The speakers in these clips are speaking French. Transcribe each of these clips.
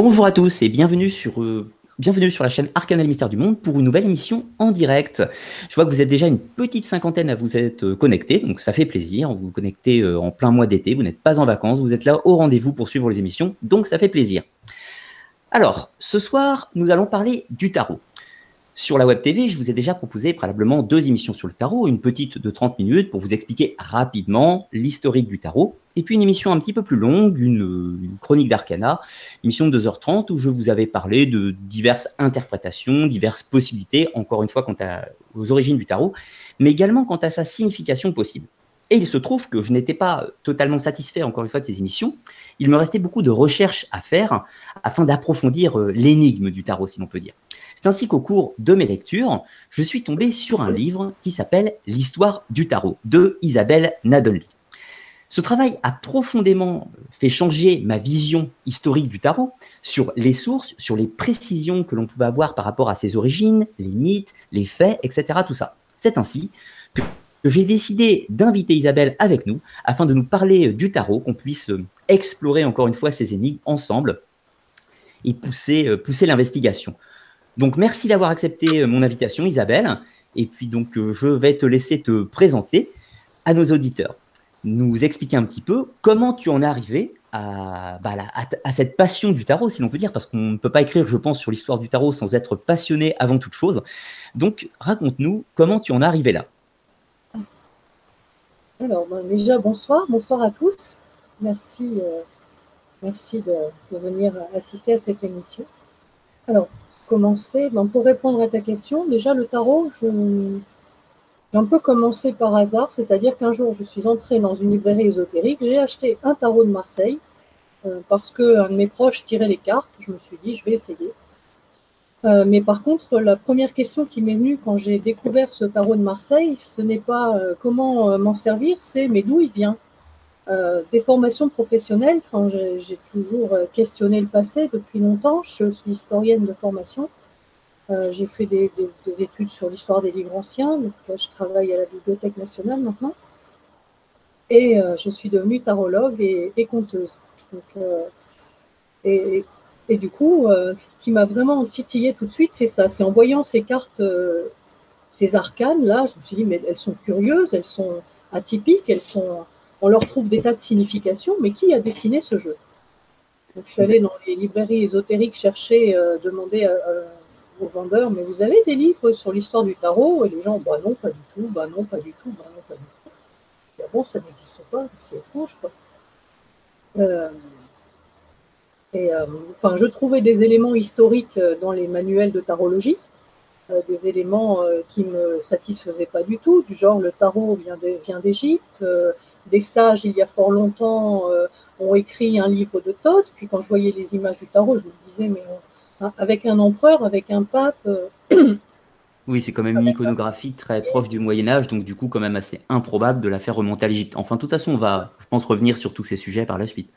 Bonjour à tous et bienvenue sur, euh, la chaîne Arcana le Mystère du Monde pour une nouvelle émission en direct. Je vois que vous êtes déjà une petite cinquantaine à vous être euh, connectés, donc ça fait plaisir. Vous vous connectez euh, en plein mois d'été, vous n'êtes pas en vacances, vous êtes là au rendez-vous pour suivre les émissions, donc ça fait plaisir. Alors, ce soir, nous allons parler du tarot. Sur la Web TV, je vous ai déjà proposé préalablement deux émissions sur le tarot, une petite de 30 minutes pour vous expliquer rapidement l'historique du tarot, et puis une émission un petit peu plus longue, une, chronique d'arcana, émission de 2h30 où je vous avais parlé de diverses interprétations, diverses possibilités, encore une fois quant aux origines du tarot, mais également quant à sa signification possible. Et il se trouve que je n'étais pas totalement satisfait, encore une fois, de ces émissions. Il me restait beaucoup de recherches à faire afin d'approfondir euh, l'énigme du tarot, si l'on peut dire. C'est ainsi qu'au cours de mes lectures, je suis tombé sur un livre qui s'appelle L'histoire du tarot de Isabelle Nadolny. Ce travail a profondément fait changer ma vision historique du tarot sur les sources, sur les précisions que l'on pouvait avoir par rapport à ses origines, les mythes, les faits, etc. Tout ça. C'est ainsi que j'ai décidé d'inviter Isabelle avec nous afin de nous parler du tarot, qu'on puisse explorer encore une fois ces énigmes ensemble et pousser, euh, l'investigation. Donc, merci d'avoir accepté euh, mon invitation, Isabelle. Et puis, donc, euh, je vais te laisser te présenter à nos auditeurs. Nous expliquer un petit peu comment tu en es arrivé à, bah, à, cette passion du tarot, si l'on peut dire, parce qu'on ne peut pas écrire, je pense, sur l'histoire du tarot sans être passionné avant toute chose. Donc, raconte-nous comment tu en es arrivé là. Alors, ben, déjà, bonsoir, bonsoir à tous. Merci, euh, merci de, venir assister à cette émission. Alors, commencer ben, Pour répondre à ta question, déjà le tarot, j'ai un peu commencé par hasard, c'est-à-dire qu'un jour je suis entrée dans une librairie ésotérique, j'ai acheté un tarot de Marseille euh, parce qu'un de mes proches tirait les cartes, je me suis dit je vais essayer. Euh, mais par contre, la première question qui m'est venue quand j'ai découvert ce tarot de Marseille, ce n'est pas euh, comment m'en servir, c'est mais d'où il vient? Euh, des formations professionnelles, quand j'ai toujours euh, questionné le passé depuis longtemps, je suis historienne de formation. Euh, j'ai fait des, études sur l'histoire des livres anciens, donc je travaille à la Bibliothèque nationale maintenant. Et je suis devenue tarologue et, conteuse. et, du coup, ce qui m'a vraiment titillé tout de suite, c'est ça. C'est en voyant ces cartes, ces arcanes, là, je me suis dit, mais elles sont curieuses, elles sont atypiques, elles sont on leur trouve des tas de significations, mais qui a dessiné ce jeu? Je suis allée dans les librairies ésotériques chercher, euh, demander vendeurs, mais vous avez des livres sur l'histoire du tarot Et les gens, bah non, pas du tout, bah non, pas du tout, bah non, pas du tout. Et bon, ça n'existe pas, c'est étrange, quoi. Euh, et euh, enfin, je trouvais des éléments historiques dans les manuels de tarologie, des éléments qui me satisfaisaient pas du tout, du genre le tarot vient d'Égypte, des sages, il y a fort longtemps, euh, ont écrit un livre de Thoth. Puis quand je voyais les images du tarot, je me disais, mais hein, avec un empereur, avec un pape. Euh, oui, c'est quand même une iconographie très proche du Moyen Âge, donc du coup quand même assez improbable de la faire remonter à l'Égypte. Enfin, de toute façon, on va, je pense, revenir sur tous ces sujets par la suite.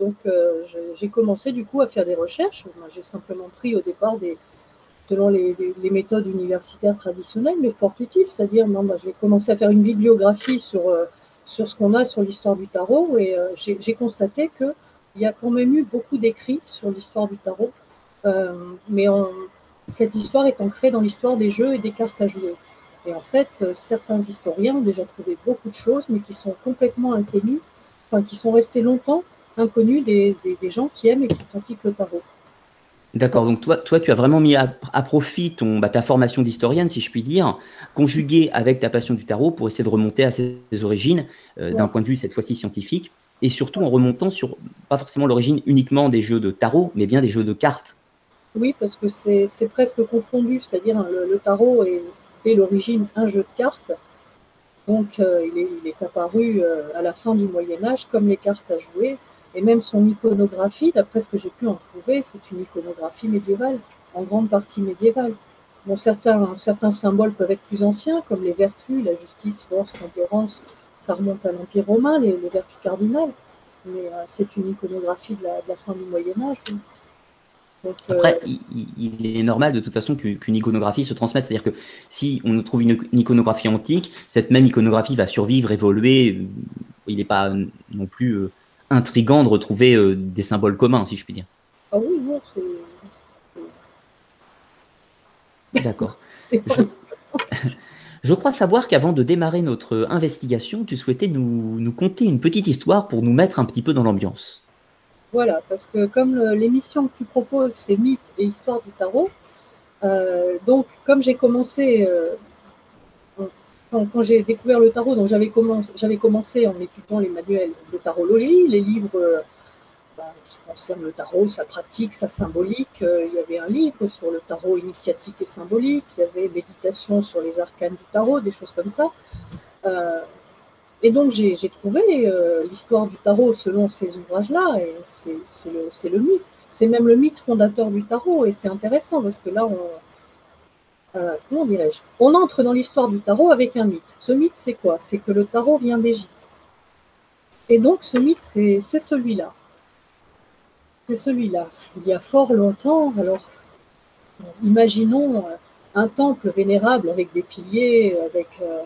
Donc euh, j'ai commencé du coup à faire des recherches. J'ai simplement pris au départ des, selon les, méthodes universitaires traditionnelles, mais fort utiles, c'est-à-dire, non, bah, j'ai commencé à faire une bibliographie sur sur ce qu'on a sur l'histoire du tarot et euh, j'ai constaté qu'il y a quand même eu beaucoup d'écrits sur l'histoire du tarot, euh, mais cette histoire est ancrée dans l'histoire des jeux et des cartes à jouer. Et en fait, euh, certains historiens ont déjà trouvé beaucoup de choses, mais qui sont complètement inconnues, enfin, qui sont restées longtemps inconnues des, des gens qui aiment et qui pratiquent le tarot. D'accord, donc toi, toi, tu as vraiment mis à, profit ton, bah, ta formation d'historienne, si je puis dire, conjuguée avec ta passion du tarot pour essayer de remonter à ses, origines, euh, d'un point de vue cette fois-ci scientifique, et surtout en remontant sur, pas forcément l'origine uniquement des jeux de tarot, mais bien des jeux de cartes. Oui, parce que c'est presque confondu, c'est-à-dire hein, le, tarot est dès l'origine un jeu de cartes, donc euh, il, est, apparu euh, à la fin du Moyen Âge comme les cartes à jouer, et même son iconographie, d'après ce que j'ai pu en trouver, c'est une iconographie médiévale, en grande partie médiévale. Bon, certains, certains symboles peuvent être plus anciens, comme les vertus, la justice, force, tempérance, ça remonte à l'Empire romain, les, vertus cardinales, mais euh, c'est une iconographie de la, fin du Moyen Âge. Euh, Après, il, est normal de toute façon qu'une iconographie se transmette. C'est-à-dire que si on trouve une, iconographie antique, cette même iconographie va survivre, évoluer. Il n'est pas non plus euh, intrigant de retrouver euh, des symboles communs, si je puis dire. Ah oui, non, c'est. D'accord. Je... crois savoir qu'avant de démarrer notre investigation, tu souhaitais nous, nous conter une petite histoire pour nous mettre un petit peu dans l'ambiance. Voilà, parce que comme l'émission que tu proposes, c'est mythes et histoire du tarot, euh, donc comme j'ai commencé, euh, quand, j'ai découvert le tarot, donc j'avais commencé, en étudiant les manuels de tarologie, les livres euh, bah, qui concernent le tarot, sa pratique, sa symbolique. il y avait un livre sur le tarot initiatique et symbolique, il y avait méditation sur les arcanes du tarot, des choses comme ça. Et donc j'ai trouvé euh, l'histoire du tarot selon ces ouvrages-là, et c'est le, mythe. C'est même le mythe fondateur du tarot, et c'est intéressant parce que là, on, euh, comment dirais-je? On entre dans l'histoire du tarot avec un mythe. Ce mythe, c'est quoi? C'est que le tarot vient d'Égypte. Et donc ce mythe, c'est celui-là. C'est celui-là. Il y a fort longtemps, alors imaginons un temple vénérable avec des piliers, avec euh,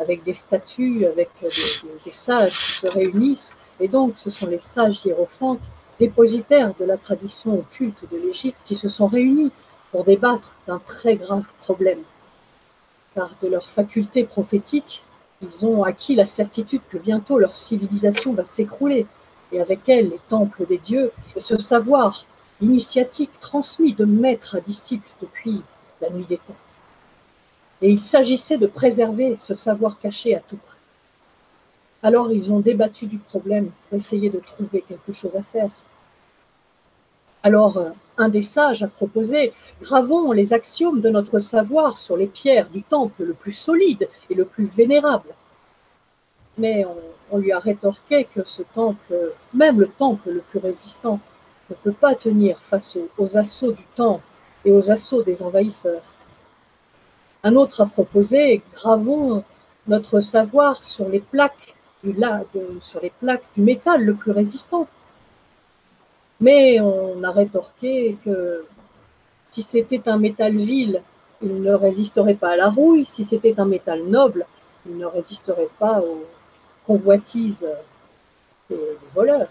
avec des statues, avec des, sages qui se réunissent. Et donc, ce sont les sages hiérophantes, dépositaires de la tradition occulte de l'Égypte, qui se sont réunis pour débattre d'un très grave problème. Car de leur faculté prophétique, ils ont acquis la certitude que bientôt leur civilisation va s'écrouler, et avec elle les temples des dieux, et ce savoir initiatique transmis de maître à disciple depuis la nuit des temps. Et il s'agissait de préserver ce savoir caché à tout prix. Alors ils ont débattu du problème pour essayer de trouver quelque chose à faire. Alors euh, un des sages a proposé, gravons les axiomes de notre savoir sur les pierres du temple le plus solide et le plus vénérable. Mais on, lui a rétorqué que ce temple, même le temple le plus résistant, ne peut pas tenir face aux assauts du temple et aux assauts des envahisseurs. Un autre a proposé gravons notre savoir sur les plaques du, métal le plus résistant. Mais on a rétorqué que si c'était un métal vil, il ne résisterait pas à la rouille. Si c'était un métal noble, il ne résisterait pas aux convoitises des, voleurs.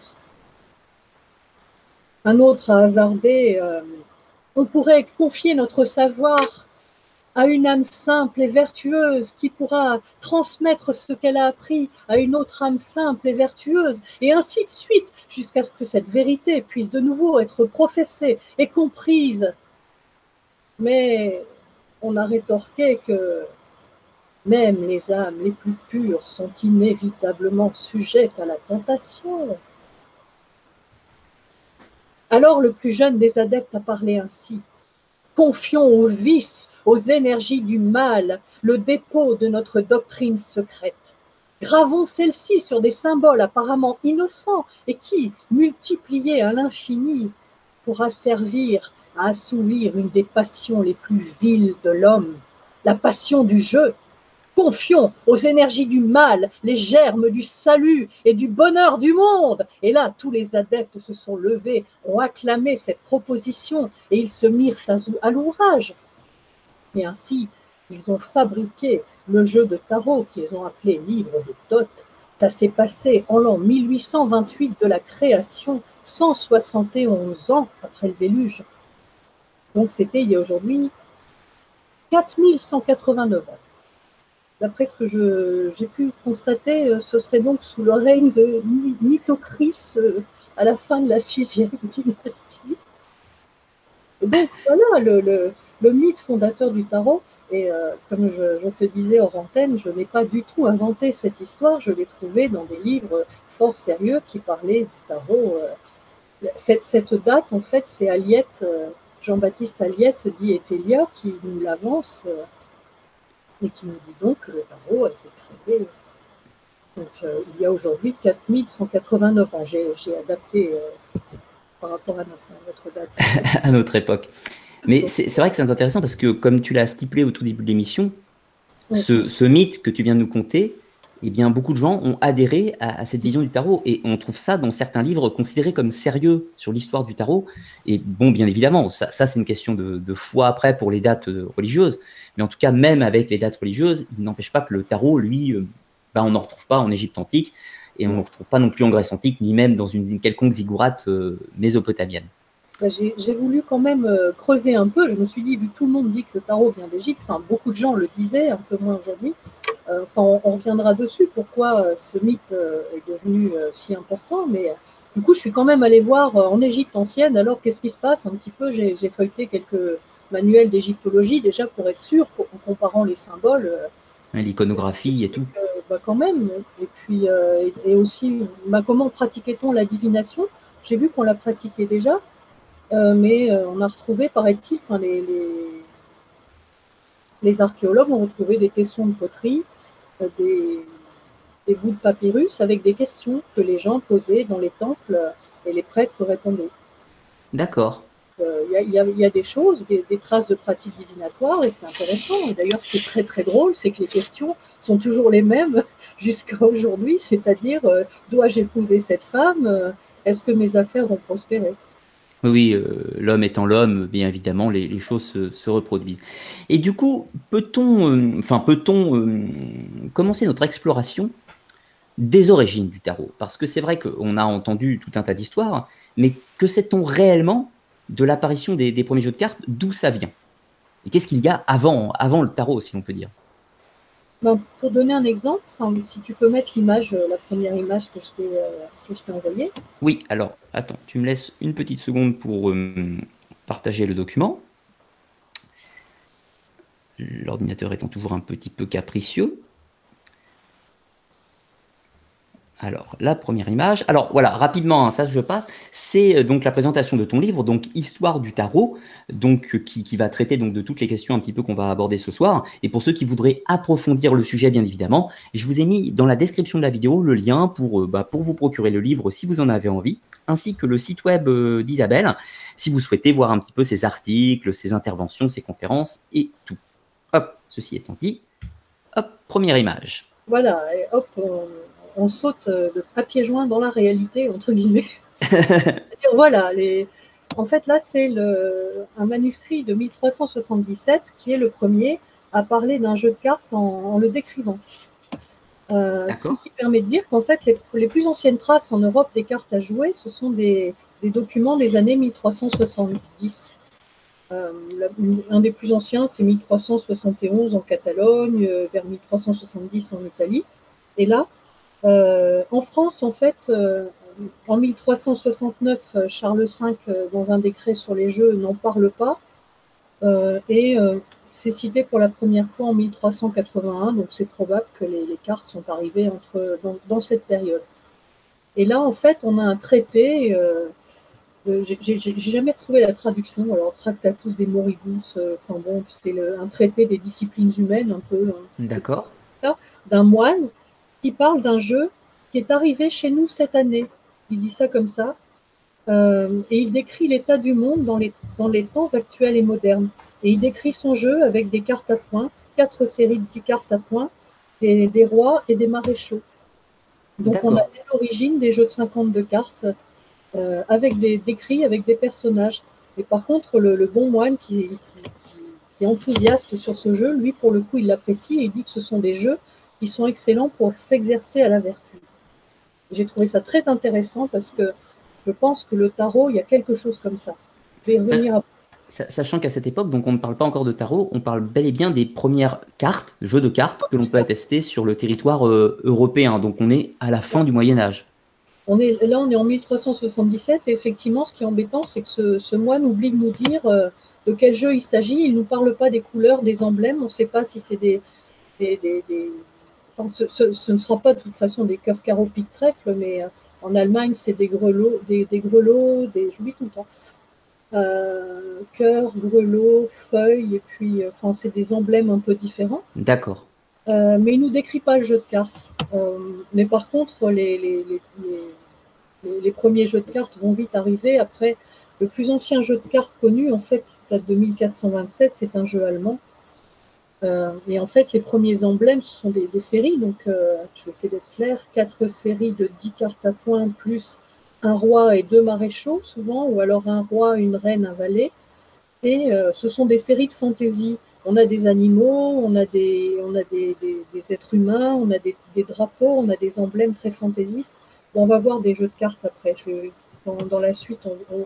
Un autre a hasardé, euh, on pourrait confier notre savoir à une âme simple et vertueuse qui pourra transmettre ce qu'elle a appris à une autre âme simple et vertueuse, et ainsi de suite, jusqu'à ce que cette vérité puisse de nouveau être professée et comprise. Mais on a rétorqué que même les âmes les plus pures sont inévitablement sujettes à la tentation. Alors le plus jeune des adeptes a parlé ainsi. Confions au vice aux énergies du mal, le dépôt de notre doctrine secrète. Gravons celle-ci sur des symboles apparemment innocents et qui, multipliés à l'infini, pourra servir à assouvir une des passions les plus viles de l'homme, la passion du jeu. Confions aux énergies du mal les germes du salut et du bonheur du monde. Et là, tous les adeptes se sont levés, ont acclamé cette proposition et ils se mirent à l'ouvrage. Et ainsi, ils ont fabriqué le jeu de tarot qu'ils ont appelé livre de Thoth. Ça s'est passé en l'an 1828 de la création, 171 ans après le déluge. Donc c'était il y a aujourd'hui 4189 ans. D'après ce que j'ai pu constater, euh, ce serait donc sous le règne de Nitocris euh, à la fin de la sixième dynastie. donc voilà, le, le mythe fondateur du tarot. Et euh, comme je, te disais hors antenne, je n'ai pas du tout inventé cette histoire, je l'ai trouvée dans des livres fort sérieux qui parlaient du tarot. Euh. Cette, date, en fait, c'est Aliette, euh, Jean-Baptiste Aliette, dit Etelia, qui nous l'avance et qui nous dit donc que le tarot a été créé. Il y a aujourd'hui 4189 ans. J'ai adapté par rapport à notre date. à notre époque. Mais c'est vrai que c'est intéressant parce que, comme tu l'as stipulé au tout début de l'émission, ce, mythe que tu viens de nous conter, eh bien, beaucoup de gens ont adhéré à, cette vision du tarot et on trouve ça dans certains livres considérés comme sérieux sur l'histoire du tarot. Et bon, bien évidemment, ça, c'est une question de, foi après pour les dates euh, religieuses, mais en tout cas, même avec les dates religieuses, il n'empêche pas que le tarot, lui, euh, ben, on n'en retrouve pas en Égypte antique et on ne retrouve pas non plus en Grèce antique, ni même dans une quelconque ziggourate euh, mésopotamienne. Bah, j'ai voulu quand même euh, creuser un peu. Je me suis dit, vu que tout le monde dit que le tarot vient d'Égypte, enfin beaucoup de gens le disaient, un peu moins aujourd'hui, euh, on, reviendra dessus, pourquoi euh, ce mythe est devenu si important, mais du coup je suis quand même allée voir en Égypte ancienne, alors qu'est-ce qui se passe? Un petit peu, j'ai feuilleté quelques manuels d'égyptologie déjà pour être sûr, en comparant les symboles. L'iconographie et tout. bah quand même. Et puis, et, aussi, bah, comment pratiquait-on la divination? J'ai vu qu'on la pratiquait déjà, euh, mais euh, on a retrouvé, paraît-il, les, les, archéologues ont retrouvé des tessons de poterie, euh, des, bouts de papyrus avec des questions que les gens posaient dans les temples et les prêtres répondaient. D'accord. Il y, a des choses, des, traces de pratiques divinatoires, et c'est intéressant. D'ailleurs, ce qui est très très drôle, c'est que les questions sont toujours les mêmes jusqu'à aujourd'hui, c'est-à-dire dois-je épouser cette femme? Est-ce que mes affaires vont prospérer? Oui, euh, l'homme étant l'homme, bien évidemment, les, choses se, reproduisent. Et du coup, peut-on, euh, enfin, peut-on euh, commencer notre exploration des origines du tarot? Parce que c'est vrai qu'on a entendu tout un tas d'histoires, mais que sait-on réellement de l'apparition des, des, premiers jeux de cartes? D'où ça vient? Et qu'est-ce qu'il y a avant, avant le tarot, si l'on peut dire? Ben, pour donner un exemple, si tu peux mettre l'image, euh, la première image que je t'ai euh, envoyée. Oui, alors, attends, tu me laisses une petite seconde pour euh, partager le document. L'ordinateur étant toujours un petit peu capricieux. Alors, la première image. Alors, voilà, rapidement, hein, ça je passe. C'est euh, donc la présentation de ton livre, donc Histoire du tarot, donc euh, qui, va traiter donc de toutes les questions un petit peu qu'on va aborder ce soir. Et pour ceux qui voudraient approfondir le sujet, bien évidemment, je vous ai mis dans la description de la vidéo le lien pour, euh, bah, pour vous procurer le livre si vous en avez envie, ainsi que le site web d'Isabelle, si vous souhaitez voir un petit peu ses articles, ses interventions, ses conférences et tout. Hop, ceci étant dit, hop, première image. Voilà, et hop, saute euh, de papier joint dans la réalité, entre guillemets. voilà, les... en fait, là, c'est un manuscrit de 1377 qui est le premier à parler d'un jeu de cartes en, le décrivant. Euh, ce qui permet de dire qu'en fait, les, plus anciennes traces en Europe des cartes à jouer, ce sont des, documents des années 1370. Euh, un des plus anciens, c'est 1371 en Catalogne, vers 1370 en Italie. Et là, euh, en France, en fait, euh, en 1369, euh, Charles V, dans un décret sur les jeux, n'en parle pas. et c'est cité pour la première fois en 1381, donc c'est probable que les, cartes sont arrivées entre, dans, cette période. Et là, en fait, on a un traité. j'ai jamais retrouvé la traduction. Alors, Tractatus des Moribus, enfin bon, c'est un traité des disciplines humaines, un peu. Hein. D'accord. D'un moine qui parle d'un jeu qui est arrivé chez nous cette année. Il dit ça comme ça. Euh, et il décrit l'état du monde dans les, dans les temps actuels et modernes. Et il décrit son jeu avec des cartes à points, quatre séries de dix cartes à points, des rois et des maréchaux. Donc on a dès l'origine des jeux de 52 cartes euh, avec des décrits, avec des personnages. Et par contre, le, bon moine qui, qui, est enthousiaste sur ce jeu, lui, pour le coup, il l'apprécie et il dit que ce sont des jeux qui sont excellents pour s'exercer à la vertu. J'ai trouvé ça très intéressant parce que je pense que le tarot, il y a quelque chose comme ça. Je vais revenir Sachant qu'à cette époque, donc on ne parle pas encore de tarot, on parle bel et bien des premières cartes, jeux de cartes que l'on peut attester sur le territoire euh, européen. Donc on est à la fin du Moyen Âge. On est, là, on est en 1377 et effectivement, ce qui est embêtant, c'est que ce, moine oublie de nous dire euh, de quel jeu il s'agit. Il ne nous parle pas des couleurs, des emblèmes. On ne sait pas si c'est des, des, ce, ne sera pas de toute façon des cœurs carreaux pique trèfle, mais euh, en Allemagne, c'est des grelots, des, grelots, des, j'oublie tout le temps. Euh, cœur, grelots, feuilles, et puis euh, enfin, c'est des emblèmes un peu différents. D'accord. mais il ne nous décrit pas le jeu de cartes. mais par contre, les, les, premiers jeux de cartes vont vite arriver. Après, le plus ancien jeu de cartes connu, en fait, date de 1427, c'est un jeu allemand euh, et en fait, les premiers emblèmes, ce sont des, séries. Donc, euh, je vais essayer d'être clair. Quatre séries de 10 cartes à points, plus un roi et deux maréchaux, souvent, ou alors un roi, une reine, un valet. Et euh, ce sont des séries de fantaisie. On a des animaux, on a des, on a des, êtres humains, on a des, drapeaux, on a des emblèmes très fantaisistes. on va voir des jeux de cartes après. dans, la suite, on,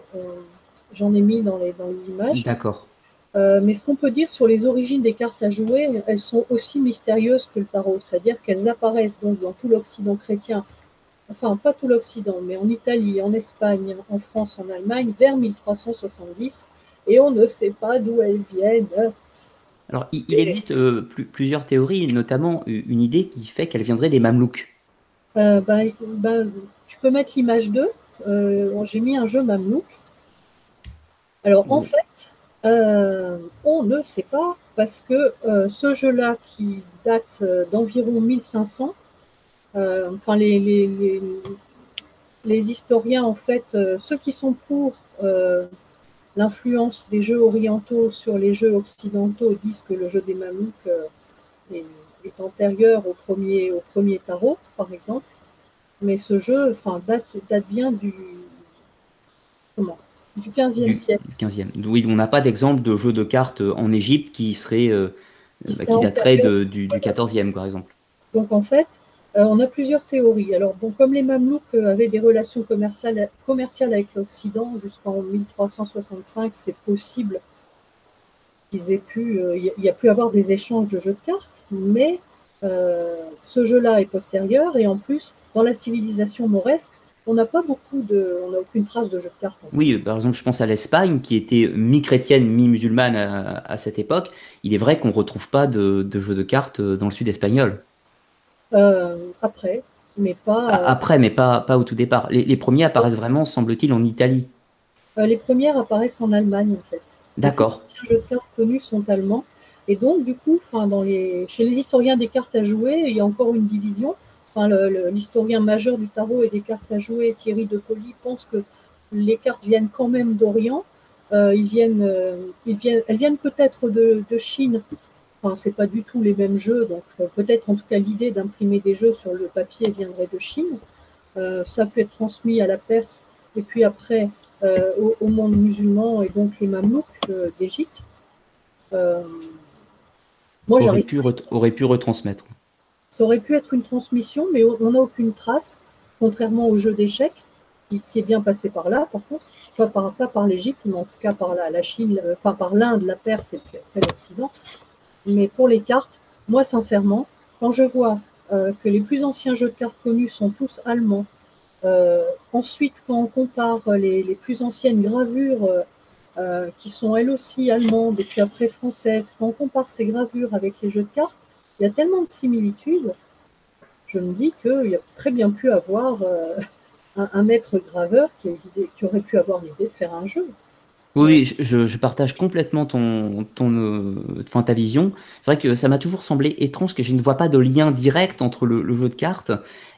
j'en ai mis dans les, dans les images. D'accord. Euh, mais ce qu'on peut dire sur les origines des cartes à jouer, elles sont aussi mystérieuses que le tarot, c'est-à-dire qu'elles apparaissent donc dans tout l'Occident chrétien, enfin pas tout l'Occident, mais en Italie, en Espagne, en France, en Allemagne, vers 1370, et on ne sait pas d'où elles viennent. Alors, il, existe euh, plusieurs théories, notamment une idée qui fait qu'elles viendraient des Mamelouks. Euh, ben, ben, tu peux mettre l'image d'eux. J'ai mis un jeu Mamelouk. Alors, en fait, euh, on ne sait pas parce que euh, ce jeu-là qui date euh, d'environ 1500, enfin les, historiens en fait, ceux qui sont pour l'influence des jeux orientaux sur les jeux occidentaux disent que le jeu des Mamelouks est, est, antérieur au premier, au premier tarot, par exemple. Mais ce jeu enfin, date, date bien du, comment, du 15e siècle. Du 15e. Oui, on n'a pas d'exemple de jeu de cartes euh, en Égypte qui serait qui, euh, bah, daterait du, 14e, par exemple. Donc en fait, euh, on a plusieurs théories. Alors, bon, comme les Mamelouks avaient des relations commerciales, commerciales avec l'Occident jusqu'en 1365, c'est possible qu'ils aient pu, il y, a pu avoir des échanges de jeux de cartes, mais ce jeu-là est postérieur et en plus, dans la civilisation mauresque, on n'a pas beaucoup de, on n'a aucune trace de jeux de cartes. Oui, par exemple, je pense à l'Espagne, qui était mi-chrétienne, mi-musulmane à, cette époque. Il est vrai qu'on ne retrouve pas de, jeux de cartes dans le sud espagnol. Euh, après, mais pas. Ah, après, mais pas, pas au tout départ. Les, premiers apparaissent vraiment, semble-t-il, en Italie. Euh, les premières apparaissent en Allemagne, en fait. D'accord. Les jeux de cartes connus sont allemands. Et donc, du coup, dans les... chez les historiens des cartes à jouer, il y a encore une division l'historien majeur du tarot et des cartes à jouer, Thierry de Colly, pense que les cartes viennent quand même d'Orient. Euh, ils viennent, euh, ils viennent, elles viennent peut-être de, Chine. Enfin, c'est pas du tout les mêmes jeux, donc euh, peut-être en tout cas l'idée d'imprimer des jeux sur le papier viendrait de Chine. ça peut être transmis à la Perse et puis après au, monde musulman et donc les Mamelouks d'Égypte. moi, aurait pu, aurait pu retransmettre. Ça aurait pu être une transmission, mais on n'a aucune trace, contrairement au jeu d'échecs, qui, est bien passé par là, par contre, pas par, l'Égypte, mais en tout cas par la, Chine, enfin par l'Inde, la Perse et puis après l'Occident. Mais pour les cartes, moi sincèrement, quand je vois euh, que les plus anciens jeux de cartes connus sont tous allemands, euh, ensuite quand on compare les, plus anciennes gravures euh, qui sont elles aussi allemandes et puis après françaises, quand on compare ces gravures avec les jeux de cartes, il y a tellement de similitudes, je me dis qu'il y a très bien pu avoir euh, un, maître graveur qui, qui, aurait pu avoir l'idée de faire un jeu. Oui, je, partage complètement ton, ton, euh, ta vision. C'est vrai que ça m'a toujours semblé étrange que je ne vois pas de lien direct entre le, jeu de cartes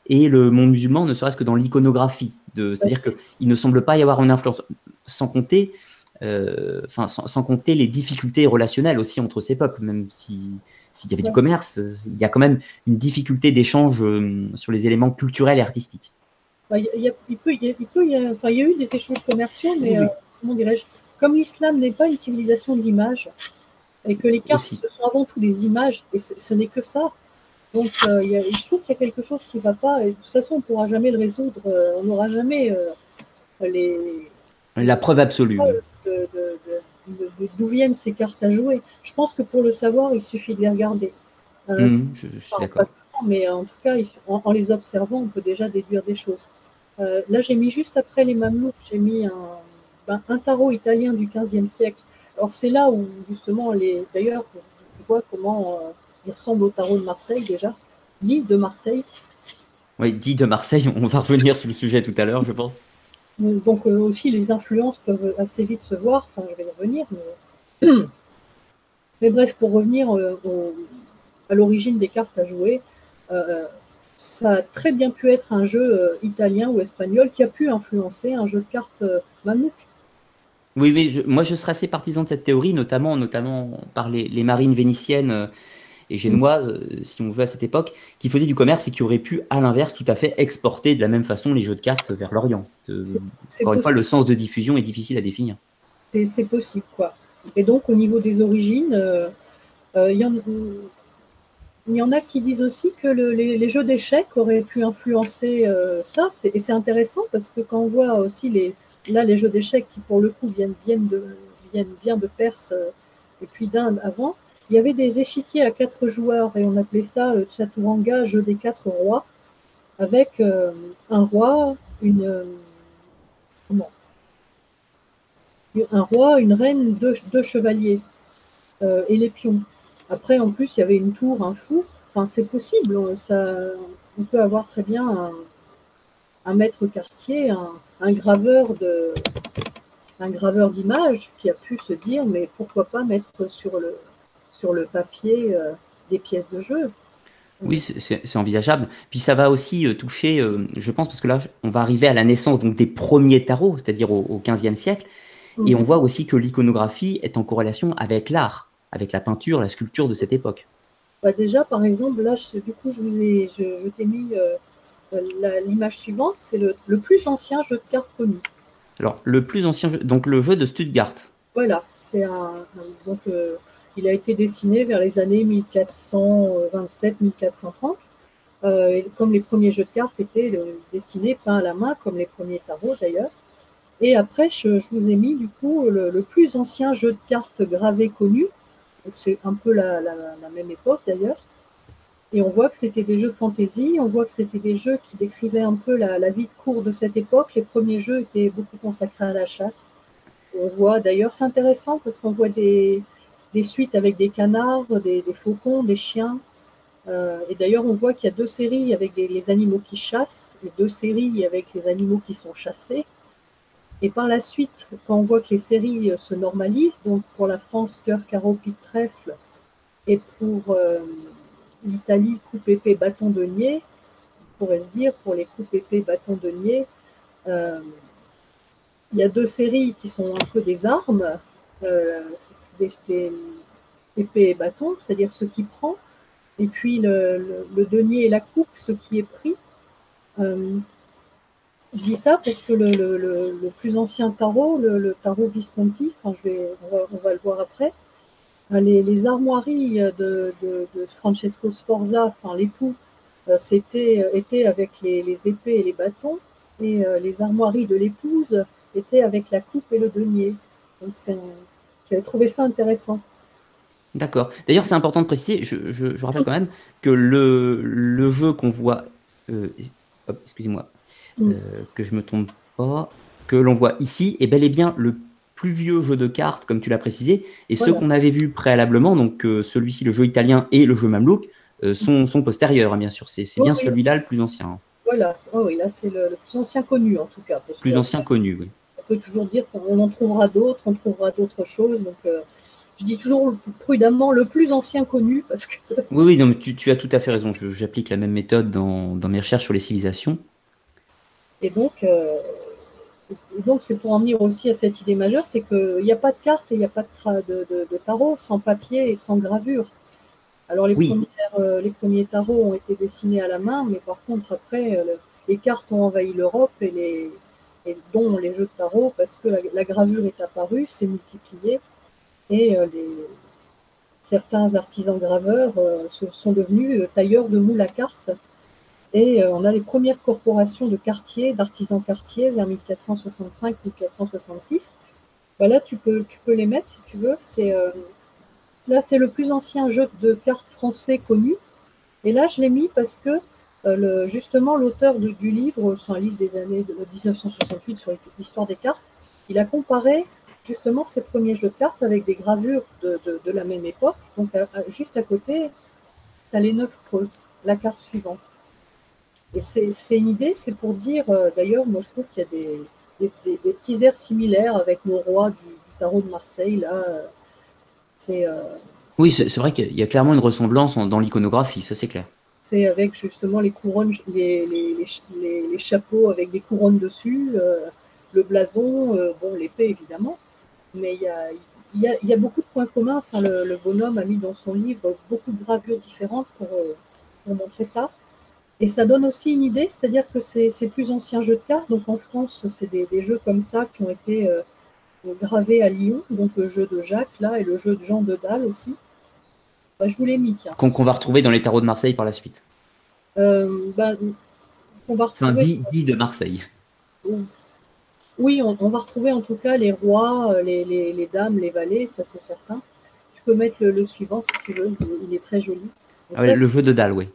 et le monde musulman, ne serait-ce que dans l'iconographie. C'est-à-dire qu'il ne semble pas y avoir une influence, sans compter, enfin, sans, compter les difficultés relationnelles aussi entre ces peuples, même si s'il y avait du commerce, il y a quand même une difficulté d'échange euh, sur les éléments culturels et artistiques. il, y a, eu des échanges commerciaux, mais euh, comment dirais-je Comme l'islam n'est pas une civilisation de l'image, et que les cartes sont avant tout des images, et ce, n'est que ça. Donc, je trouve qu'il y a quelque chose qui ne va pas, et de toute façon, on ne pourra jamais le résoudre, on n'aura jamais les. La preuve absolue d'où viennent ces cartes à jouer. Je pense que pour le savoir, il suffit de les regarder. Euh, mmh, je, suis d'accord. Mais en tout cas, en, les observant, on peut déjà déduire des choses. Euh, là, j'ai mis juste après les Mamelouks, j'ai mis un, ben, un, tarot italien du 15e siècle. Alors, c'est là où, justement, les, d'ailleurs, tu vois comment euh, il ressemble au tarot de Marseille déjà, dit de Marseille. Oui, dit de Marseille, on va revenir sur le sujet tout à l'heure, je pense. Donc euh, aussi, les influences peuvent assez vite se voir. Enfin, je vais y revenir. Mais, mais bref, pour revenir euh, à l'origine des cartes à jouer, euh, ça a très bien pu être un jeu italien ou espagnol qui a pu influencer un jeu de cartes mamelouk. Oui, oui moi je serais assez partisan de cette théorie, notamment, notamment par les, les marines vénitiennes et génoises, euh, si on veut, à cette époque, qui faisaient du commerce et qui auraient pu, à l'inverse, tout à fait exporter de la même façon les jeux de cartes vers l'Orient. Euh, encore une fois, le sens de diffusion est difficile à définir. C'est possible, quoi. Et donc, au niveau des origines, euh, il y, en a qui disent aussi que les, jeux d'échecs auraient pu influencer ça. Et c'est intéressant parce que quand on voit aussi les, là, les jeux d'échecs qui, pour le coup, viennent, viennent, de, viennent bien de Perse et puis d'Inde avant, il y avait des échiquiers à quatre joueurs et on appelait ça le Chaturanga, jeu des quatre rois, avec un roi, une. comment? Un roi, une reine, deux, chevaliers et les pions. Après, en plus, il y avait une tour, un fou. Enfin, c'est possible. On peut avoir très bien un, maître quartier, un graveur d'images qui a pu se dire, mais pourquoi pas mettre sur le, sur le papier euh, des pièces de jeu. Oui, c'est envisageable. Puis ça va aussi euh, toucher, euh, je pense, parce que là, on va arriver à la naissance donc, des premiers tarots, c'est-à-dire au, XVe siècle. Et on voit aussi que l'iconographie est en corrélation avec l'art avec la peinture, la sculpture de cette époque bah Déjà, par exemple, là, du coup, je vous ai, je, t'ai mis euh, l'image suivante, c'est le, plus ancien jeu de cartes connu. Alors, le plus ancien jeu, donc le jeu de Stuttgart. Voilà, c'est un, donc euh, il a été dessiné vers les années 1427-1430. Euh, comme les premiers jeux de cartes étaient dessinés peints à la main, comme les premiers tarots d'ailleurs. Et après, je, vous ai mis du coup le, plus ancien jeu de cartes gravé connu, c'est un peu la, même époque d'ailleurs. Et on voit que c'était des jeux de fantasy, on voit que c'était des jeux qui décrivaient un peu la, vie de cour de cette époque. Les premiers jeux étaient beaucoup consacrés à la chasse. on voit d'ailleurs, c'est intéressant parce qu'on voit des, suites avec des canards, des, faucons, des chiens. Euh, et d'ailleurs, on voit qu'il y a deux séries avec les animaux qui chassent et deux séries avec les animaux qui sont chassés. Et par la suite, quand on voit que les séries euh, se normalisent, donc pour la France, cœur, carreau, pique, trèfle, et pour euh, l'Italie, coupe, épée, bâton, denier, on pourrait se dire pour les coupes, épée, bâton, denier, euh, il y a deux séries qui sont un peu des armes, des, épée et bâton, c'est-à-dire ce qui prend, et puis le, denier et la coupe, ce qui est pris. Je dis ça parce que le, plus ancien tarot, le, tarot Visconti, enfin, je vais, on, va, le voir après, euh, les, armoiries de, Francesco Sforza, enfin l'époux, euh, c'était euh, avec les, épées et les bâtons, et les armoiries de l'épouse étaient avec la coupe et le denier. Donc j'avais trouvé ça intéressant. D'accord. D'ailleurs, c'est important de préciser, je, rappelle quand même que le, jeu qu'on voit, excusez-moi, Mm. Euh, que je me trompe pas, que l'on voit ici est bel et bien le plus vieux jeu de cartes, comme tu l'as précisé, et ceux qu'on avait vus préalablement, donc euh, celui-ci, le jeu italien et le jeu mamelouk, euh, sont, sont, postérieurs, hein, bien sûr. C'est bien celui-là le plus ancien. Hein. Voilà, oh, oui, là c'est le, plus ancien connu en tout cas. Plus ancien connu, oui. On peut toujours dire qu'on en trouvera d'autres, on trouvera d'autres choses, donc je dis toujours prudemment le plus ancien connu parce que. Oui, oui, non, mais tu, tu as tout à fait raison. J'applique la même méthode dans, dans, mes recherches sur les civilisations. Et donc, euh, donc c'est pour en venir aussi à cette idée majeure, c'est qu'il n'y a pas de carte et il n'y a pas de, de, tarot sans papier et sans gravure. Alors les, euh, les premiers tarots ont été dessinés à la main, mais par contre après, euh, les cartes ont envahi l'Europe et, les, et dont les jeux de tarot, parce que la, gravure est apparue, s'est multipliée, et les, certains artisans graveurs sont devenus tailleurs de moules à cartes et euh, on a les premières corporations de quartiers, d'artisans quartiers vers 1465-1466. Bah là, tu peux, tu peux les mettre si tu veux. C'est, euh, là, c'est le plus ancien jeu de cartes français connu. Et là, je l'ai mis parce que euh, le, justement, l'auteur du livre, c'est un livre des années de 1968 sur l'histoire des cartes, il a comparé justement ces premiers jeux de cartes avec des gravures de, de, la même époque. Donc, juste à côté, tu as les neuf creux, la carte suivante. Et c'est une idée, c'est pour dire, euh, d'ailleurs, moi je trouve qu'il y a des, des, petits airs similaires avec nos rois du, tarot de Marseille. Là, euh, c'est. Euh, oui, c'est vrai qu'il y a clairement une ressemblance dans l'iconographie, ça c'est clair. C'est avec justement les couronnes, les, les, les, chapeaux avec des couronnes dessus, le blason, bon, l'épée évidemment, mais il y a, y, a, beaucoup de points communs. Enfin, le, bonhomme a mis dans son livre beaucoup de gravures différentes pour, pour montrer ça. Et ça donne aussi une idée, c'est-à-dire que c'est plus anciens jeux de cartes. Donc en France, c'est des, jeux comme ça qui ont été euh, gravés à Lyon. Donc le jeu de Jacques, là, et le jeu de Jean de Dalle aussi. Bah, je vous l'ai mis, Qu'on va retrouver dans les tarots de Marseille par la suite. Euh, bah, on va retrouver... Enfin, dit, de Marseille. Oui, on, va retrouver en tout cas les rois, les, dames, les valets, ça c'est certain. Tu peux mettre le, suivant si tu veux, il, est très joli. Ah le jeu de dalle, oui.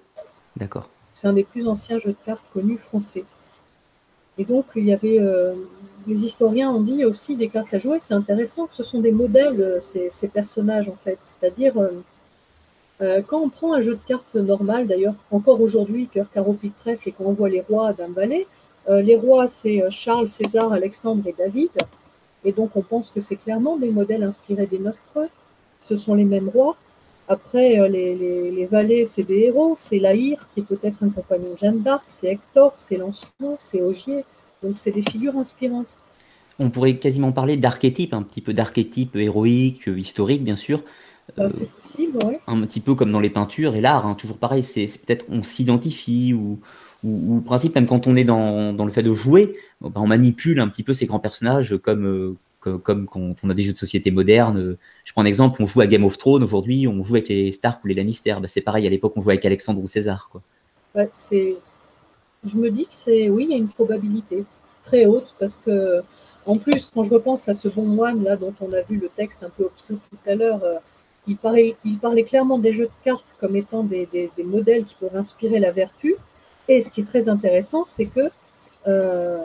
D'accord. C'est un des plus anciens jeux de cartes connus français. Et donc, il y avait. les historiens ont dit aussi des cartes à jouer, c'est intéressant, ce sont des modèles, ces, ces personnages en fait. C'est-à-dire, euh, quand on prend un jeu de cartes normal, d'ailleurs, encore aujourd'hui, cœur, carreau, pique, trèfle, et qu'on voit les rois d'un valet, euh, les rois, c'est euh, Charles, César, Alexandre et David. Et donc, on pense que c'est clairement des modèles inspirés des neuf preux. Ce sont les mêmes rois. Après, les, valets, c'est des héros. C'est Laïr, qui est peut-être un compagnon de Jeanne d'Arc. C'est Hector, c'est Lancelot, c'est Ogier. Donc, c'est des figures inspirantes. On pourrait quasiment parler d'archétype, un petit peu d'archétype héroïque, historique, bien sûr. Euh, c'est possible, oui. Un petit peu comme dans les peintures et l'art, hein, toujours pareil, c'est peut-être on s'identifie ou, ou, principe, même quand on est dans, dans le fait de jouer, ben, on manipule un petit peu ces grands personnages comme, euh, comme, quand on a des jeux de société modernes. Je prends un exemple, on joue à Game of Thrones aujourd'hui, on joue avec les Stark ou les Lannister. Ben, c'est pareil, à l'époque, on jouait avec Alexandre ou César. Quoi. c'est... Je me dis que c'est, oui, il y a une probabilité très haute parce que, en plus, quand je repense à ce bon moine là dont on a vu le texte un peu obscur tout à l'heure, euh, il parlait, clairement des jeux de cartes comme étant des, modèles qui peuvent inspirer la vertu. Et ce qui est très intéressant, c'est que, euh,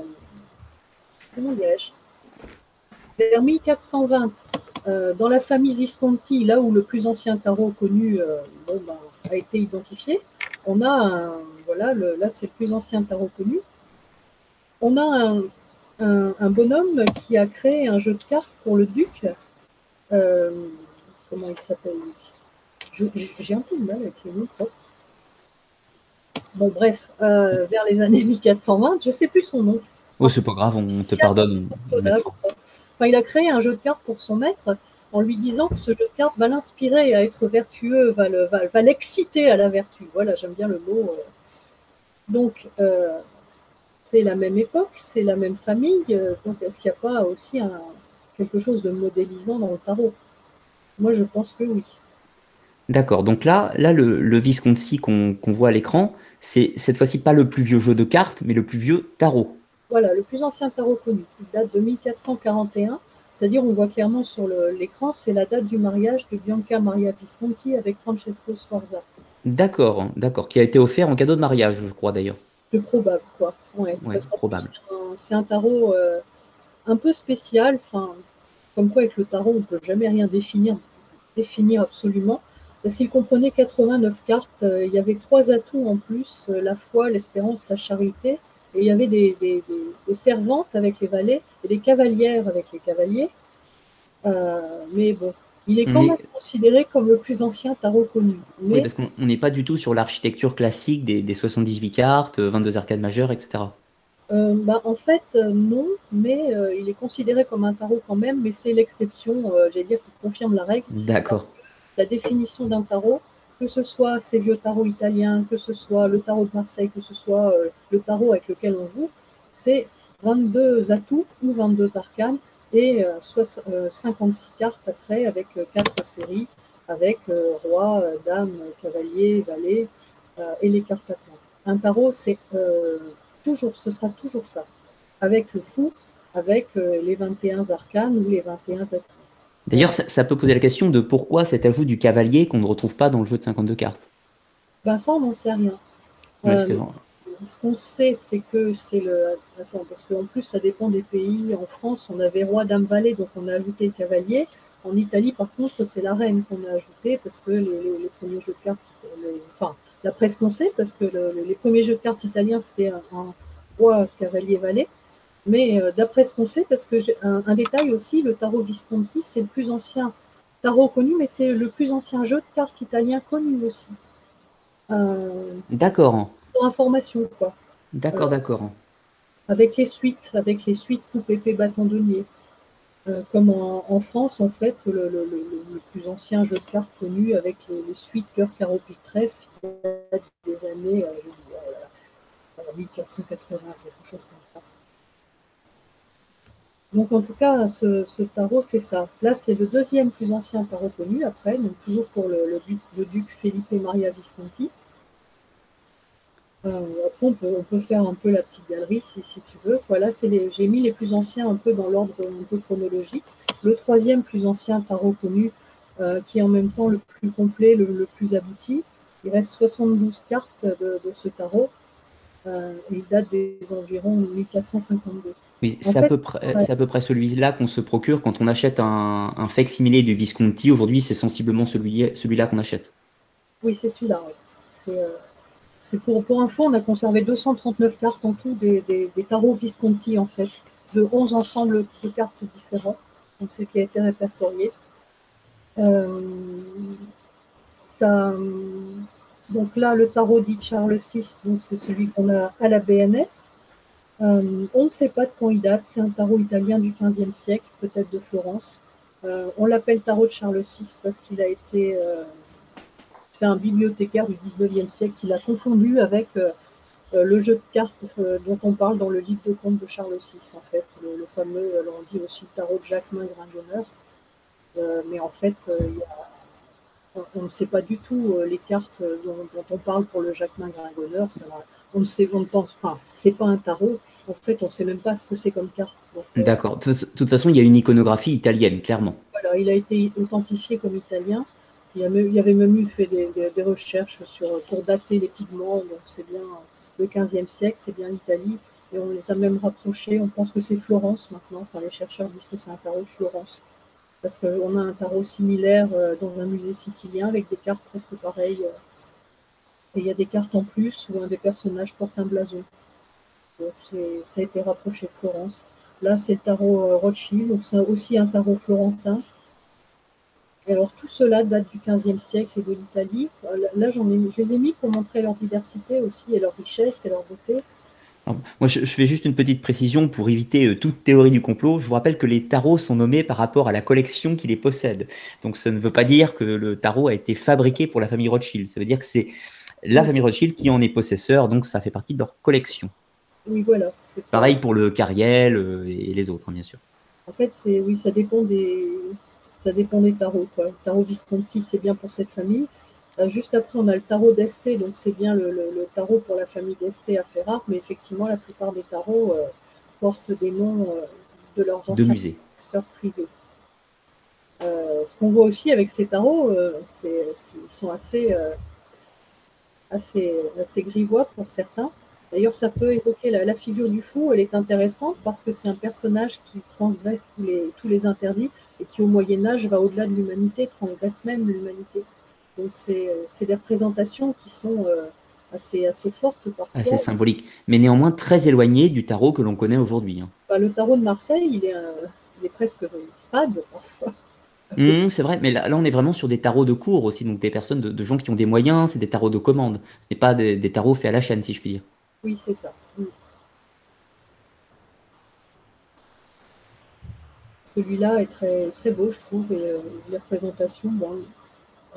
comment dirais-je, vers 1420, euh, dans la famille Visconti, là où le plus ancien tarot connu euh, ben, a été identifié, on a un, voilà, là c'est le plus ancien tarot connu, on a un, un, bonhomme qui a créé un jeu de cartes pour le duc comment il s'appelle J'ai un peu de mal avec les noms Bon, bref, euh, vers les années 1420, je ne sais plus son nom. Oh, c'est pas grave, on te pardonne. Enfin, il a créé un jeu de cartes pour son maître en lui disant que ce jeu de cartes va l'inspirer à être vertueux, va l'exciter à la vertu. Voilà, j'aime bien le mot. Euh. Donc, euh, c'est la même époque, c'est la même famille. Donc, est-ce qu'il n'y a pas aussi un, quelque chose de modélisant dans le tarot? Moi, je pense que oui. D'accord. Donc là, là le, Visconti qu'on voit à l'écran, c'est cette fois-ci pas le plus vieux jeu de cartes, mais le plus vieux tarot. Voilà, le plus ancien tarot connu. Il date de 1441. C'est-à-dire, on voit clairement sur l'écran, c'est la date du mariage de Bianca Maria Visconti avec Francesco Sforza. D'accord, d'accord. Qui a été offert en cadeau de mariage, je crois d'ailleurs. C'est probable, quoi. Ouais, probable. C'est un, tarot euh, un peu spécial. Enfin, comme quoi, avec le tarot, on ne peut jamais rien définir, définir absolument, parce qu'il comprenait 89 cartes. Euh, il y avait trois atouts en plus euh, la foi, l'espérance, la charité. Et il y avait des, servantes avec les valets et des cavalières avec les cavaliers. Euh, mais bon, il est quand même considéré comme le plus ancien tarot connu. Oui, parce qu'on n'est pas du tout sur l'architecture classique des, des, 78 cartes, 22 arcades majeures, etc. Euh, bah, en fait, euh, non, mais euh, il est considéré comme un tarot quand même, mais c'est l'exception, j'allais dire, qui confirme la règle. D'accord. La définition d'un tarot, que ce soit ces vieux tarots italiens, que ce soit le tarot de Marseille, que ce soit le tarot avec lequel on joue, c'est 22 atouts ou 22 arcanes et 56 cartes après avec quatre séries avec roi, dame, cavalier, valet et les cartes à Un tarot, c'est toujours, ce sera toujours ça, avec le fou, avec euh, les 21 arcanes ou les 21 atouts. D'ailleurs, ça, peut poser la question de pourquoi cet ajout du cavalier qu'on ne retrouve pas dans le jeu de 52 cartes. Ben ça, on n'en sait rien. Euh, ce qu'on sait, c'est que c'est le. Attends, parce qu'en plus, ça dépend des pays. En France, on avait roi, dame, valet, donc on a ajouté le cavalier. En Italie, par contre, c'est la reine qu'on a ajouté parce que les, premiers jeux de cartes, enfin, d'après ce qu'on sait, parce que les premiers jeux de cartes italiens, c'était un, roi, cavalier, valet. Mais euh, d'après ce qu'on sait, parce que un, détail aussi, le tarot Visconti, c'est le plus ancien tarot connu, mais c'est le plus ancien jeu de cartes italien connu aussi. Euh, d'accord. Pour information, quoi. D'accord, euh, d'accord. Avec les suites, avec les suites coupe épée bâton denier. Comme en, France, en fait, le, plus ancien jeu de cartes connu avec les, suites cœur, carreau, pique, trèfle, des années 1480, quelque chose comme ça. Donc en tout cas, ce, tarot, c'est ça. Là, c'est le deuxième plus ancien tarot connu après, donc toujours pour le duc Felipe Maria Visconti. Après, on peut, faire un peu la petite galerie si, tu veux. Voilà, j'ai mis les plus anciens un peu dans l'ordre un peu chronologique. Le troisième plus ancien tarot connu, qui est en même temps le plus complet, le, plus abouti. Il reste 72 cartes de, ce tarot. il date des environs 1452. Oui, c'est à, peu près, à peu près celui-là qu'on se procure quand on achète un, un fake similé du Visconti. Aujourd'hui, c'est sensiblement celui-là celui qu'on achète. Oui, c'est celui-là. C'est pour, pour info, on a conservé 239 cartes en tout des, des, tarots Visconti, en fait, de 11 ensembles de cartes différents. Donc, c'est qui a été répertorié. Euh, donc là, le tarot dit Charles VI, donc c'est celui qu'on a à la BNF. Euh, on ne sait pas de quand il date, c'est un tarot italien du XVe siècle, peut-être de Florence. Euh, on l'appelle tarot de Charles VI parce qu'il a été. Euh, c'est un bibliothécaire du XIXe siècle qui l'a confondu avec le jeu de cartes dont on parle dans le livre de compte de Charles VI, en fait, le, fameux, on dit aussi le tarot de Jacquemin Gringoneur. mais en fait, on ne sait pas du tout les cartes dont, on parle pour le Jacquemin Gringoneur. on ne sait, on ne pense, enfin, c'est pas un tarot, en fait, on ne sait même pas ce que c'est comme carte. Euh, D'accord. De toute façon, il y a une iconographie italienne, clairement. Voilà, il a été authentifié comme italien. Il y, avait même eu fait des, recherches sur, pour dater les pigments. Donc, c'est bien le 15e siècle, c'est bien l'Italie. Et on les a même rapprochés. On pense que c'est Florence maintenant. Enfin, les chercheurs disent que c'est un tarot de Florence. Parce qu'on a un tarot similaire euh, dans un musée sicilien avec des cartes presque pareilles. Euh. et il y a des cartes en plus où un des personnages porte un blason ça a été rapproché de Florence. Là, c'est le tarot euh, Rothschild, donc c'est aussi un tarot florentin. Alors, tout cela date du XVe siècle et de l'Italie. Euh, là, j'en ai, je les ai mis pour montrer leur diversité aussi et leur richesse et leur beauté. moi, je, fais juste une petite précision pour éviter euh, toute théorie du complot. Je vous rappelle que les tarots sont nommés par rapport à la collection qui les possède. Donc, ça ne veut pas dire que le tarot a été fabriqué pour la famille Rothschild. Ça veut dire que c'est la famille Rothschild qui en est possesseur, donc ça fait partie de leur collection. Oui, voilà. Pareil pour le Cariel euh, et les autres, hein, bien sûr. En fait, c'est oui, ça dépend des ça dépend des tarots. Quoi. Le tarot Visconti, c'est bien pour cette famille. Euh, juste après, on a le tarot d'Este, donc c'est bien le, tarot pour la famille d'Este à Ferrare, mais effectivement, la plupart des tarots euh, portent des noms de leurs anciens de privés. ce qu'on voit aussi avec ces tarots, c'est, ils sont assez, assez, assez grivois pour certains. D'ailleurs, ça peut évoquer la, figure du fou. Elle est intéressante parce que c'est un personnage qui transgresse tous les, interdits et qui, au Moyen Âge, va au-delà de l'humanité, transgresse même l'humanité. Donc, c'est des représentations qui sont euh, assez, assez fortes parfois. Assez symboliques, mais néanmoins très éloignées du tarot que l'on connaît aujourd'hui. Hein. Bah, le tarot de Marseille, il est, presque fade parfois. Mmh, c'est vrai, mais là, là, on est vraiment sur des tarots de cours aussi, donc des personnes, de, gens qui ont des moyens, c'est des tarots de commande. Ce n'est pas des tarots faits à la chaîne, si je puis dire. Oui, c'est ça. Celui-là est très, très beau, je trouve, et euh, les représentations,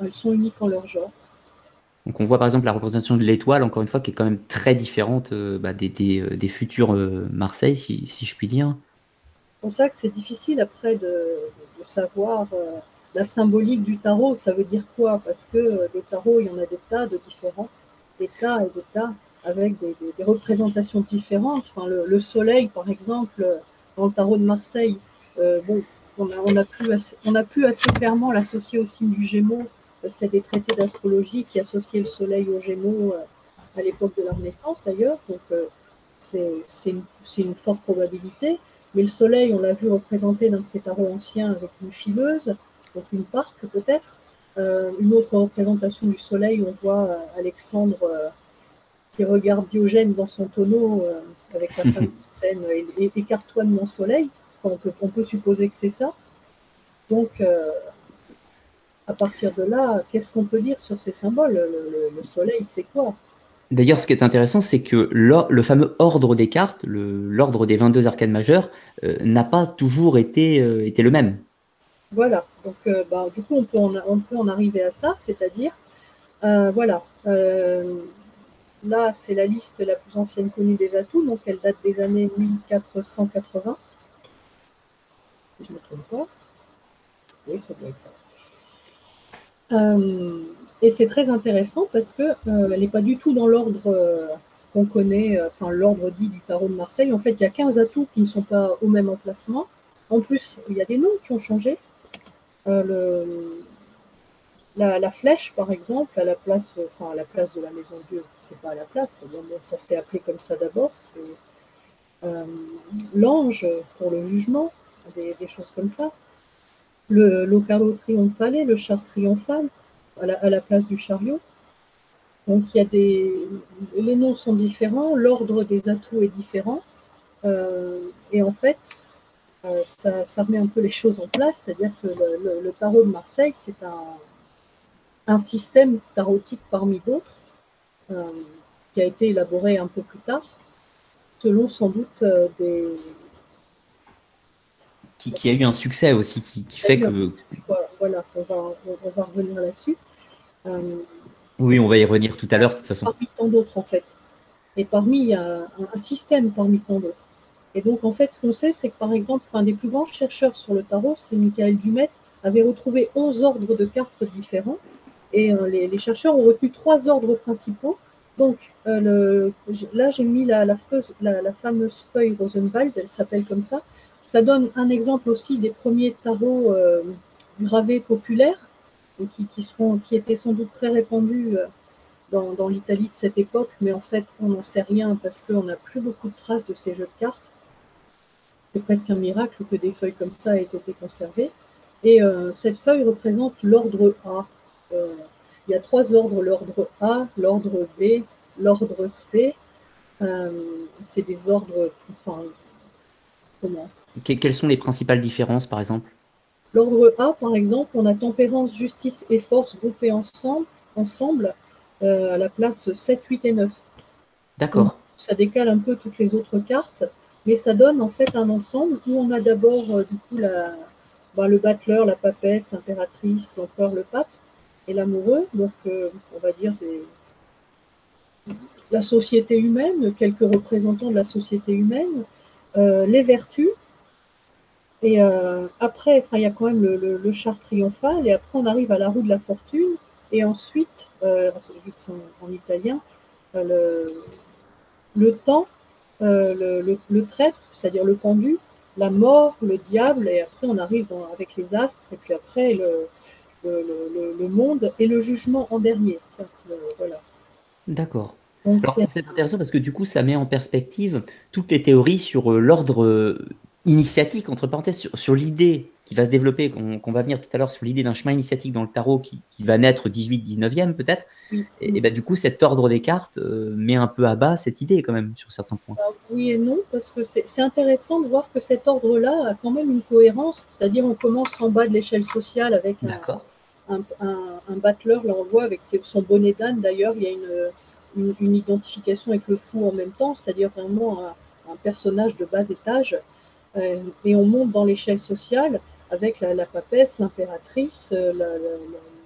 elles sont uniques en leur genre. Donc on voit par exemple la représentation de l'étoile, encore une fois, qui est quand même très différente euh, bah, des, euh, des, futurs Marseille, si, je puis dire. C'est pour ça que c'est difficile après de, savoir la symbolique du tarot, ça veut dire quoi? Parce que des tarots, il y en a des tas de différents, des tas et des tas avec des, représentations différentes. Enfin, le, soleil, par exemple, dans le tarot de Marseille, euh, bon, on a, on, a pu assez, on a pu assez clairement l'associer au signe du Gémeaux, parce qu'il y a des traités d'astrologie qui associaient le soleil au Gémeaux euh, à l'époque de la Renaissance d'ailleurs. Donc, euh, c'est une, une, forte probabilité. Mais le soleil, on l'a vu représenté dans ces tarots anciens avec une fileuse, donc une parque peut-être. une autre représentation du soleil, on voit Alexandre regarde Diogène dans son tonneau euh, avec la fameuse scène et, écarte-toi de mon soleil. On, peut, supposer que c'est ça. Donc, euh, à partir de là, qu'est-ce qu'on peut dire sur ces symboles? Le, soleil, c'est quoi? D'ailleurs, ce qui est intéressant, c'est que le, fameux ordre des cartes, l'ordre des 22 arcanes majeures, euh, n'a pas toujours été, été le même. Voilà, donc bah, du coup, on peut, en, on peut en arriver à ça, c'est-à-dire, voilà, Là, c'est la liste la plus ancienne connue des atouts, donc elle date des années 1480. Si je ne me trompe pas. Oui, ça doit être ça. Euh, et c'est très intéressant parce qu'elle euh, n'est pas du tout dans l'ordre euh, qu'on connaît, enfin l'ordre dit du tarot de Marseille. En fait, il y a 15 atouts qui ne sont pas au même emplacement. En plus, il y a des noms qui ont changé. la, flèche, par exemple, à la place, enfin, à la place de la maison Dieu, c'est pas à la place, ça s'est appelé comme ça d'abord, euh, l'ange pour le jugement, des, choses comme ça. Le, le carreau triomphale, le char triomphal, à la, place du chariot. Donc il y a des. Les noms sont différents, l'ordre des atouts est différent. Euh, et en fait, euh, ça, ça, remet un peu les choses en place, c'est-à-dire que le tarot de Marseille, c'est un, système tarotique parmi d'autres, euh, qui a été élaboré un peu plus tard, selon sans doute des... Qui, a eu un succès aussi, qui, fait que... Voilà, on, va, revenir là-dessus. Euh, oui, on va y revenir tout à l'heure, de toute façon. Parmi tant d'autres, en fait. Et parmi, il y a un, système parmi tant d'autres. Et donc, en fait, ce qu'on sait, c'est que, par exemple, un des plus grands chercheurs sur le tarot, c'est Michael Dumet, avait retrouvé 11 ordres de cartes différents et euh, les, chercheurs ont retenu trois ordres principaux. Donc euh, là, j'ai mis la, fameuse feuille Rosenwald, elle s'appelle comme ça. Ça donne un exemple aussi des premiers tarots euh, gravés populaires, qui, étaient sans doute très répandus dans, l'Italie de cette époque, mais en fait, on n'en sait rien parce qu'on n'a plus beaucoup de traces de ces jeux de cartes. C'est presque un miracle que des feuilles comme ça aient été conservées. Et cette feuille représente l'ordre A. Euh, il y a trois ordres, l'ordre A, l'ordre B, l'ordre C. Euh, c'est des ordres, enfin, comment Quelles sont les principales différences, par exemple? L'ordre A, par exemple, on a tempérance, justice et force groupées ensemble, ensemble euh, à la place 7, 8 et 9. D'accord. Ça décale un peu toutes les autres cartes, mais ça donne en fait un ensemble où on a d'abord du coup la, bah, le battleur, la papesse, l'impératrice, l'empereur, le pape et l'amoureux, donc euh, on va dire la société humaine, quelques représentants de la société humaine, euh, les vertus, et euh, après, il y a quand même le, char triomphal, et après on arrive à la roue de la fortune, et ensuite, vu que c'est en, italien, le, temps, le, le, traître, c'est-à-dire le pendu, la mort, le diable, et après on arrive avec les astres, et puis après le, monde et le jugement en dernier. voilà. D'accord. C'est intéressant parce que du coup, ça met en perspective toutes les théories sur euh, l'ordre euh, initiatique, entre parenthèses, sur, l'idée qui va se développer, qu'on va venir tout à l'heure, sur l'idée d'un chemin initiatique dans le tarot qui, va naître 18-19e peut-être. Et, ben, du coup, cet ordre des cartes euh, met un peu à bas cette idée quand même sur certains points. oui et non, parce que c'est intéressant de voir que cet ordre-là a quand même une cohérence, c'est-à-dire on commence en bas de l'échelle sociale avec un, un, un, battleur, là on le voit avec son bonnet d'âne d'ailleurs, il y a une, une, identification avec le fou en même temps, c'est-à-dire vraiment un, personnage de bas étage. Euh, et on monte dans l'échelle sociale avec la, papesse, l'impératrice, euh,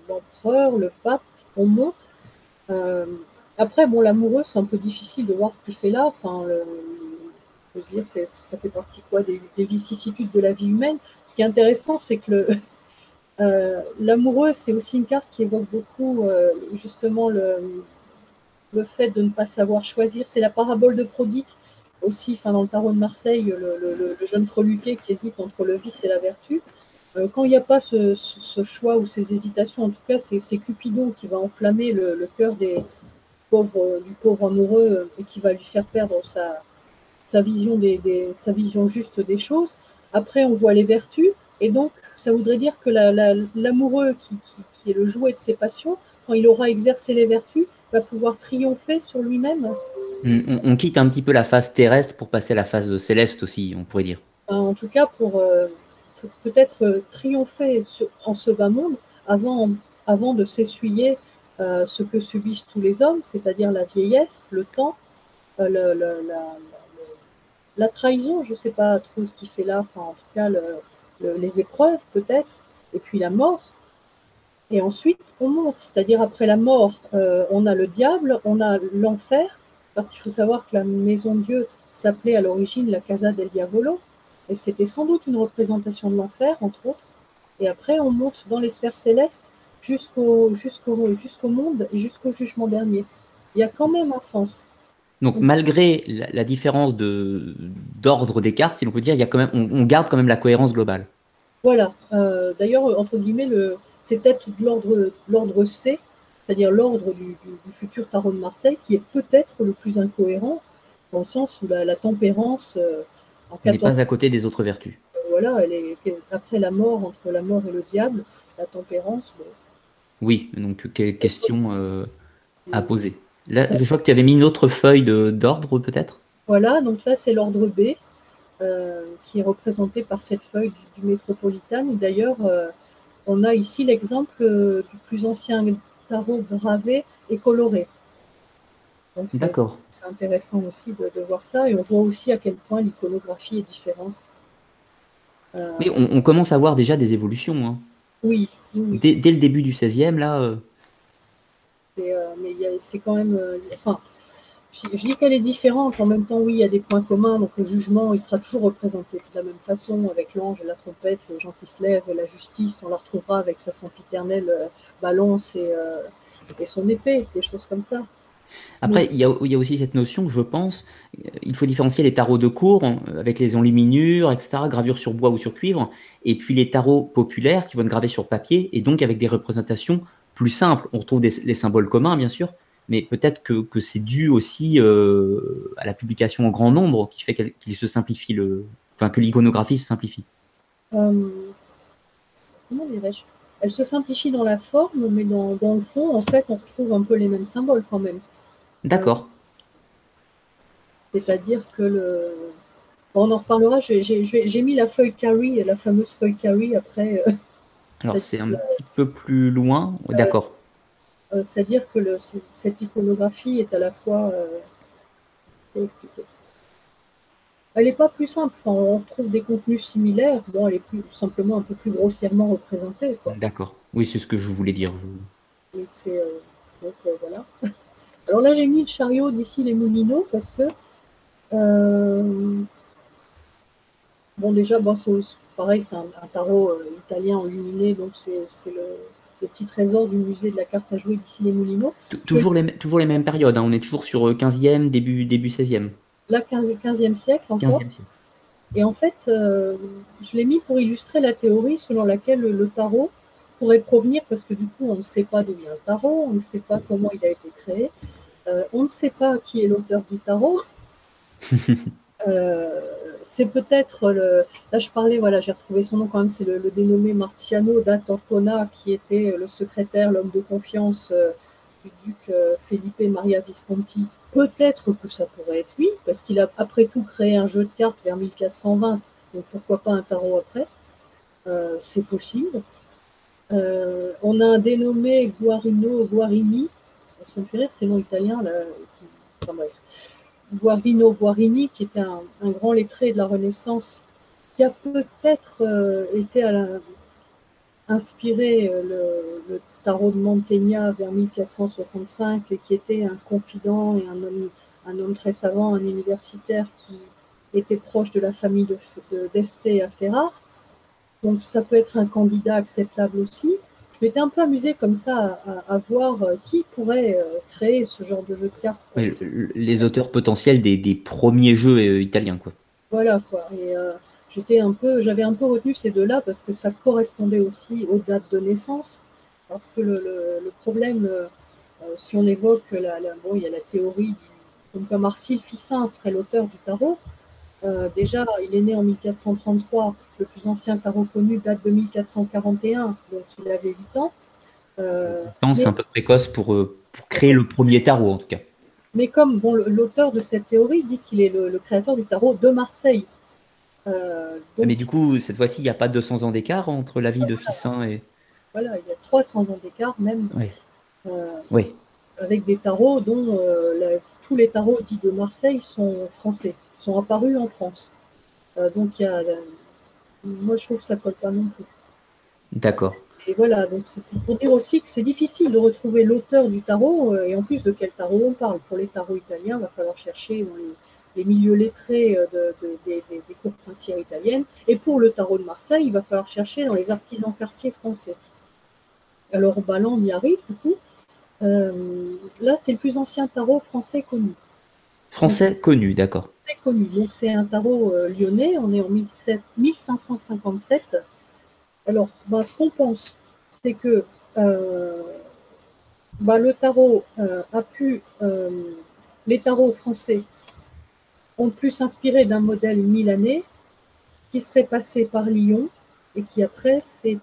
l'empereur, le pape, on monte. Euh, après, bon, l'amoureux, c'est un peu difficile de voir ce qu'il fait là. Enfin, je veux dire, ça fait partie quoi des, des, vicissitudes de la vie humaine. Ce qui est intéressant, c'est que l'amoureux, c'est aussi une carte qui évoque beaucoup justement le, le, fait de ne pas savoir choisir. C'est la parabole de Prodigue aussi, enfin, dans le tarot de Marseille, le, jeune freluqué qui hésite entre le vice et la vertu. Euh, quand il n'y a pas ce, choix ou ces hésitations, en tout cas, c'est Cupidon qui va enflammer le, cœur des pauvres, du pauvre amoureux et qui va lui faire perdre sa, sa, vision des, sa vision juste des choses. Après, on voit les vertus. Et donc, ça voudrait dire que l'amoureux qui, est le jouet de ses passions, quand il aura exercé les vertus, va pouvoir triompher sur lui-même. On, quitte un petit peu la phase terrestre pour passer à la phase céleste aussi, on pourrait dire. En tout cas, pour euh, peut-être euh, triompher en ce bas monde avant, avant de s'essuyer euh, ce que subissent tous les hommes, c'est-à-dire la vieillesse, le temps, la, la, trahison, je ne sais pas trop ce qu'il fait là, enfin en tout cas le, les épreuves peut-être, et puis la mort. Et ensuite, on monte, c'est-à-dire après la mort, euh, on a le diable, on a l'enfer, parce qu'il faut savoir que la maison de Dieu s'appelait à l'origine la Casa del Diavolo, et c'était sans doute une représentation de l'enfer, entre autres. Et après, on monte dans les sphères célestes jusqu'au monde et jusqu'au jugement dernier. Il y a quand même un sens. Donc malgré la, différence d'ordre des cartes, si l'on peut dire, il y a quand même, on, garde quand même la cohérence globale. Voilà. Euh, d'ailleurs, entre guillemets, c'est peut-être l'ordre C, c'est-à-dire l'ordre du, futur tarot de Marseille, qui est peut-être le plus incohérent, dans le sens où la, tempérance euh, en n'est pas à côté des autres vertus. voilà, elle est après la mort, entre la mort et le diable, la tempérance. Oui, donc question euh, à poser. Là, je crois que tu avais mis une autre feuille d'ordre, peut-être? Voilà, donc là, c'est l'ordre B, euh, qui est représenté par cette feuille du, métropolitain. D'ailleurs, euh, on a ici l'exemple du plus ancien tarot gravé et coloré. D'accord. C'est intéressant aussi de, voir ça, et on voit aussi à quel point l'iconographie est différente. Mais on, commence à voir déjà des évolutions. Hein. Oui. Dès, le début du 16e, là. Euh. Euh, mais c'est quand même. Euh, enfin, je, dis qu'elle est différente. En même temps, oui, il y a des points communs. Donc le jugement, il sera toujours représenté de la même façon, avec l'ange la trompette, les gens qui se lèvent, la justice. On la retrouvera avec sa sempiternelle balance et, et son épée, des choses comme ça. Après, il y, a, aussi cette notion, je pense, il faut différencier les tarots de cours avec les enluminures, etc., gravures sur bois ou sur cuivre, et puis les tarots populaires qui vont être gravés sur papier, et donc avec des représentations plus simples. On retrouve des, les symboles communs, bien sûr, mais peut-être que, c'est dû aussi euh, à la publication en grand nombre qui fait qu'il se simplifie, le, enfin que l'iconographie se simplifie. Euh, comment dirais-je? Elle se simplifie dans la forme, mais dans, dans, le fond, en fait, on retrouve un peu les mêmes symboles quand même. D'accord. C'est-à-dire que le. on en reparlera. J'ai mis la feuille carry, la fameuse feuille carry après. Euh, Alors c'est un petit peu plus loin. D'accord. Euh, c'est-à-dire que le, cette iconographie est à la fois. Euh, elle n'est pas plus simple. on retrouve des contenus similaires. Bon, elle est plus, simplement un peu plus grossièrement représentée. D'accord. Oui, c'est ce que je voulais dire. c'est, donc voilà. Alors là, j'ai mis le chariot d'ici les Moulineaux parce que, euh, bon, déjà, bon, c'est pareil, c'est un, tarot euh, italien enluminé, donc c'est le, petit trésor du musée de la carte à jouer d'ici les Moulineaux. Toujours les, toujours les mêmes périodes, hein. on est toujours sur 15e, euh, début, début 16e. Là, 15, e siècle encore. Et en fait, je l'ai mis pour illustrer la théorie selon laquelle le tarot pourrait provenir, parce que du coup, on ne sait pas d'où vient le tarot, on ne sait pas comment il a été créé, euh, on ne sait pas qui est l'auteur du tarot. Euh, c'est peut-être le. Là, je parlais, voilà, j'ai retrouvé son nom quand même, c'est le, dénommé Marciano da Tortona, qui était le secrétaire, l'homme de confiance euh, du duc Felipe Maria Visconti. Peut-être que ça pourrait être lui, parce qu'il a après tout créé un jeu de cartes vers 1420, donc pourquoi pas un tarot après? C'est possible. on a un dénommé Guarino Guarini, ça me fait rire ces noms italiens. Là, Guarino Guarini, qui était un, grand lettré de la Renaissance, qui a peut-être euh, été à inspiré euh, le, tarot de Mantegna vers 1465 et qui était un confident et un homme, un homme très savant, un universitaire qui était proche de la famille d'Este de, et Ferrare. Donc ça peut être un candidat acceptable aussi je m'étais un peu amusé comme ça à, voir euh, qui pourrait euh, créer ce genre de jeu de cartes. les auteurs potentiels des, premiers jeux euh, italiens, quoi. Voilà, quoi. Et j'étais un peu, j'avais un peu retenu ces deux-là parce que ça correspondait aussi aux dates de naissance. Parce que le, problème, si on évoque la, bon, il y a la théorie comme comme Arcile Fissin serait l'auteur du tarot. Déjà, il est né en 1433 le plus ancien tarot connu date de 1441, donc il avait 8 ans. Euh, c'est un peu précoce pour, euh, pour, créer le premier tarot, en tout cas. Mais comme bon, l'auteur de cette théorie dit qu'il est le, créateur du tarot de Marseille. Euh, mais du coup, cette fois-ci, il n'y a pas 200 ans d'écart entre la vie de Fissin et. Voilà, il y a 300 ans d'écart même. Oui. oui. Avec des tarots dont tous les tarots dits de Marseille sont français, sont apparus en France. donc il y a moi je trouve que ça colle pas non plus. D'accord. Et voilà, donc c'est pour dire aussi que c'est difficile de retrouver l'auteur du tarot, euh, et en plus de quel tarot on parle. Pour les tarots italiens, il va falloir chercher dans les, milieux lettrés euh, des, cours princières italiennes. Et pour le tarot de Marseille, il va falloir chercher dans les artisans quartiers français. Alors, Ballan on y arrive, du coup. Euh, là, c'est le plus ancien tarot français connu. Français connu, d'accord. Connu. Donc c'est un tarot lyonnais, on est en 1557. Alors, ben, ce qu'on pense, c'est que ben, le tarot a pu, les tarots français ont pu s'inspirer d'un modèle milanais qui serait passé par Lyon et qui après s'est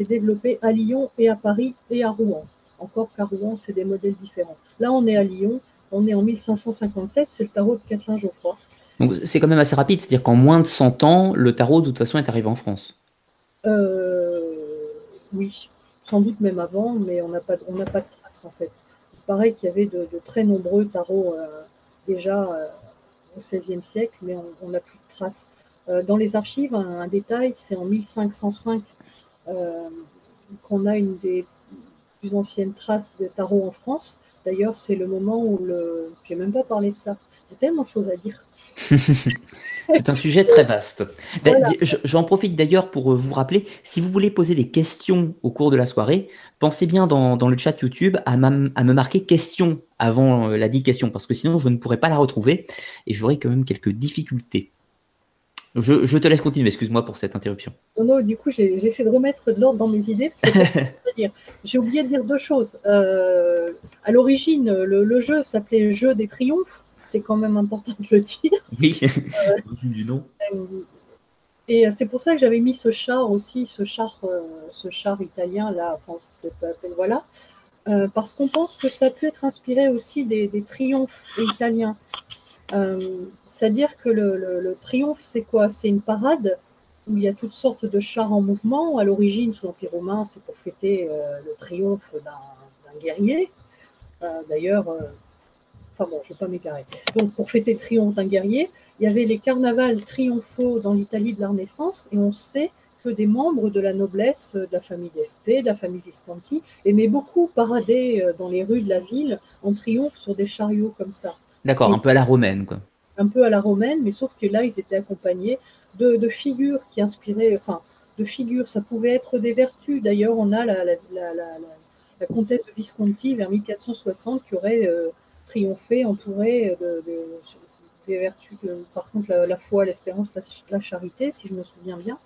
développé à Lyon et à Paris et à Rouen. Encore qu'à Rouen, c'est des modèles différents. Là, on est à Lyon, on est en 1557, c'est le tarot de Kathleen Geoffroy. Donc c'est quand même assez rapide, c'est-à-dire qu'en moins de 100 ans, le tarot de toute façon est arrivé en France. Euh, oui, sans doute même avant, mais on n'a pas, on pas de traces en fait. Il paraît qu'il y avait de, très nombreux tarots euh, déjà euh, au XVIe siècle, mais on n'a plus de traces. Dans les archives, un, détail, c'est en 1505 euh, qu'on a une des plus anciennes traces de tarot en France. D'ailleurs, c'est le moment où le. J'ai même pas parlé de ça. Il y a tellement de choses à dire. C'est un sujet très vaste. J'en profite d'ailleurs pour euh, vous rappeler, si vous voulez poser des questions au cours de la soirée, pensez bien dans, le chat YouTube à, à, me marquer question avant la dite question, parce que sinon je ne pourrais pas la retrouver et j'aurai quand même quelques difficultés. Je, te laisse continuer, excuse-moi pour cette interruption. Non, non, du coup, j'essaie de remettre de l'ordre dans mes idées. J'ai oublié de dire deux choses. Euh, à l'origine, le, jeu s'appelait Jeu des Triomphes. C'est quand même important de le dire. Oui, euh, du nom. Euh, et c'est pour ça que j'avais mis ce char aussi, ce char, ce char italien là, voilà, parce qu'on pense que ça peut être inspiré aussi des, des triomphes italiens. C'est-à-dire que le, triomphe, c'est quoi? C'est une parade où il y a toutes sortes de chars en mouvement. À l'origine, sous l'Empire romain, c'est pour fêter euh, le triomphe d'un guerrier. Euh, d'ailleurs, euh, enfin bon, je ne vais pas m'égarer. Donc, pour fêter le triomphe d'un guerrier, il y avait les carnavals triomphaux dans l'Italie de la Renaissance, et on sait que des membres de la noblesse, de la famille d'Este, de la famille Visconti, aimaient beaucoup parader dans les rues de la ville en triomphe sur des chariots comme ça. D'accord, un peu à la romaine, quoi un peu à la romaine, mais sauf que là, ils étaient accompagnés de, figures qui inspiraient, enfin, de figures, ça pouvait être des vertus. D'ailleurs, on a la, comtesse de Visconti vers 1460 qui aurait euh, triomphé, entourée de, des vertus, par contre, la, foi, l'espérance, la, charité, si je me souviens bien.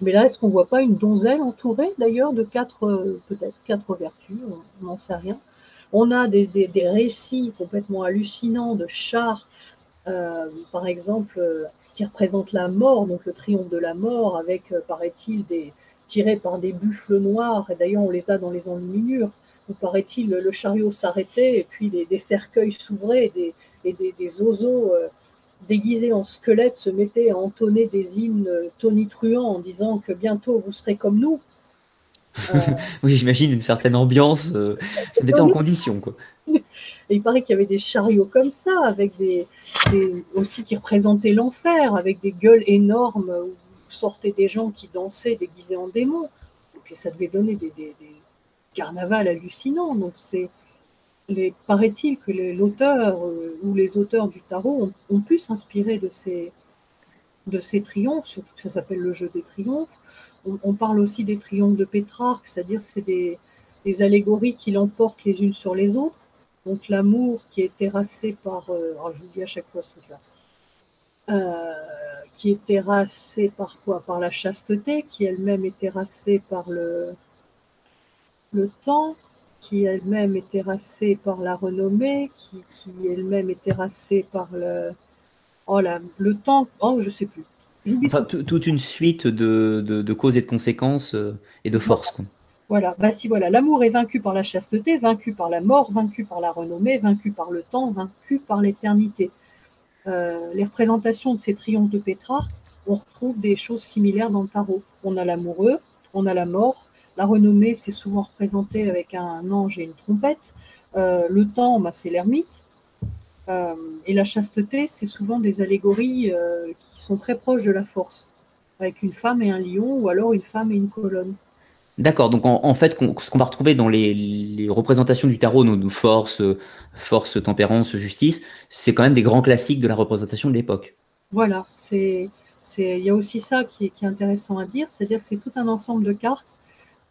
Mais là, est-ce qu'on ne voit pas une donzelle entourée d'ailleurs de quatre, euh, peut-être quatre vertus, on n'en sait rien. On a des, des, récits complètement hallucinants de chars euh, par exemple, euh, qui représente la mort, donc le triomphe de la mort, avec, euh, paraît-il, des tirés par des buffles noirs, et d'ailleurs on les a dans les enluminures, où paraît-il le chariot s'arrêtait, et puis des, cercueils s'ouvraient, et des, des oiseaux déguisés en squelettes se mettaient à entonner des hymnes tonitruants en disant que bientôt vous serez comme nous. oui, j'imagine une certaine ambiance, ça mettait en condition. Quoi. Et il paraît qu'il y avait des chariots comme ça, avec des, aussi qui représentaient l'enfer, avec des gueules énormes où sortaient des gens qui dansaient déguisés en démons. Et ça devait donner des, carnavals hallucinants. Donc c'est paraît-il que l'auteur euh, ou les auteurs du tarot ont, pu s'inspirer de ces, de ces triomphes, surtout que ça s'appelle le jeu des triomphes. On, parle aussi des triomphes de Pétrarque, c'est-à-dire c'est des, des, allégories qui l'emportent les unes sur les autres. Donc l'amour qui est terrassé par, euh, oh, à chaque fois ce truc-là, euh, qui est terrassé par quoi? Par la chasteté, qui elle-même est terrassée par le, le temps, qui elle-même est terrassée par la renommée, qui, elle-même est terrassée par le, oh, le temps, oh je sais plus. Enfin, toute une suite de, de, causes et de conséquences euh, et de forces. Voilà, bah si voilà, l'amour est vaincu par la chasteté, vaincu par la mort, vaincu par la renommée, vaincu par le temps, vaincu par l'éternité. Euh, les représentations de ces triomphes de Pétrarque, on retrouve des choses similaires dans le tarot. On a l'amoureux, on a la mort, la renommée, c'est souvent représenté avec un ange et une trompette. Euh, le temps, bah, c'est l'ermite. Euh, et la chasteté, c'est souvent des allégories qui sont très proches de la force, avec une femme et un lion, ou alors une femme et une colonne. D'accord, donc en, fait, ce qu'on va retrouver dans les, représentations du tarot, nos, forces, force, tempérance, justice, c'est quand même des grands classiques de la représentation de l'époque. Voilà, il y a aussi ça qui est, intéressant à dire, c'est-à-dire que c'est tout un ensemble de cartes.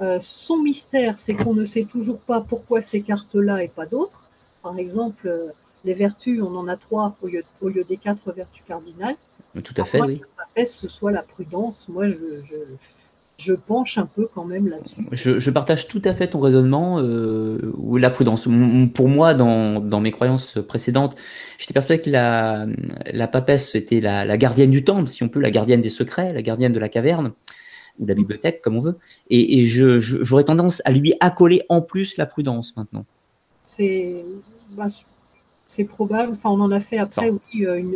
Euh, son mystère, c'est qu'on ne sait toujours pas pourquoi ces cartes-là et pas d'autres. Par exemple, les vertus, on en a trois au lieu, au lieu des quatre vertus cardinales. Tout à fait, oui. La ce soit la prudence. Moi, je, je, penche un peu quand même là-dessus. Je, partage tout à fait ton raisonnement euh, ou la prudence. Pour moi, dans, dans mes croyances précédentes, j'étais persuadé que la, la papesse était la, la, gardienne du temple, si on peut, la gardienne des secrets, la gardienne de la caverne ou de la bibliothèque, comme on veut. Et, et j'aurais tendance à lui accoler en plus la prudence maintenant. C'est bah, c'est probable. Enfin, on en a fait après, oui, euh, une,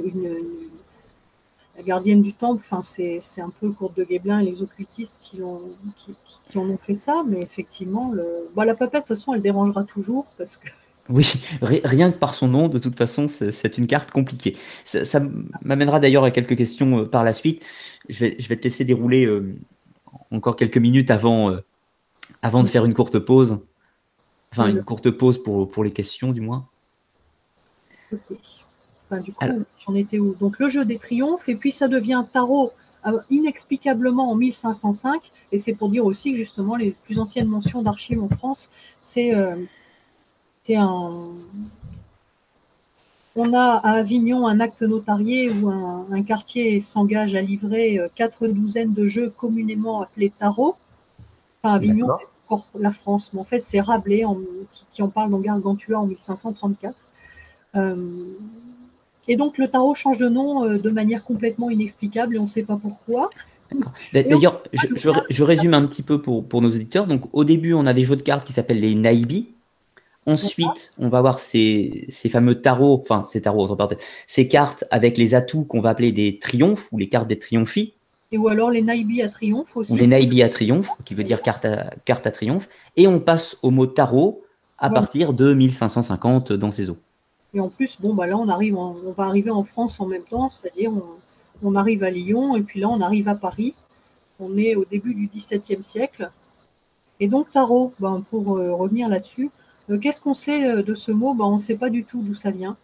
la gardienne du temple. Enfin, c'est un peu Courte de Guéblin et les occultistes qui, ont, qui, qui, en ont fait ça. Mais effectivement, le... Bah, la papette, de toute façon, elle dérangera toujours parce que. Oui, rien que par son nom, de toute façon, c'est une carte compliquée. Ça, m'amènera d'ailleurs à quelques questions euh, par la suite. Je vais, je vais te laisser dérouler euh, encore quelques minutes avant, avant de faire une courte pause. Enfin, une courte pause pour, pour les questions, du moins du coup, j'en étais où? Donc le jeu des triomphes, et puis ça devient tarot euh, inexplicablement en 1505, et c'est pour dire aussi que justement les plus anciennes mentions d'archives en France, c'est euh, un. On a à Avignon un acte notarié où un, quartier s'engage à livrer euh, quatre douzaines de jeux communément appelés tarot. Enfin, Avignon, c'est encore la France, mais en fait, c'est Rabelais qui, en parle dans Gargantua en 1534. Euh, et donc le tarot change de nom euh, de manière complètement inexplicable et on ne sait pas pourquoi. D'ailleurs, je, résume un petit peu pour, pour, nos auditeurs. Donc, au début, on a des jeux de cartes qui s'appellent les Naibi. Ensuite, on va voir ces, ces fameux tarots, enfin, ces tarots, ces cartes avec les atouts qu'on va appeler des triomphes ou les cartes des triomphis. Et ou alors les Naibi à triomphe aussi. les Naibi à triomphe, qui veut dire carte à, carte à triomphe. Et on passe au mot tarot à partir de 1550 dans ces eaux. Et en plus, bon, bah là, on, arrive on va arriver en France en même temps, c'est-à-dire on, arrive à Lyon et puis là, on arrive à Paris. On est au début du XVIIe siècle. Et donc, tarot, ben, pour euh, revenir là-dessus, euh, qu'est-ce qu'on sait euh, de ce mot? Ben, On ne sait pas du tout d'où ça vient.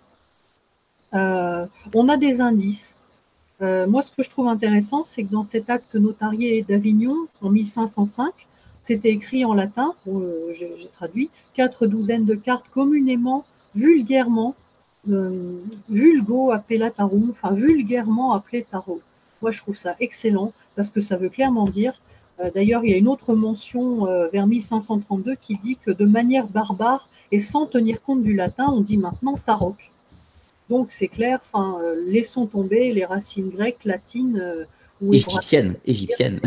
on a des indices. moi, ce que je trouve intéressant, c'est que dans cet acte notarié d'Avignon, en 1505, c'était écrit en latin, j'ai traduit, quatre douzaines de cartes communément vulgairement, euh, vulgo appelé tarot, enfin vulgairement appelé tarot. Moi, je trouve ça excellent parce que ça veut clairement dire. Euh, d'ailleurs, il y a une autre mention euh, vers 1532 qui dit que de manière barbare et sans tenir compte du latin, on dit maintenant tarot. Donc c'est clair, enfin, laissons tomber les racines grecques, latines ou égyptiennes. Égyptiennes.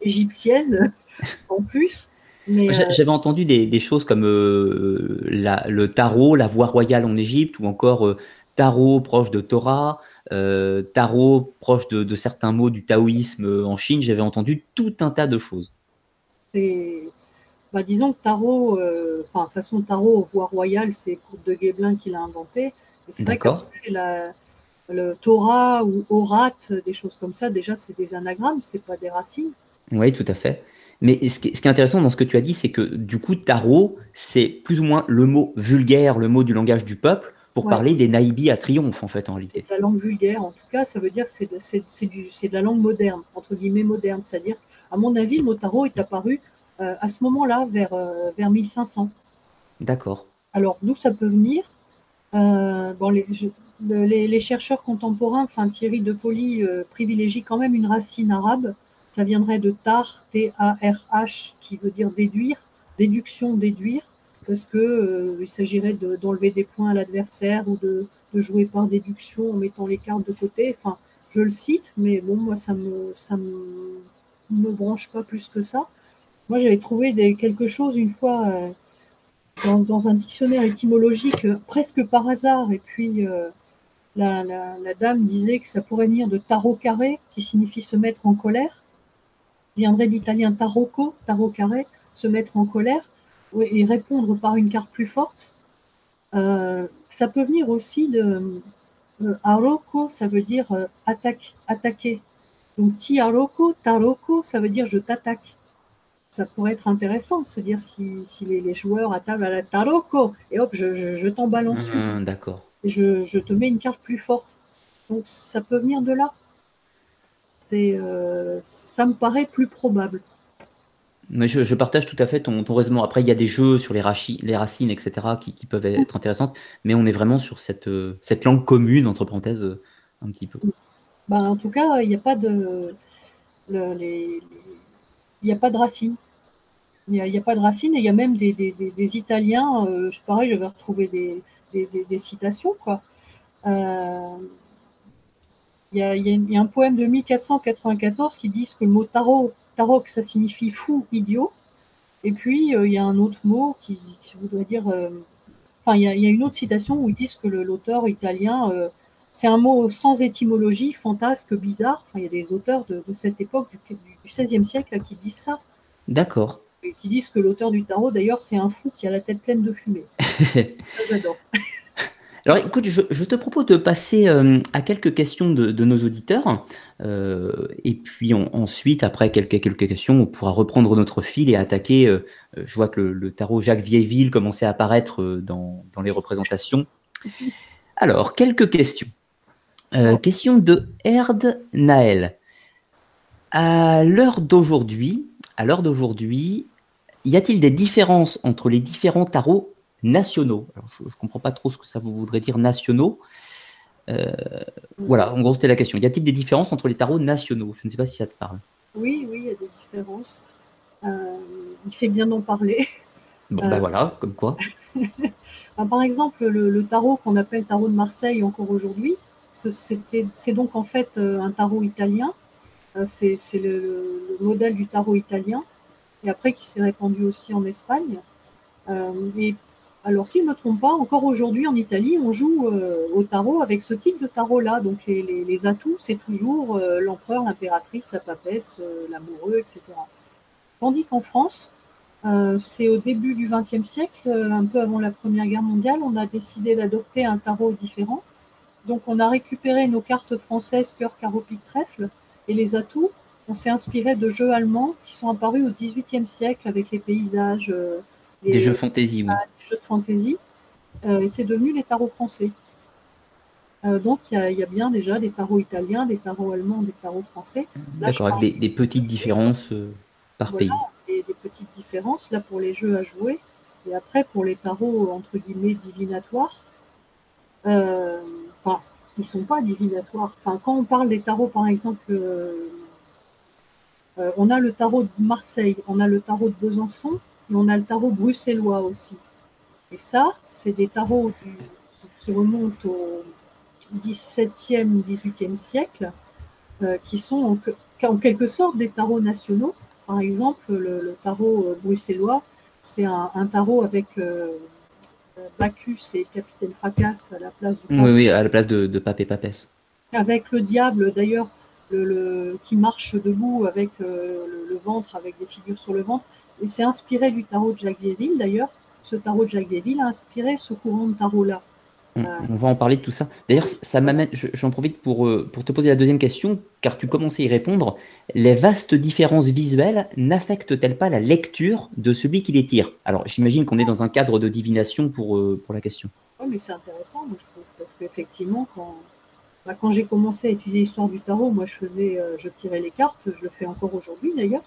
Égyptiennes, en plus. Euh, j'avais entendu des, choses comme euh, le tarot, la voie royale en Égypte, ou encore euh, tarot proche de Torah, tarot proche de, certains mots du taoïsme en Chine. J'avais entendu tout un tas de choses. Bah, disons que tarot, enfin façon tarot, voie royale, c'est Courte de Guéblin qui l'a inventé. C'est vrai que le Torah ou Orat, des choses comme ça, déjà c'est des anagrammes, c'est pas des racines. Oui, tout à fait. Mais ce qui, est intéressant dans ce que tu as dit, c'est que du coup, tarot, c'est plus ou moins le mot vulgaire, le mot du langage du peuple, pour parler des naïbis à triomphe, en fait, en réalité. C'est la langue vulgaire, en tout cas, ça veut dire que c'est de, de, la langue moderne, entre guillemets moderne. C'est-à-dire, à mon avis, le mot tarot est apparu euh, à ce moment-là, vers, euh, vers 1500. D'accord. Alors, d'où ça peut venir? Euh, bon, les, les, chercheurs contemporains, enfin Thierry de Poli, privilégient quand même une racine arabe ça viendrait de tar, T-A-R-H, qui veut dire déduire, déduction, déduire, parce qu'il euh, s'agirait d'enlever des points à l'adversaire ou de, jouer par déduction en mettant les cartes de côté. Enfin, je le cite, mais bon, moi, ça me, ça me, branche pas plus que ça. Moi, j'avais trouvé quelque chose une fois euh, dans, un dictionnaire étymologique, euh, presque par hasard, et puis la, la, dame disait que ça pourrait venir de tarot carré, qui signifie se mettre en colère viendrait d'italien tarocco, tarot carré, se mettre en colère et répondre par une carte plus forte. Euh, ça peut venir aussi de euh, aroko, ça veut dire euh, attaque, attaquer. Donc ti aroko, taroko, ça veut dire je t'attaque. Ça pourrait être intéressant, se dire si, si les, joueurs à table à la taroko, et hop, je, je, t'en balance mmh, D'accord. Je, je te mets une carte plus forte. Donc ça peut venir de là. C'est, euh, ça me paraît plus probable. Mais je, partage tout à fait ton, ton, raisonnement. Après, il y a des jeux sur les, les racines, etc., qui, peuvent être intéressantes, mais on est vraiment sur cette, cette langue commune, entre parenthèses, un petit peu. Bah, en tout cas, il n'y a pas de, il n'y a pas de racines. Il n'y a, pas de racines et il y a même des, des, Italiens, euh, je pareil, je vais retrouver des, citations. Quoi. Euh, il, y a, il, y a, un poème de 1494 qui dit que le mot tarot, tarot ça signifie fou, idiot. Et puis, euh, il y a un autre mot qui, voudrait dire. enfin, il y, a, il y, a, une autre citation où ils disent que l'auteur italien c'est un mot sans étymologie, fantasque, bizarre. Enfin, il y a des auteurs de, cette époque, du, XVIe siècle, qui disent ça. D'accord. Et qui disent que l'auteur du tarot, d'ailleurs, c'est un fou qui a la tête pleine de fumée. J'adore. Alors écoute, je, te propose de passer euh, à quelques questions de, nos auditeurs. Euh, et puis ensuite, après quelques, quelques questions, on pourra reprendre notre fil et attaquer. Euh, je vois que le, tarot Jacques Vieilleville commençait à apparaître dans, dans les représentations. Alors, quelques questions. Euh, question de Erd Naël. À l'heure d'aujourd'hui, à l'heure d'aujourd'hui, y a-t-il des différences entre les différents tarots nationaux Je ne comprends pas trop ce que ça voudrait dire nationaux. Euh, voilà, en gros, c'était la question. Y a-t-il des différences entre les tarots nationaux? Je ne sais pas si ça te parle. Oui, oui, il y a des différences. Euh, il fait bien d'en parler. Bon, ben voilà, comme quoi. par exemple, le tarot qu'on appelle tarot de Marseille encore aujourd'hui, c'est donc en fait un tarot italien. C'est le, modèle du tarot italien, et après qui s'est répandu aussi en Espagne. Et alors, si je ne me trompe pas, encore aujourd'hui en Italie, on joue au tarot avec ce type de tarot-là. Donc, les, atouts, c'est toujours l'empereur, l'impératrice, la papesse, l'amoureux, etc. Tandis qu'en France, c'est au début du XXe siècle, un peu avant la Première Guerre mondiale, on a décidé d'adopter un tarot différent donc on a récupéré nos cartes françaises cœur, carreau, pique, trèfle et les atouts. On s'est inspiré de jeux allemands qui sont apparus au XVIIIe siècle avec les paysages. Euh, des jeux fantaisie, oui. Des jeux de fantaisie. Euh, et c'est devenu les tarots français. Euh, donc il y, a bien déjà des tarots italiens, des tarots allemands, des tarots français. D'accord, avec des, petites différences par pays. Des petites différences là pour les jeux à jouer. Et après pour les tarots entre guillemets divinatoires, euh, enfin, ils sont pas divinatoires. Enfin, quand on parle des tarots, par exemple, euh, euh, on a le tarot de Marseille, on a le tarot de Besançon, et on a le tarot bruxellois aussi. Et ça, c'est des tarots qui remontent au XVIIe, XVIIIe siècle, qui sont en, quelque sorte des tarots nationaux. Par exemple, le, tarot bruxellois, c'est un, tarot avec Bacchus et Capitaine Fracasse à la place du Oui, oui, à la place de, de Pape et Papesse. Avec le diable, d'ailleurs, le, qui marche debout avec euh, le, ventre, avec des figures sur le ventre. Et c'est inspiré du tarot de Jacques Desville, d'ailleurs. Ce tarot de Jacques Desville a inspiré ce courant de tarot-là. Euh, on, va en parler de tout ça. D'ailleurs, ça m'amène, j'en profite pour, euh, pour te poser la deuxième question, car tu commençais à y répondre. Les vastes différences visuelles n'affectent-elles pas la lecture de celui qui les tire? Alors, j'imagine qu'on est dans un cadre de divination pour, pour la question. Oui, mais c'est intéressant, moi, je trouve, parce qu'effectivement, quand, bah, quand j'ai commencé à étudier l'histoire du tarot, moi, je faisais, je tirais les cartes, je le fais encore aujourd'hui, d'ailleurs.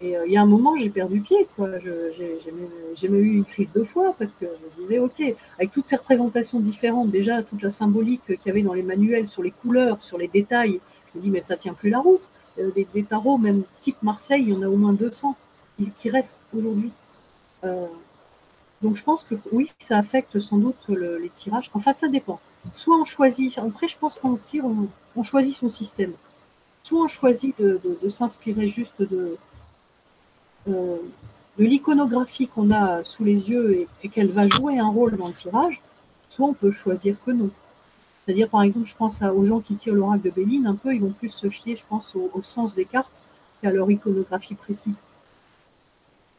Et euh, il y a un moment, j'ai perdu pied. J'ai même, eu une crise de foi parce que je me disais, OK, avec toutes ces représentations différentes, déjà toute la symbolique qu'il y avait dans les manuels sur les couleurs, sur les détails, je me dis, mais ça tient plus la route. Euh, des, tarots, même type Marseille, il y en a au moins 200 qui, restent aujourd'hui. Euh, donc je pense que oui, ça affecte sans doute les tirages. Enfin, ça dépend. Soit on choisit, après je pense qu'on tire, on, choisit son système. Soit on choisit de s'inspirer juste de, euh, de l'iconographie qu'on a sous les yeux et, qu'elle va jouer un rôle dans le tirage, soit on peut choisir que non. C'est-à-dire, par exemple, je pense aux gens qui tirent l'oracle de Béline, un peu, ils vont plus se fier, je pense, au, sens des cartes qu'à leur iconographie précise.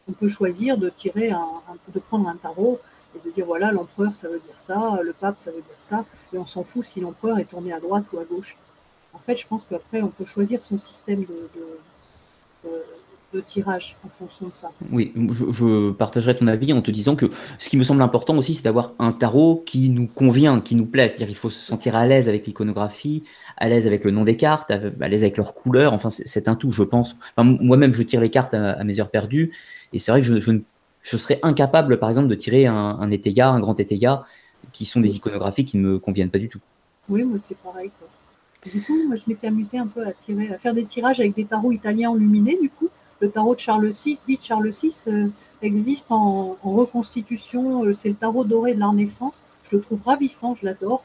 On peut choisir de tirer un, de prendre un tarot et de dire voilà, l'empereur ça veut dire ça, le pape ça veut dire ça, et on s'en fout si l'empereur est tourné à droite ou à gauche. En fait, je pense qu'après, on peut choisir son système de de tirage en fonction de ça. Oui, je, partagerai ton avis en te disant que ce qui me semble important aussi, c'est d'avoir un tarot qui nous convient, qui nous plaît. C'est-à-dire qu'il faut se sentir à l'aise avec l'iconographie, à l'aise avec le nom des cartes, à l'aise avec leurs couleurs. Enfin, c'est un tout, je pense. Moi-même, je tire les cartes à, mes heures perdues. Et c'est vrai que je, je, serais incapable, par exemple, de tirer un, un un grand Etéga, qui sont des iconographies qui ne me conviennent pas du tout. Oui, moi, c'est pareil. Du coup, moi, je m'étais amusée un peu à, tirer, à faire des tirages avec des tarots italiens enluminés, du coup. Le tarot de Charles VI, dit Charles VI, euh, existe en, reconstitution. Euh, c'est le tarot doré de la Renaissance. Je le trouve ravissant, je l'adore.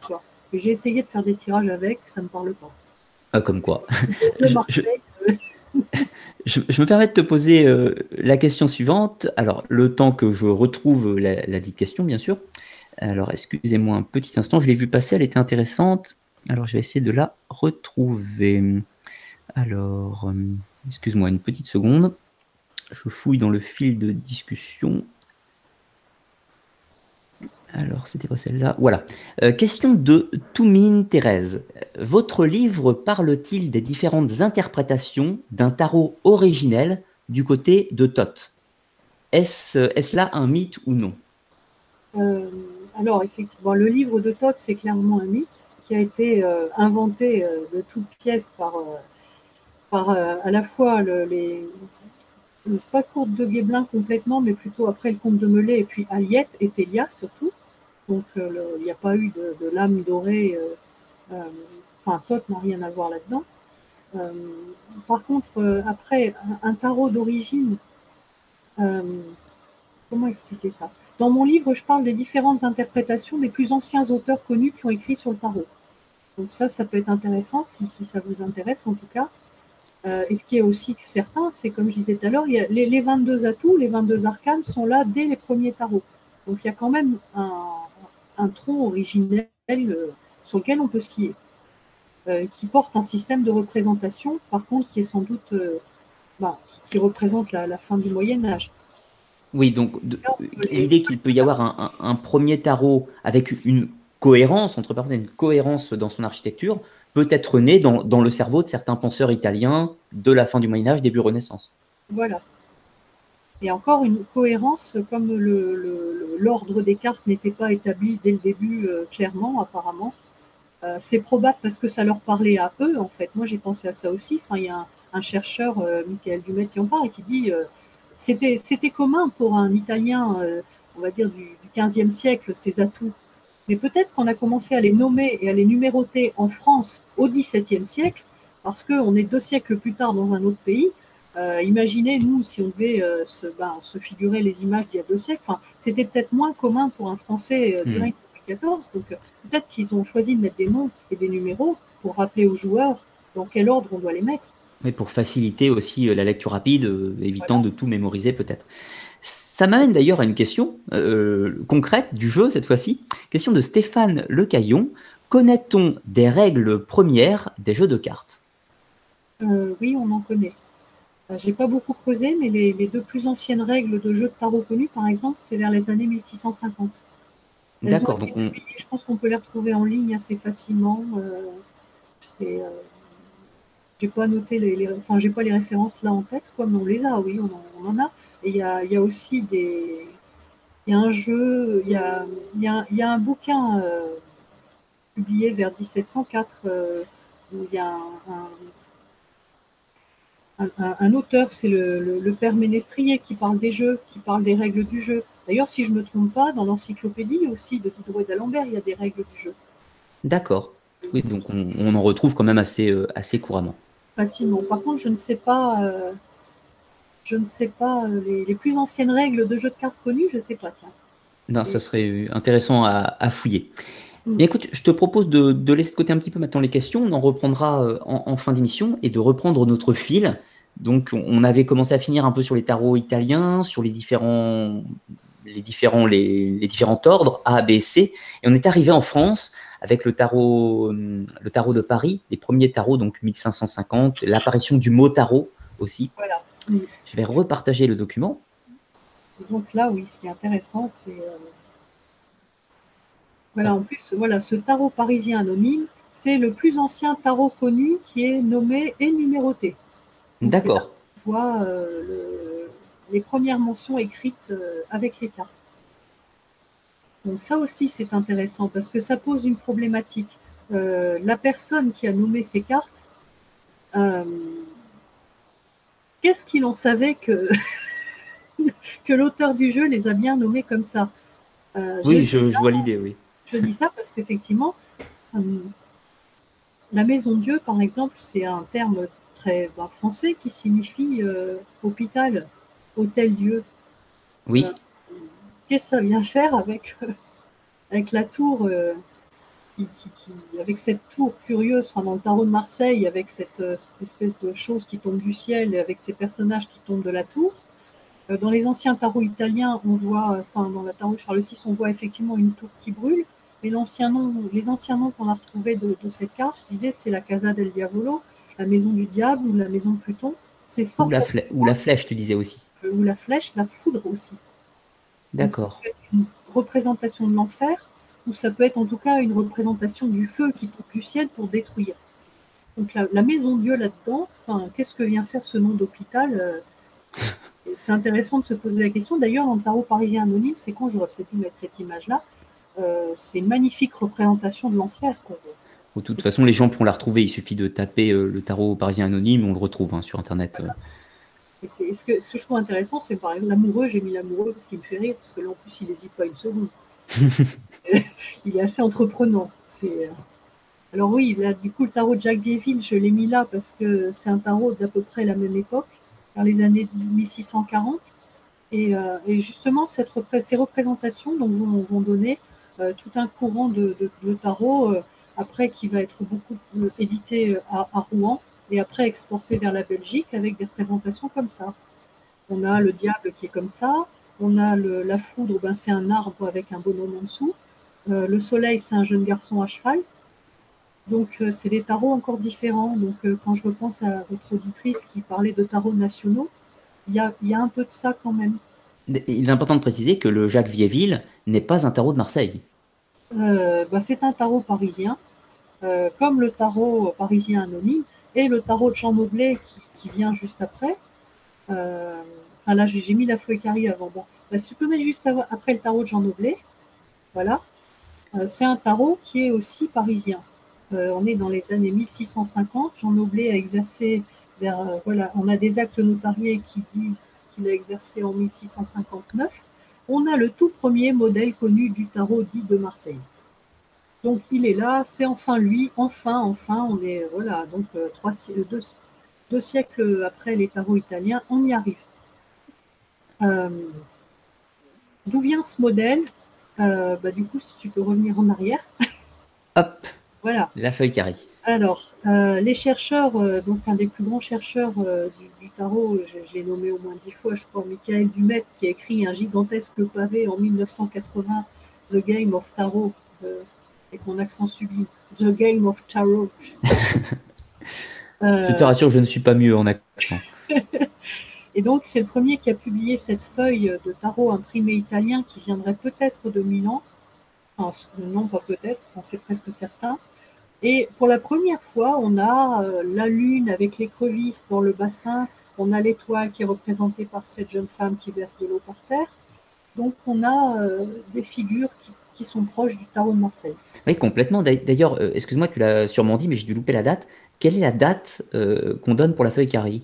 J'ai essayé de faire des tirages avec, ça ne me parle pas. Ah, comme quoi. je, me permets de te poser euh, la question suivante. Alors, le temps que je retrouve la, dite question, bien sûr. Alors, excusez-moi un petit instant, je l'ai vu passer, elle était intéressante. Alors, je vais essayer de la retrouver. Alors, euh, excuse-moi une petite seconde. Je fouille dans le fil de discussion. Alors, c'était pas celle-là? Voilà. Euh, question de Toumine Thérèse. Votre livre parle-t-il des différentes interprétations d'un tarot originel du côté de Thoth? Est-ce là un mythe ou non? Euh, Alors, effectivement, le livre de Thoth, c'est clairement un mythe qui a été euh, inventé de toutes pièces par, à la fois le, les, pas Courte de Guéblin complètement, mais plutôt après le comte de Melay et puis Aliette et Télia surtout. Donc il n'y a pas eu de, lame dorée. enfin, Tot n'a rien à voir là-dedans. par contre, après, un tarot d'origine, comment expliquer ça? Dans mon livre, je parle des différentes interprétations des plus anciens auteurs connus qui ont écrit sur le tarot. Donc ça, ça peut être intéressant si, ça vous intéresse en tout cas. Euh, et ce qui est aussi certain, c'est comme je disais tout à l'heure, les, les, 22 atouts, les 22 arcanes sont là dès les premiers tarots. Donc il y a quand même un, tronc originel euh, sur lequel on peut skier, euh, qui porte un système de représentation, par contre, qui est sans doute, bah, qui représente la, fin du Moyen Âge. Oui, donc l'idée qu'il peut y avoir un, un, premier tarot avec une cohérence entre personnes, une cohérence dans son architecture, peut être née dans, le cerveau de certains penseurs italiens de la fin du Moyen Âge, début Renaissance. Voilà. Et encore une cohérence, comme l'ordre des cartes n'était pas établi dès le début euh, clairement, apparemment. Euh, c'est probable parce que ça leur parlait à eux, en fait. Moi, j'ai pensé à ça aussi. Enfin, il y a un, chercheur, euh, Michael Dumet, qui en parle et qui dit c'était commun pour un Italien, on va dire, du, du 15e siècle, ces atouts mais peut-être qu'on a commencé à les nommer et à les numéroter en France au XVIIe siècle, parce qu'on est deux siècles plus tard dans un autre pays. Euh, imaginez, nous, si on devait euh, ben, se, figurer les images d'il y a deux siècles, c'était peut-être moins commun pour un Français euh, du mmh. XIV. Donc peut-être qu'ils ont choisi de mettre des noms et des numéros pour rappeler aux joueurs dans quel ordre on doit les mettre. Mais pour faciliter aussi la lecture rapide, évitant de tout mémoriser peut-être. Ça m'amène d'ailleurs à une question euh, concrète du jeu cette fois-ci. Question de Stéphane Lecaillon. Connaît-on des règles premières des jeux de cartes? Euh, Oui, on en connaît. Euh, j'ai pas beaucoup creusé, mais les, deux plus anciennes règles de jeux de tarot connus, par exemple, c'est vers les années 1650. D'accord. Donc Je pense qu'on peut les retrouver en ligne assez facilement. c'est j'ai pas noté les, enfin j'ai pas les références là en tête, comme on les a, oui, on en a. Et il y a, aussi des. Il y a un jeu, il y a, il y a, un bouquin euh, publié vers 1704 euh, où il y a un, auteur, c'est le, père Ménestrier, qui parle des jeux, qui parle des règles du jeu. D'ailleurs, si je ne me trompe pas, dans l'encyclopédie aussi de Diderot et d'Alembert, il y a des règles du jeu. D'accord. Oui, donc on, en retrouve quand même assez, euh, assez couramment. Facilement. Par contre, je ne sais pas je ne sais pas, euh, les, plus anciennes règles de jeu de cartes connues, je ne sais pas. Tiens. Non, ça serait intéressant à, fouiller. Mm. écoute, je te propose de, laisser de côté un petit peu maintenant les questions. On en reprendra euh, en, fin d'émission et de reprendre notre fil. Donc, on avait commencé à finir un peu sur les tarots italiens, sur les différents, les différents, les, différents ordres A, B, C, et on est arrivé en France avec le tarot, le tarot de Paris, les premiers tarots, donc 1550, l'apparition du mot tarot aussi. Voilà. Je vais repartager le document. Donc là, oui, ce qui est intéressant, c'est. Euh, voilà, en plus, voilà, ce tarot parisien anonyme, c'est le plus ancien tarot connu qui est nommé et numéroté. D'accord. voit les premières mentions écrites avec les cartes. Donc ça aussi, c'est intéressant parce que ça pose une problématique. la personne qui a nommé ces cartes, qu'est-ce qu'il en savait que, que l'auteur du jeu les a bien nommés comme ça? Oui, je, vois l'idée, oui. Je dis ça parce qu'effectivement, la maison Dieu, par exemple, c'est un terme très ben, français qui signifie euh, hôpital, hôtel Dieu. Oui. Euh, qu'est-ce que ça vient faire avec, euh, avec la tour, avec cette tour curieuse dans le tarot de Marseille, avec cette, espèce de chose qui tombe du ciel, avec ces personnages qui tombent de la tour Dans les anciens tarots italiens, on voit, enfin dans la tarot de Charles VI, on voit effectivement une tour qui brûle. Mais l'ancien nom, les anciens noms qu'on a retrouvés de, cette carte, je disais, c'est la Casa del Diavolo, la maison du diable ou la maison de Pluton. C'est fort. Ou la, ou la flèche, tu disais aussi. Ou la flèche, la foudre aussi. D'accord. Une représentation de l'enfer, ou ça peut être en tout cas une représentation du feu qui tombe du ciel pour détruire. Donc la, maison Dieu là-dedans, qu'est-ce que vient faire ce nom d'hôpital euh, C'est intéressant de se poser la question. D'ailleurs, dans le tarot parisien anonyme, c'est quand j'aurais peut-être dû mettre cette image-là. Euh, c'est une magnifique représentation de l'enfer. De toute façon, les gens pourront la retrouver. Il suffit de taper euh, le tarot parisien anonyme, on le retrouve hein, sur Internet. Euh. ce, que, ce que je trouve intéressant, c'est par exemple l'amoureux. J'ai mis l'amoureux parce qu'il me fait rire, parce que là, en plus, il n'hésite pas une seconde. il est assez entreprenant. Alors oui, là, du coup, le tarot de Jacques Vieville, je l'ai mis là parce que c'est un tarot d'à peu près la même époque, dans les années 1640. Et, justement, cette, ces représentations donc, vont donner euh, tout un courant de, tarot, euh, après qui va être beaucoup édité euh, à, Rouen et après exporté vers la Belgique avec des représentations comme ça. On a le diable qui est comme ça, on a la foudre, ben c'est un arbre avec un bonhomme en dessous. le soleil, c'est un jeune garçon à cheval. Donc, c'est des tarots encore différents. Donc, quand je repense à votre auditrice qui parlait de tarots nationaux, il y a, un peu de ça quand même. Il est important de préciser que le Jacques Vieville n'est pas un tarot de Marseille. Euh, bah, c'est un tarot parisien, euh, comme le tarot parisien anonyme et le tarot de Jean Maudelet qui, vient juste après. Euh, là, j'ai mis la feuille carrée avant. Bon, bah, mettre juste après le tarot de Jean Maudelet. Voilà. c'est un tarot qui est aussi parisien. on est dans les années 1650. Jean Noblet a exercé vers, voilà, on a des actes notariés qui disent qu'il a exercé en 1659 on a le tout premier modèle connu du tarot dit de Marseille. Donc il est là, c'est enfin lui, enfin, enfin, on est, voilà, donc euh, trois, deux, deux, siècles après les tarots italiens, on y arrive. Euh, d'où vient ce modèle? Euh, bah, Du coup, si tu peux revenir en arrière. Hop, voilà. La feuille carrée. Alors, euh, les chercheurs, euh, donc un des plus grands chercheurs euh, du, tarot, je, l'ai nommé au moins dix fois, je crois, Michael Dumet, qui a écrit un gigantesque pavé en 1980, The Game of Tarot, avec mon accent subi, The Game of Tarot. je te rassure, je ne suis pas mieux en accent. Et donc, c'est le premier qui a publié cette feuille de tarot imprimée italien qui viendrait peut-être de Milan. Enfin, non, pas peut-être, c'est presque certain. Et pour la première fois, on a euh, la lune avec l'écrevisse dans le bassin, on a l'étoile qui est représentée par cette jeune femme qui verse de l'eau par terre. Donc on a euh, des figures qui, sont proches du tarot de Marseille. Oui, complètement. D'ailleurs, euh, excuse-moi, tu l'as sûrement dit, mais j'ai dû louper la date. Quelle est la date qu'on donne pour la feuille carrée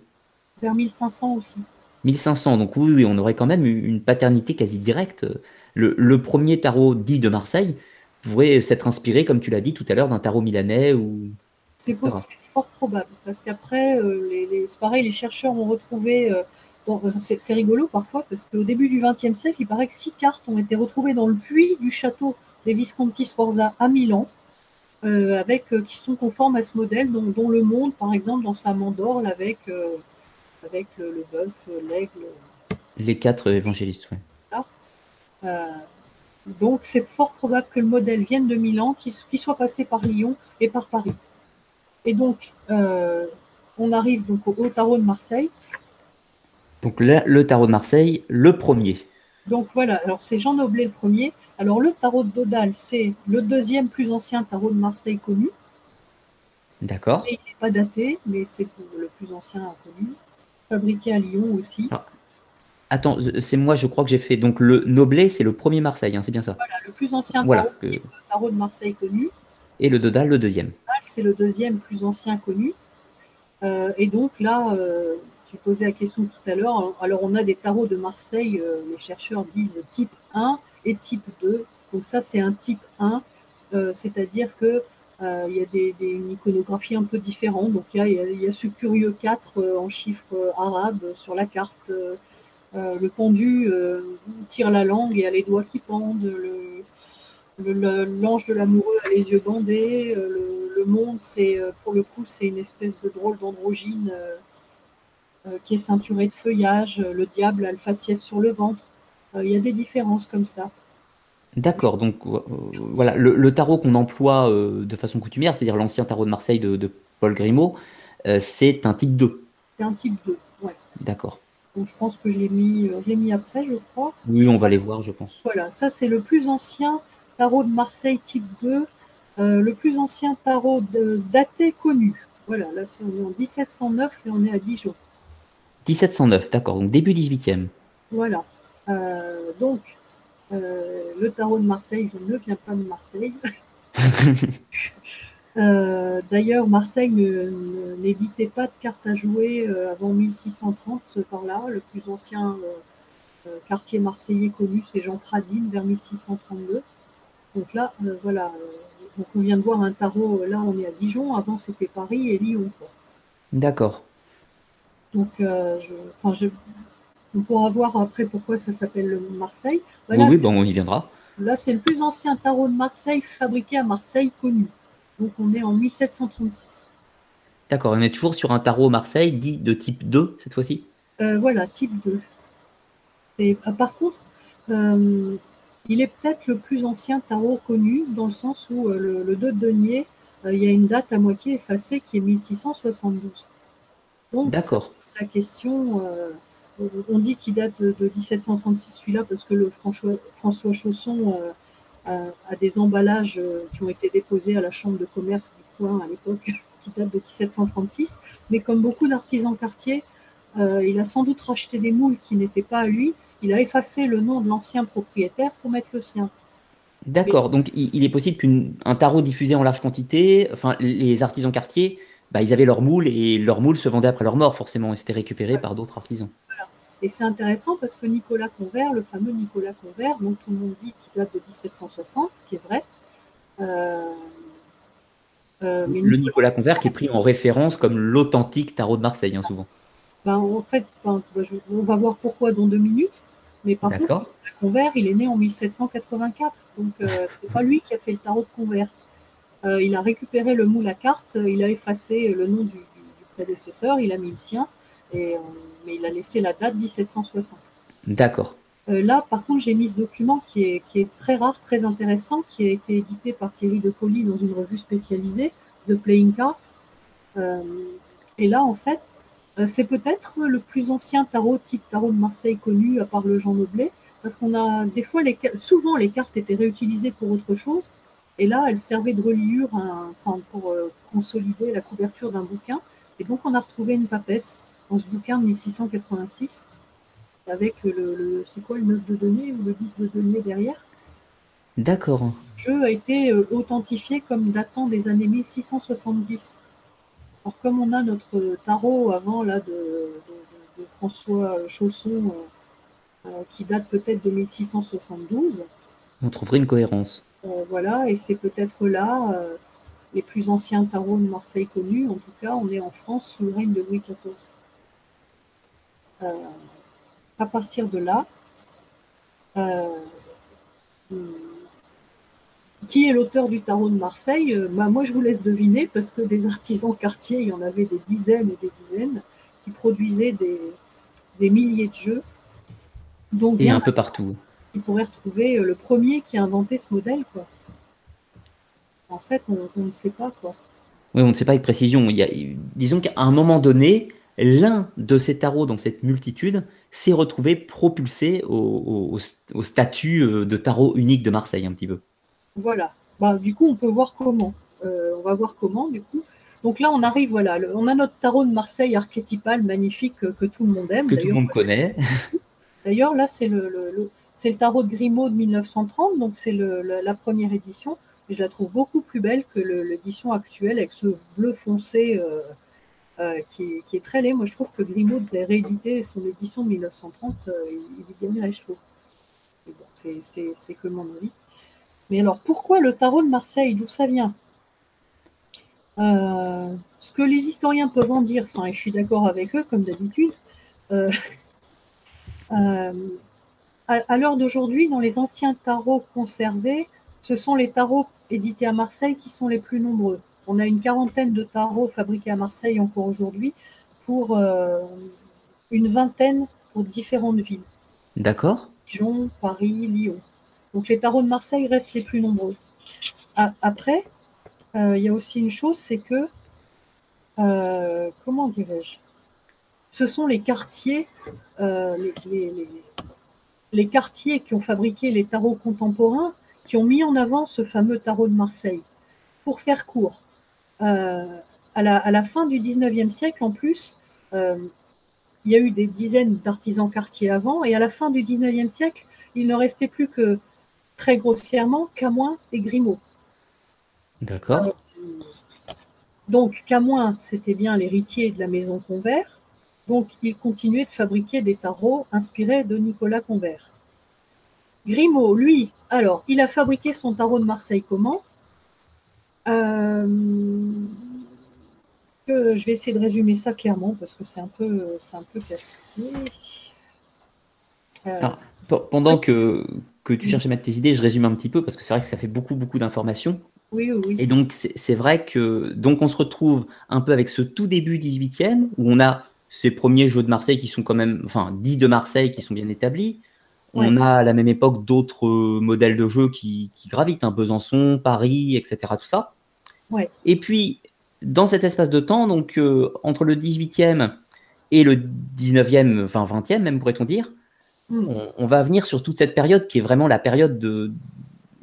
Vers 1500 aussi. 1500, donc oui, on aurait quand même une paternité quasi directe. le premier tarot dit de Marseille, pourrait s'être inspiré, comme tu l'as dit tout à l'heure, d'un tarot milanais ou. C'est fort probable, parce qu'après, euh, les, c'est pareil, les chercheurs ont retrouvé. Euh, euh, c'est, rigolo parfois, parce qu'au début du XXe siècle, il paraît que six cartes ont été retrouvées dans le puits du château des Visconti Sforza à Milan, avec, qui sont conformes à ce modèle, dont, le monde, par exemple, dans sa mandorle, avec, avec le bœuf, l'aigle. Les quatre évangélistes, oui. Donc c'est fort probable que le modèle vienne de Milan, qu'il soit passé par Lyon et par Paris. Et donc, euh, on arrive donc au, tarot de Marseille. Donc là, le tarot de Marseille, le premier. Donc voilà, alors c'est Jean Noblet le premier. Alors le tarot de Dodal, c'est le deuxième plus ancien tarot de Marseille connu. D'accord. Il n'est pas daté, mais c'est le plus ancien connu. fabriqué à Lyon aussi. Ah. Attends, c'est moi, je crois que j'ai fait. Donc le Noblet, c'est le premier Marseille, hein, c'est bien ça Voilà, le plus ancien tarot, de Marseille connu. Et le Dodal, le deuxième. C'est le deuxième plus ancien connu. Euh, et donc là, euh, tu posais la question tout à l'heure. Alors on a des tarots de Marseille, euh, les chercheurs disent type 1 et type 2. Donc ça, c'est un type 1, c'est-à-dire que il y a des, une iconographie un peu différente. Donc il y a, il y a ce curieux 4 en chiffres arabes sur la carte. Le pendu tire la langue et a les doigts qui pendent. Le, L'ange de l'amoureux a les yeux bandés. Euh, le, monde, c'est euh, pour le coup, c'est une espèce de drôle d'androgyne euh, qui est ceinturé de feuillage. Le diable a le faciès sur le ventre. Il y a des différences comme ça. D'accord, donc voilà, le, tarot qu'on emploie de façon coutumière, c'est-à-dire l'ancien tarot de Marseille de, Paul Grimaud, c'est un type 2. C'est un type 2, ouais. D'accord. Donc je pense que je l'ai mis, mis après, je crois. Oui, on va les voir, je pense. Voilà, ça c'est le plus ancien tarot de Marseille type 2, euh, le plus ancien tarot daté connu. Voilà, là on est en 1709 et on est à Dijon. 1709, d'accord, donc début 18e. Voilà. Euh, donc, euh, le tarot de Marseille ne vient pas de Marseille. D'ailleurs, Marseille n'éditait pas de cartes à jouer avant 1630 par là. Le plus ancien quartier marseillais connu, c'est Jean Pradine, vers 1632. Donc là, euh, voilà, euh, on vient de voir un tarot, euh, là on est à Dijon, avant c'était Paris et Lyon. D'accord. Donc, je, on pourra voir après pourquoi ça s'appelle Marseille. oui, bon, on y viendra. Là, c'est le plus ancien tarot de Marseille fabriqué à Marseille connu. Donc, on est en 1736. D'accord, on est toujours sur un tarot Marseille dit de type 2 cette fois-ci Voilà, type 2. Et, par contre, il est peut-être le plus ancien tarot connu, dans le sens où euh, le, 2 de denier, euh, il y a une date à moitié effacée qui est 1672. Donc, D'accord. la question, euh, on dit qu'il date de, 1736 celui-là parce que le François, François Chausson a, des emballages qui ont été déposés à la chambre de commerce du coin à l'époque, qui datent de 1736. Mais comme beaucoup d'artisans quartiers, il a sans doute racheté des moules qui n'étaient pas à lui il a effacé le nom de l'ancien propriétaire pour mettre le sien. D'accord, donc il, est possible qu'un tarot diffusé en large quantité, enfin les artisans quartiers, bah, ils avaient leur moule et leur moule se vendait après leur mort forcément et c'était récupéré par d'autres artisans. Et c'est intéressant parce que Nicolas Convert, le fameux Nicolas Convert, dont tout le monde dit qu'il date de 1760, ce qui est vrai. Euh, euh, le Nicolas... Convert qui est pris en référence comme l'authentique tarot de Marseille, hein, souvent. Ben, en fait, ben, on va voir pourquoi dans deux minutes. Mais par contre, Convert, il est né en 1784. Donc, euh, c'est pas lui qui a fait le tarot de Convert. Euh, il a récupéré le moule à carte, il a effacé le nom du, prédécesseur, il a mis le sien, et, euh, mais il a laissé la date 1760. D'accord. là, par contre, j'ai mis ce document qui est, qui est, très rare, très intéressant, qui a été édité par Thierry de Colly dans une revue spécialisée, The Playing Cards. et là, en fait, euh, c'est peut-être le plus ancien tarot type tarot de Marseille connu, à part le Jean Noblet, parce qu'on a des fois, les, souvent les cartes étaient réutilisées pour autre chose, et là elles servaient de reliure pour euh, consolider la couverture d'un bouquin. Et donc on a retrouvé une papesse dans ce bouquin de 1686, avec le, c'est quoi le 9 de denier ou le 10 de denier derrière? D'accord. Le jeu a été euh, authentifié comme datant des années 1670. Alors, comme on a notre tarot avant là, de, François Chausson, euh, euh, qui date peut-être de 1672. On trouverait une cohérence. Euh, voilà, et c'est peut-être là les plus anciens tarots de Marseille connus. En tout cas, on est en France sous le règne de Louis XIV. À partir de là, qui est l'auteur du tarot de Marseille euh, bah, Moi, je vous laisse deviner parce que des artisans quartiers, il y en avait des dizaines et des dizaines qui produisaient des, milliers de jeux. Donc, et un peu partout. Il pourrait retrouver euh, le premier qui a inventé ce modèle. Quoi. En fait, on, ne sait pas. Quoi. Oui, on ne sait pas avec précision. Il y a, disons qu'à un moment donné, l'un de ces tarots dans cette multitude s'est retrouvé propulsé au, au statut euh, de tarot unique de Marseille un petit peu. Voilà. Bah, du coup, on peut voir comment. Euh, on va voir comment, du coup. Donc là, on arrive, voilà, on a notre tarot de Marseille archétypal, magnifique, que, tout le monde aime. Que tout le monde connaît. D'ailleurs, là, c'est le, c'est le tarot de Grimaud de 1930, donc c'est la première édition. Et je la trouve beaucoup plus belle que l'édition actuelle avec ce bleu foncé euh, euh, qui, est, très laid. Moi, je trouve que Grimaud devrait rééditer son édition de 1930. Euh, il, est bien laid, je trouve. c'est que mon avis. Mais alors, pourquoi le tarot de Marseille? D'où ça vient? Ce que les historiens peuvent en dire, et je suis d'accord avec eux, comme d'habitude, à l'heure d'aujourd'hui, dans les anciens tarots conservés, ce sont les tarots édités à Marseille qui sont les plus nombreux. On a une quarantaine de tarots fabriqués à Marseille encore aujourd'hui pour euh, une vingtaine pour différentes villes. D'accord. Dijon, Paris, Lyon. Donc les tarots de Marseille restent les plus nombreux. Après, euh, il y a aussi une chose, c'est que, euh, comment dirais-je? Ce sont les quartiers, les, quartiers qui ont fabriqué les tarots contemporains qui ont mis en avant ce fameux tarot de Marseille. Pour faire court, euh, à, la, fin du 19e siècle, en plus, euh, il y a eu des dizaines d'artisans quartiers avant, et à la fin du 19e siècle, il ne restait plus que, très grossièrement, Camoin et Grimaud. D'accord. Euh, donc, Camoin, c'était bien l'héritier de la maison Convert, donc il continuait de fabriquer des tarots inspirés de Nicolas Convert. Grimaud, lui, alors, il a fabriqué son tarot de Marseille comment? Je vais essayer de résumer ça clairement parce que c'est un peu, c'est un peu euh, pendant que, que tu cherches à mettre tes idées, je résume un petit peu parce que c'est vrai que ça fait beaucoup, beaucoup d'informations. Oui, oui. Et donc, c'est vrai que donc on se retrouve un peu avec ce tout début 18e où on a ces premiers jeux de Marseille qui sont quand même, enfin, dits de Marseille qui sont bien établis. On a à la même époque d'autres euh, modèles de jeux qui, gravitent, un hein, Besançon, Paris, etc. Tout ça. Et puis, dans cet espace de temps, donc euh, entre le 18e et le 19e, enfin 20e même pourrait-on dire, hmm. on, va venir sur toute cette période qui est vraiment la période de,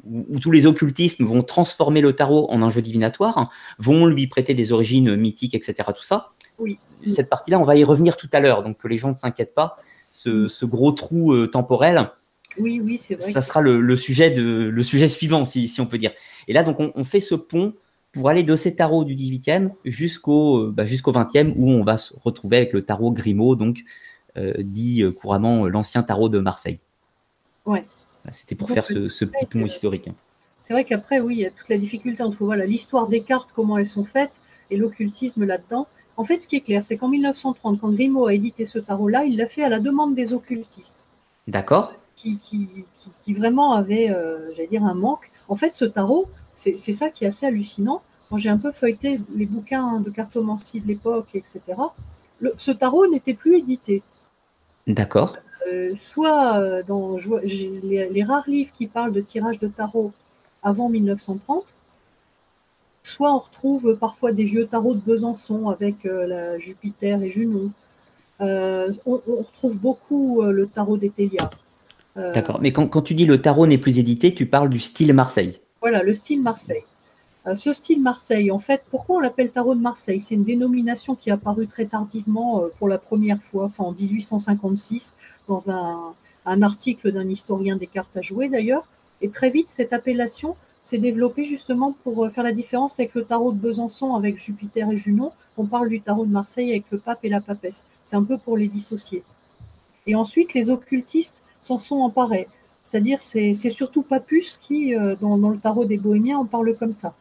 où, tous les occultismes vont transformer le tarot en un jeu divinatoire, hein, vont lui prêter des origines mythiques, etc. Tout ça. Oui. Cette partie-là, on va y revenir tout à l'heure, donc que les gens ne s'inquiètent pas ce, gros trou euh, temporel. Oui, oui, c'est vrai. Ça sera le, sujet de, le sujet suivant, si, on peut dire. Et là, donc, on, fait ce pont pour aller de ces tarots du 18e jusqu'au euh, bah, jusqu'au 20e, où on va se retrouver avec le tarot Grimaud, donc euh, dit couramment l'ancien tarot de Marseille. Ouais. C'était pour faire ce, petit pont historique. C'est vrai qu'après, oui, il y a toute la difficulté entre voilà l'histoire des cartes, comment elles sont faites, et l'occultisme là-dedans. En fait, ce qui est clair, c'est qu'en 1930, quand Grimaud a édité ce tarot-là, il l'a fait à la demande des occultistes. D'accord. Qui, vraiment avaient, euh, j'allais dire, un manque. En fait, ce tarot, c'est ça qui est assez hallucinant. Quand j'ai un peu feuilleté les bouquins de cartomancie de l'époque, etc., ce tarot n'était plus édité. D'accord. Euh, soit euh, dans les, rares livres qui parlent de tirage de tarot avant 1930, Soit on retrouve parfois des vieux tarots de Besançon avec euh, la Jupiter et Junon. Euh, on, retrouve beaucoup le tarot d'Etelia. D'accord, mais quand, tu dis le tarot n'est plus édité, tu parles du style Marseille. Voilà, le style Marseille. ce style Marseille, en fait, pourquoi on l'appelle tarot de Marseille? C'est une dénomination qui est apparue très tardivement pour la première fois, en 1856, dans un, article d'un historien des cartes à jouer d'ailleurs. Et très vite, cette appellation s'est développé justement pour euh, faire la différence avec le tarot de Besançon avec Jupiter et Junon. On parle du tarot de Marseille avec le pape et la papesse. C'est un peu pour les dissocier. Et ensuite, les occultistes s'en sont emparés. C'est-à-dire, c'est surtout Papus qui, euh, dans, le tarot des Bohémiens, en parle comme ça.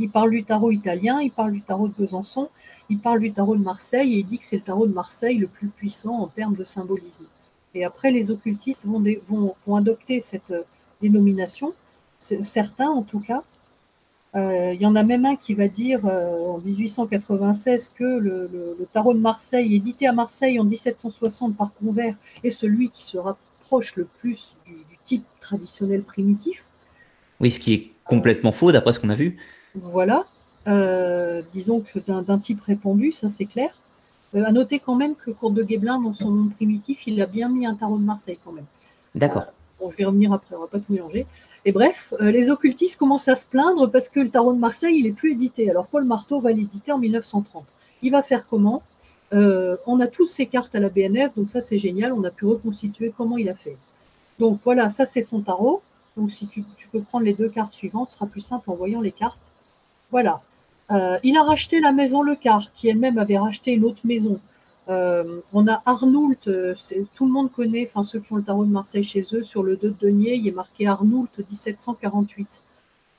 Il parle du tarot italien, il parle du tarot de Besançon, il parle du tarot de Marseille et il dit que c'est le tarot de Marseille le plus puissant en termes de symbolisme. Et après, les occultistes vont, adopter cette euh, dénomination certains en tout cas. Euh, il y en a même un qui va dire en 1896 que le, tarot de Marseille, édité à Marseille en 1760 par Convert, est celui qui se rapproche le plus du, type traditionnel primitif. Oui, ce qui est complètement faux d'après ce qu'on a vu. Voilà. Euh, disons que d'un type répandu, ça c'est clair. à noter quand même que Cour de Guéblin, dans son nom primitif, il a bien mis un tarot de Marseille quand même. D'accord. Bon, je vais revenir après, on va pas tout mélanger. Et bref, euh, les occultistes commencent à se plaindre parce que le tarot de Marseille, il est plus édité. Alors Paul Marteau va l'éditer en 1930. Il va faire comment? Euh, On a tous ces cartes à la BNF, donc ça c'est génial. On a pu reconstituer comment il a fait. Donc voilà, ça c'est son tarot. Donc si tu, peux prendre les deux cartes suivantes, ce sera plus simple en voyant les cartes. Voilà. Euh, il a racheté la maison Le Car, qui elle-même avait racheté une autre maison. Euh, on a Arnoult, euh, tout le monde connaît, enfin ceux qui ont le tarot de Marseille chez eux, sur le 2 de denier, il est marqué Arnoult 1748.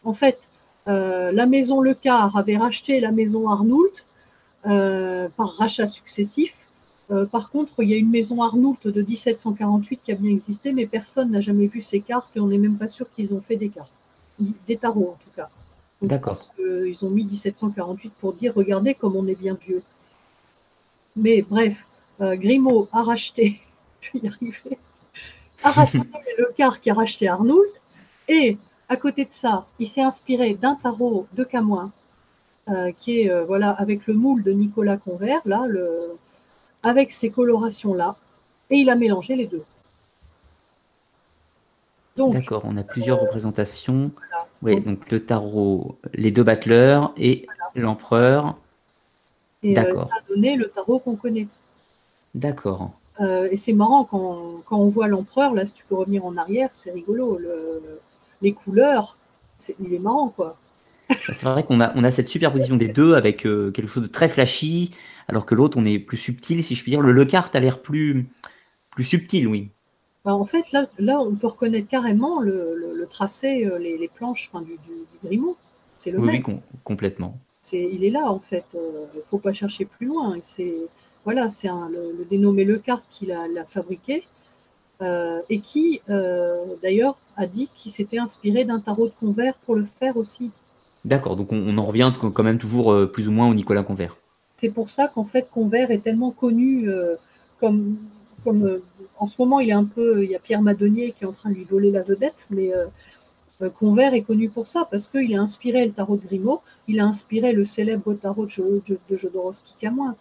En fait, la maison Le Car avait racheté la maison Arnoult par rachat successif. par contre, il y a une maison Arnoult de 1748 qui a bien existé, mais personne n'a jamais vu ces cartes et on n'est même pas sûr qu'ils ont fait des cartes, des tarots en tout cas. D'accord. Ils ont mis 1748 pour dire regardez comme on est bien vieux. Mais bref, euh, Grimaud a racheté, je vais y arriver, a racheté le car qui a racheté Arnould. Et à côté de ça, il s'est inspiré d'un tarot de Camoin, euh, qui est euh, voilà avec le moule de Nicolas Convert, là, le, avec ces colorations-là, et il a mélangé les deux. D'accord, on a plusieurs représentations. Oui, donc le tarot, les deux battleurs et l'empereur. Et euh, ça a donné le tarot qu'on connaît. D'accord. Euh, et c'est marrant quand, quand, on voit l'empereur, là, si tu peux revenir en arrière, c'est rigolo. les couleurs, il est marrant, quoi. C'est vrai qu'on a, on a cette superposition des deux avec euh, quelque chose de très flashy, alors que l'autre, on est plus subtil, si je puis dire. Le, le carte a l'air plus, plus subtil, oui. Bah, en fait, là, là, on peut reconnaître carrément le, tracé, euh, les, planches du, du, C'est le même. Oui, complètement. il est là, en fait. Il euh, ne faut pas chercher plus loin. C'est voilà, c'est le, dénommé Le Carte qui l'a fabriqué euh, et qui, d'ailleurs, a dit qu'il s'était inspiré d'un tarot de Convert pour le faire aussi. D'accord, donc on, en revient quand même toujours plus ou moins au Nicolas Convert. C'est pour ça qu'en fait, Convert est tellement connu comme comme euh, en ce moment, il est un peu, il y a Pierre Madonnier qui est en train de lui voler la vedette, mais euh, euh, Convert est connu pour ça parce qu'il a inspiré le tarot de Grimaud, il a inspiré le célèbre tarot de, de Jodorowsky Camoin.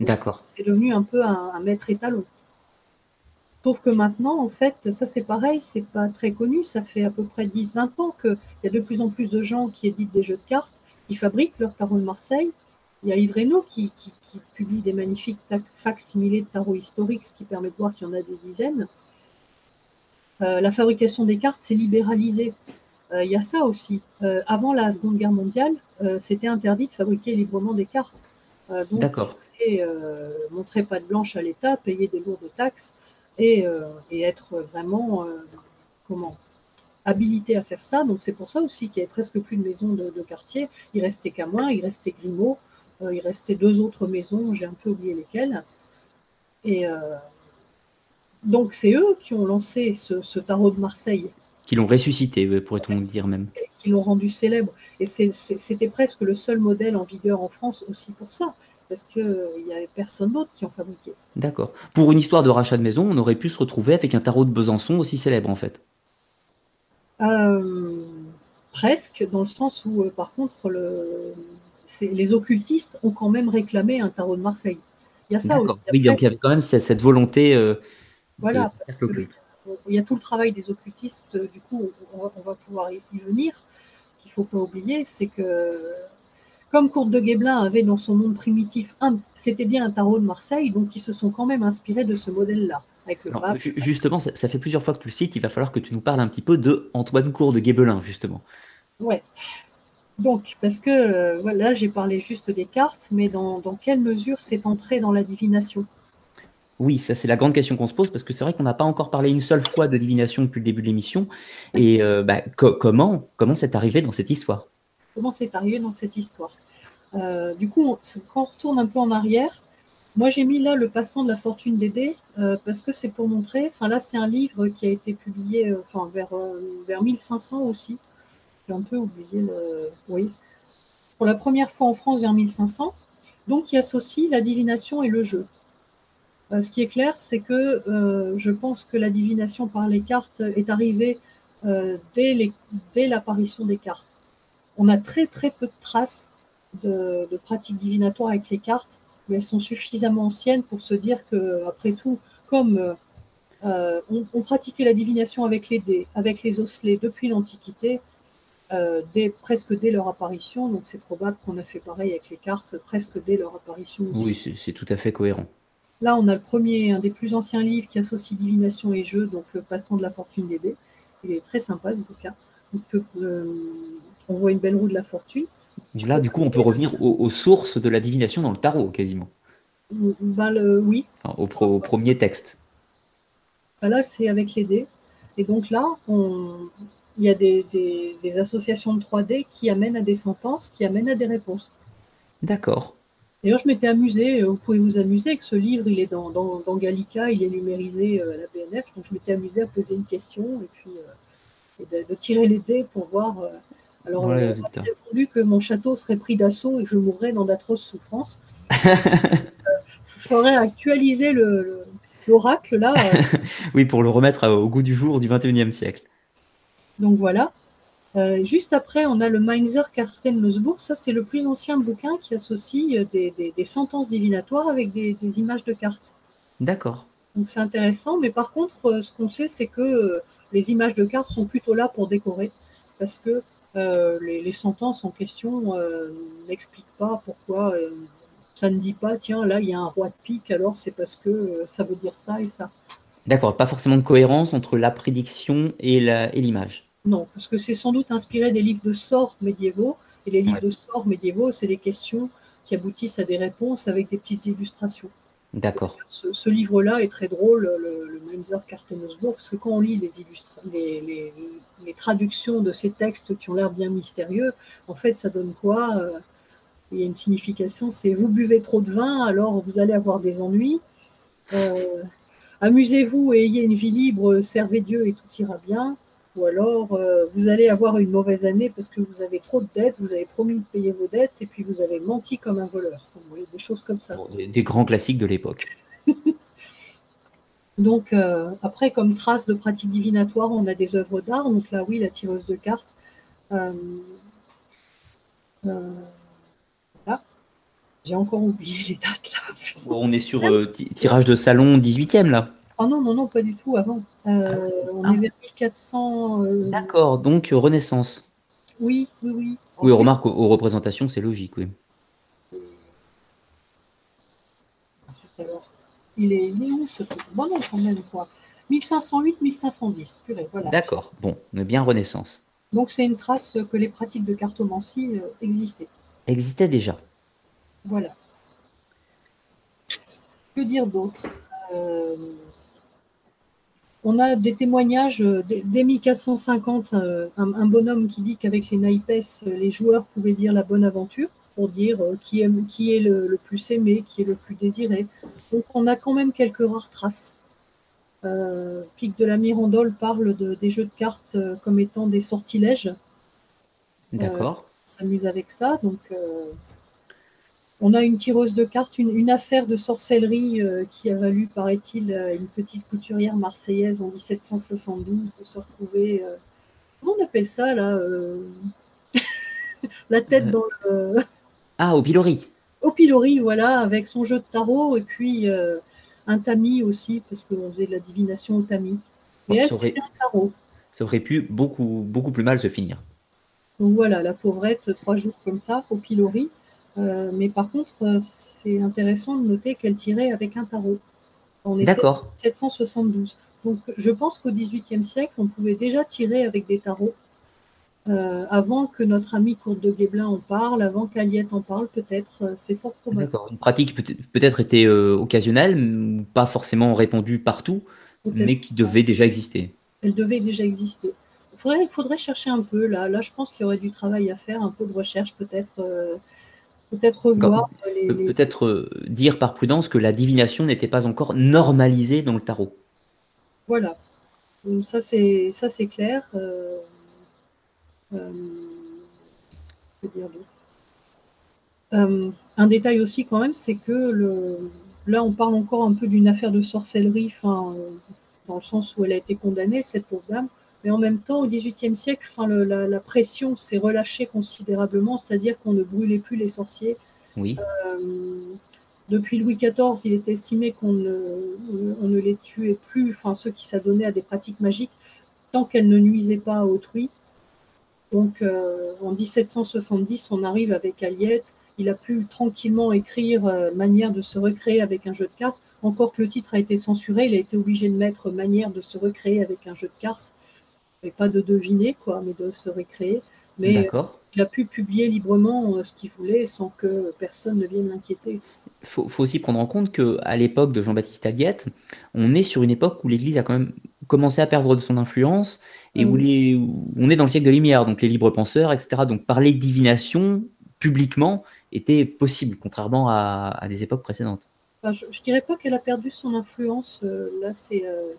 D'accord. C'est devenu un peu un, maître étalon. Sauf que maintenant, en fait, ça c'est pareil, c'est pas très connu. Ça fait à peu près 10-20 ans qu'il y a de plus en plus de gens qui éditent des jeux de cartes, qui fabriquent leur tarot de Marseille, il y a Yves Reynaud qui, publie des magnifiques facsimilés de tarot historiques, ce qui permet de voir qu'il y en a des dizaines. Euh, la fabrication des cartes s'est libéralisée. Euh, il y a ça aussi. Euh, avant la Seconde Guerre mondiale, c'était interdit de fabriquer librement des cartes. D'accord. Et montrer pas de blanche à l'État, payer des lourdes taxes et, être vraiment comment habilité à faire ça. Donc c'est pour ça aussi qu'il n'y avait presque plus de maisons de, de quartier. Il restait Camoin, il restait Grimaud, euh, il restait deux autres maisons, j'ai un peu oublié lesquelles. Et euh, donc, c'est eux qui ont lancé ce, tarot de Marseille. Qui l'ont ressuscité, pourrait-on dire même. Qui l'ont rendu célèbre. Et c'était presque le seul modèle en vigueur en France aussi pour ça parce qu'il n'y avait personne d'autre qui en fabriquait. D'accord. Pour une histoire de rachat de maison, on aurait pu se retrouver avec un tarot de Besançon aussi célèbre, en fait. Euh, presque, dans le sens où, par contre, le, les occultistes ont quand même réclamé un tarot de Marseille. Il y a ça aussi. oui, donc il y avait quand même cette, volonté. Euh, voilà, parce que, il y a tout le travail des occultistes, euh, du coup, on, va pouvoir y venir, qu'il ne faut pas oublier, c'est que comme Courte de Guéblin avait dans son monde primitif, c'était bien un tarot de Marseille, donc ils se sont quand même inspirés de ce modèle-là. Justement, ça, ça, fait plusieurs fois que tu le cites, il va falloir que tu nous parles un petit peu de Antoine Court de Guébelin, justement. Ouais. Donc, parce que euh, voilà, j'ai parlé juste des cartes, mais dans, quelle mesure c'est entré dans la divination? Oui, ça c'est la grande question qu'on se pose, parce que c'est vrai qu'on n'a pas encore parlé une seule fois de divination depuis le début de l'émission. Et euh, bah, comment comment c'est arrivé dans cette histoire? Comment c'est arrivé dans cette histoire euh, Du coup, quand on retourne un peu en arrière, moi j'ai mis là le passant de la fortune d'aider, parce que c'est pour montrer, enfin là c'est un livre qui a été publié enfin, vers, vers 1500 aussi, j'ai un peu oublié le. Oui. Pour la première fois en France vers 1500. Donc, qui associe la divination et le jeu. Euh, ce qui est clair, c'est que euh, je pense que la divination par les cartes est arrivée euh, dès, l'apparition des cartes. On a très très peu de traces de, de, pratiques divinatoires avec les cartes, mais elles sont suffisamment anciennes pour se dire que, après tout, comme on, pratiquait la divination avec les dés, avec les osselets depuis l'Antiquité, dès, presque dès leur apparition. Donc c'est probable qu'on a fait pareil avec les cartes presque dès leur apparition. Oui, c'est tout à fait cohérent. Là, on a le premier, un des plus anciens livres qui associe divination et jeu, donc le passant de la fortune des dés. Il est très sympa ce bouquin. on voit une belle roue de la fortune. Là, du coup, on peut revenir aux, sources de la divination dans le tarot, quasiment. Ben, le, oui. au, premier texte. Ben là, c'est avec les dés. Et donc là, il y a des, associations de 3D qui amènent à des sentences, qui amènent à des réponses. D'accord. D'ailleurs, je m'étais amusée, vous pouvez vous amuser avec ce livre, il est dans, dans, Gallica, il est numérisé euh, à la BNF, donc je m'étais amusée à poser une question et puis euh, de, tirer les dés pour voir. Euh, alors, ouais, j'ai répondu que mon château serait pris d'assaut et que je mourrais dans d'atroces souffrances. Il faudrait actualiser l'oracle là. oui, pour le remettre au goût du jour du 21e siècle. Donc voilà. Euh, juste après, on a le Mainzer Kartenlosburg. Ça, c'est le plus ancien bouquin qui associe euh, des, sentences divinatoires avec des, images de cartes. D'accord. Donc c'est intéressant, mais par contre, euh, ce qu'on sait, c'est que les images de cartes sont plutôt là pour décorer, parce que les, sentences en question n'expliquent pas pourquoi ça ne dit pas, tiens, là, il y a un roi de pique, alors c'est parce que ça veut dire ça et ça. D'accord, pas forcément de cohérence entre la prédiction et l'image. Non, parce que c'est sans doute inspiré des livres de sorts médiévaux. Et les livres de sorts médiévaux, c'est des questions qui aboutissent à des réponses avec des petites illustrations. D'accord. Ce, livre-là est très drôle, le, le Munzer Kartenosburg, parce que quand on lit les, les, les, traductions de ces textes qui ont l'air bien mystérieux, en fait, ça donne quoi euh, Il y a une signification, c'est vous buvez trop de vin, alors vous allez avoir des ennuis. Euh, amusez-vous et ayez une vie libre, servez Dieu et tout ira bien ou alors euh, vous allez avoir une mauvaise année parce que vous avez trop de dettes, vous avez promis de payer vos dettes et puis vous avez menti comme un voleur. des choses comme ça. des, grands classiques de l'époque. donc euh, après, comme trace de pratique divinatoire, on a des œuvres d'art. Donc là, oui, la tireuse de cartes. Euh, là. J'ai encore oublié les dates là. On est sur tirage de salon 18e là. Ah non, non, non, pas du tout, avant. Euh, on est vers 1400. Euh, D'accord, donc euh, Renaissance. Oui, oui, oui. oui, on remarque aux, représentations, c'est logique, oui. Il est, il est où ce truc? Bon, non, quand même, quoi. 1508-1510, voilà. D'accord, bon, on est bien Renaissance. Donc c'est une trace que les pratiques de cartomancie existaient. Existaient déjà. Voilà. Que dire d'autre? On a des témoignages euh, dès 1450, euh, un, bonhomme qui dit qu'avec les naipes, euh, les joueurs pouvaient dire la bonne aventure pour dire qui, est, qui est le, plus aimé, qui est le plus désiré. Donc on a quand même quelques rares traces. Pic de la Mirandole parle de, des jeux de cartes comme étant des sortilèges. D'accord. on s'amuse avec ça. Donc on a une tireuse de cartes, une, affaire de sorcellerie euh, qui a valu, paraît-il, à une petite couturière marseillaise en 1772 de se retrouver. Euh, comment on appelle ça, là euh, La tête dans le. Ah, au pilori. Au pilori, voilà, avec son jeu de tarot et puis un tamis aussi, parce qu'on faisait de la divination au tamis. Mais elle, aurait... un tarot. Ça aurait pu beaucoup, beaucoup plus mal se finir. Donc voilà, la pauvrette, trois jours comme ça, au pilori. Euh, mais par contre, euh, c'est intéressant de noter qu'elle tirait avec un tarot. D'accord. 772. Donc, je pense qu'au XVIIIe siècle, on pouvait déjà tirer avec des tarots. Euh, avant que notre ami Courte de Guéblin en parle, avant qu'Aliette en parle, peut-être, c'est fort probable. D'accord. Une pratique peut-être était occasionnelle, pas forcément répandue partout, mais qui devait déjà exister. Elle devait déjà exister. Il faudrait, faudrait chercher un peu là. Là, je pense qu'il y aurait du travail à faire, un peu de recherche peut-être Peut-être euh, dire par prudence que la divination n'était pas encore normalisée dans le tarot. Voilà. ça c'est ça c'est clair. Euh, euh, un détail aussi quand même, c'est que le, là on parle encore un peu d'une affaire de sorcellerie, dans le sens où elle a été condamnée cette pauvre dame. Mais en même temps, au XVIIIe siècle, enfin, la, pression s'est relâchée considérablement, c'est-à-dire qu'on ne brûlait plus les sorciers. Oui. Euh, depuis Louis XIV, il était estimé qu'on ne, on ne les tuait plus, enfin ceux qui s'adonnaient à des pratiques magiques, tant qu'elles ne nuisaient pas à autrui. Donc euh, en 1770, on arrive avec Aliette. Il a pu tranquillement écrire euh, manière de se recréer avec un jeu de cartes. Encore que le titre a été censuré, il a été obligé de mettre manière de se recréer avec un jeu de cartes. Et pas de deviner, quoi, mais de se recréer. Mais il a pu publier librement euh, ce qu'il voulait sans que personne ne vienne l'inquiéter. Il faut, aussi prendre en compte qu'à l'époque de Jean-Baptiste Aliette, on est sur une époque où l'Église a quand même commencé à perdre de son influence et où, on est dans le siècle de lumière, donc les libres penseurs, etc. Donc parler de divination publiquement était possible, contrairement à, des époques précédentes. je, ne dirais pas qu'elle a perdu son influence. Euh, là, c'est euh,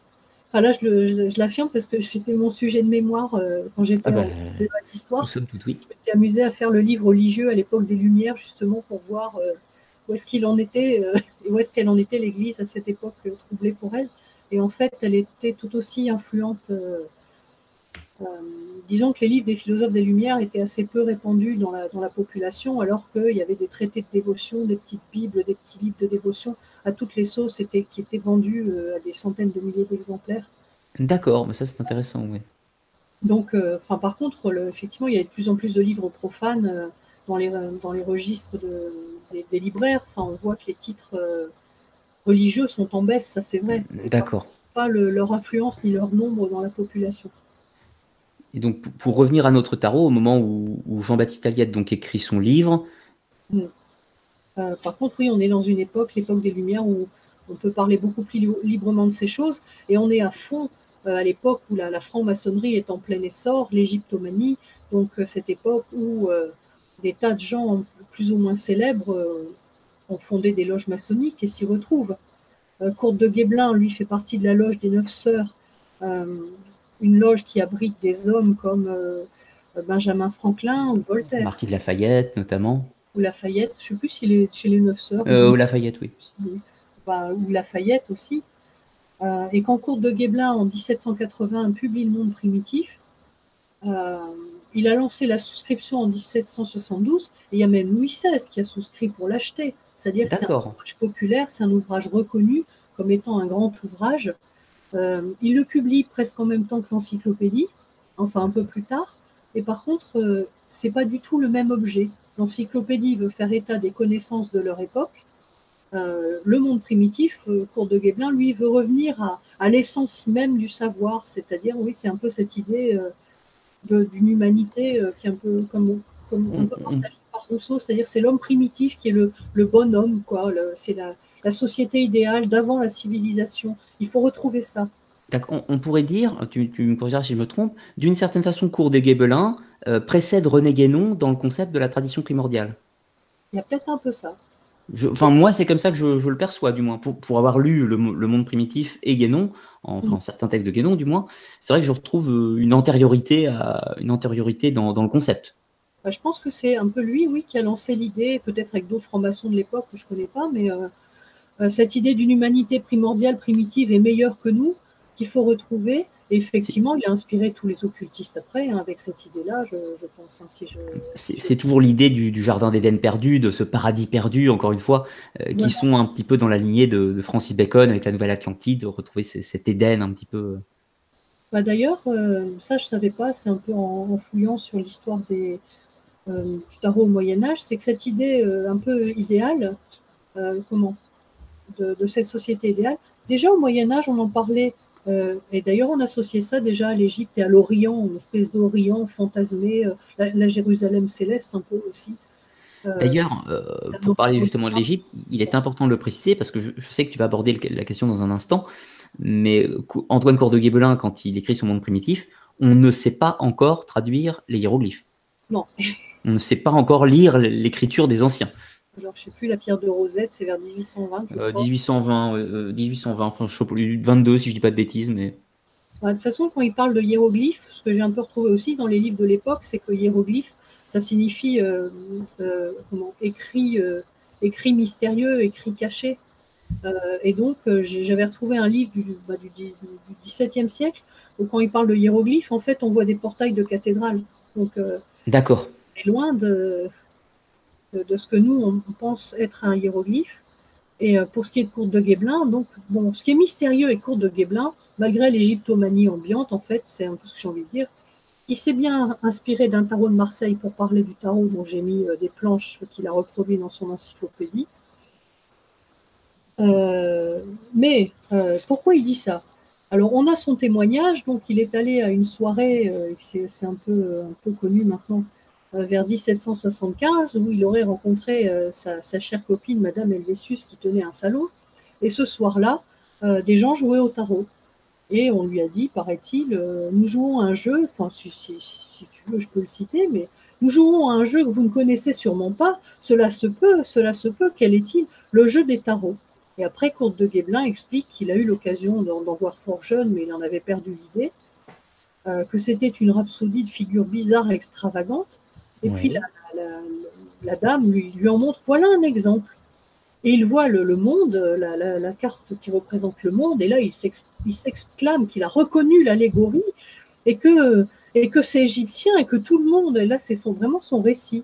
Enfin, là, je, l'affirme parce que c'était mon sujet de mémoire euh, quand j'étais ah en tout oui. J'étais amusée à faire le livre religieux à l'époque des Lumières, justement, pour voir euh, où est-ce qu'il en était euh, et où est-ce qu'elle en était l'Église à cette époque troublée pour elle. Et en fait, elle était tout aussi influente euh, disons que les livres des philosophes des Lumières étaient assez peu répandus dans la, dans la population, alors qu'il y avait des traités de dévotion, des petites bibles, des petits livres de dévotion à toutes les sauces qui étaient vendus euh, à des centaines de milliers d'exemplaires. D'accord, mais ça c'est intéressant, oui. Donc, euh, enfin, par contre, effectivement, il y a de plus en plus de livres profanes dans, les, dans les registres des, libraires. Enfin, on voit que les titres religieux sont en baisse, ça c'est vrai. D'accord. Pas leur influence ni leur nombre dans la population. Et donc, pour revenir à notre tarot, au moment où, Jean-Baptiste Aliette donc écrit son livre. Euh, par contre, oui, on est dans une époque, l'époque des Lumières, où on peut parler beaucoup plus librement de ces choses, et on est à fond euh, à l'époque où la, franc-maçonnerie est en plein essor, l'égyptomanie, donc euh, cette époque où des tas de gens plus ou moins célèbres ont fondé des loges maçonniques et s'y retrouvent. Courte de Guéblin, lui, fait partie de la loge des Neuf Sœurs, une loge qui abrite des hommes comme euh, Benjamin Franklin ou Voltaire. Marquis de Lafayette, notamment. Ou Lafayette, je ne sais plus s'il est chez les Neuf Sœurs. Euh, ou Lafayette, oui. ou Lafayette aussi. Euh, et quand Courte de Guéblin, en 1780, publie Le Monde primitif, il a lancé la souscription en 1772, et il y a même Louis XVI qui a souscrit pour l'acheter. C'est-à-dire que c'est un ouvrage populaire, c'est un ouvrage reconnu comme étant un grand ouvrage. Euh, il le publie presque en même temps que l'encyclopédie, enfin un peu plus tard. Et par contre, euh, c'est pas du tout le même objet. L'encyclopédie veut faire état des connaissances de leur époque. Euh, le monde primitif, Cours de Guéblin, lui, veut revenir à, l'essence même du savoir, c'est-à-dire, oui, c'est un peu cette idée d'une humanité qui est un peu comme, comme on peut mm, mm. par Rousseau, c'est-à-dire c'est l'homme primitif qui est le, le bon homme, quoi. C'est la, la société idéale d'avant la civilisation. Il faut retrouver ça. On, pourrait dire, tu, me corrigeras si je me trompe, d'une certaine façon, Cours des Guébelins euh, précède René Guénon dans le concept de la tradition primordiale. Il y a peut-être un peu ça. enfin, moi, c'est comme ça que je, le perçois, du moins. Pour, avoir lu le, Monde primitif et Guénon, en, enfin, certains textes de Guénon, du moins, c'est vrai que je retrouve euh, une antériorité, à, une antériorité dans, le concept. Bah, je pense que c'est un peu lui, oui, qui a lancé l'idée, peut-être avec d'autres francs-maçons de l'époque que je ne connais pas, mais euh, cette idée d'une humanité primordiale, primitive et meilleure que nous, qu'il faut retrouver. Et effectivement, il a inspiré tous les occultistes après, hein, avec cette idée-là, je, pense. Hein, c'est toujours l'idée du, jardin d'Éden perdu, de ce paradis perdu, encore une fois, euh, qui sont un petit peu dans la lignée de, Francis Bacon avec la Nouvelle Atlantide, de retrouver cet Éden un petit peu. Bah D'ailleurs, euh, ça je ne savais pas, c'est un peu en, fouillant sur l'histoire des du tarot au Moyen Âge, c'est que cette idée un peu idéale, comment? De, cette société idéale. Déjà au Moyen Âge, on en parlait, euh, et d'ailleurs on associait ça déjà à l'Égypte et à l'Orient, une espèce d'Orient fantasmé, euh, la, Jérusalem céleste un peu aussi. Euh, d'ailleurs, pour parler justement de l'Égypte, il est important de le préciser parce que je, sais que tu vas aborder la question dans un instant, mais Antoine Cordeguébelin, quand il écrit son monde primitif, on ne sait pas encore traduire les hiéroglyphes. Non. on ne sait pas encore lire l'écriture des anciens alors je sais plus, la pierre de Rosette, c'est vers 1820. 1820, 1820, enfin je sais 22 si je dis pas de bêtises, mais. de toute façon, quand il parle de hiéroglyphes, ce que j'ai un peu retrouvé aussi dans les livres de l'époque, c'est que hiéroglyphe, ça signifie euh, euh, comment, écrit, euh, écrit mystérieux, écrit caché. et donc, j'avais retrouvé un livre du, bah, du, XVIIe siècle où quand il parle de hiéroglyphes, en fait, on voit des portails de cathédrales. Donc, D'accord. Loin de, de, ce que nous, on pense être un hiéroglyphe. Et pour ce qui est de Courte de Guéblin, donc, bon, ce qui est mystérieux et Courte de Guéblin, malgré l'égyptomanie ambiante, en fait, c'est un peu ce que j'ai envie de dire, il s'est bien inspiré d'un tarot de Marseille pour parler du tarot dont j'ai mis euh, des planches qu'il a reproduit dans son encyclopédie. Euh, mais euh, pourquoi il dit ça? Alors, on a son témoignage, donc il est allé à une soirée, c'est un peu, un peu connu maintenant, vers 1775, où il aurait rencontré sa, sa, chère copine, Madame Helvétius, qui tenait un salon. Et ce soir-là, des gens jouaient au tarot. Et on lui a dit, paraît-il, euh, nous jouons un jeu, enfin si, tu veux je peux le citer, mais nous jouons à un jeu que vous ne connaissez sûrement pas, cela se peut, cela se peut, quel est-il? Le jeu des tarots. Et après, Courte de Guéblin explique qu'il a eu l'occasion d'en voir fort jeune, mais il en avait perdu l'idée, euh, que c'était une rhapsodie de figures bizarres et extravagantes. Et puis la, dame lui, lui en montre, voilà un exemple. Et il voit le, monde, la, carte qui représente le monde, et là il s'exclame qu'il a reconnu l'allégorie et que, et que c'est égyptien et que tout le monde, et là c'est son, vraiment son récit.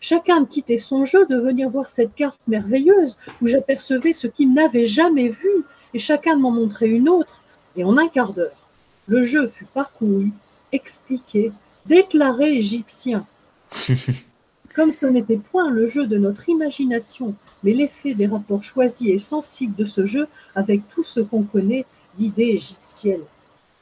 Chacun quittait son jeu de venir voir cette carte merveilleuse où j'apercevais ce qu'il n'avait jamais vu, et chacun m'en montrait une autre. Et en un quart d'heure, le jeu fut parcouru, expliqué, déclaré égyptien. Comme ce n'était point le jeu de notre imagination, mais l'effet des rapports choisis et sensibles de ce jeu avec tout ce qu'on connaît d'idées égyptiennes.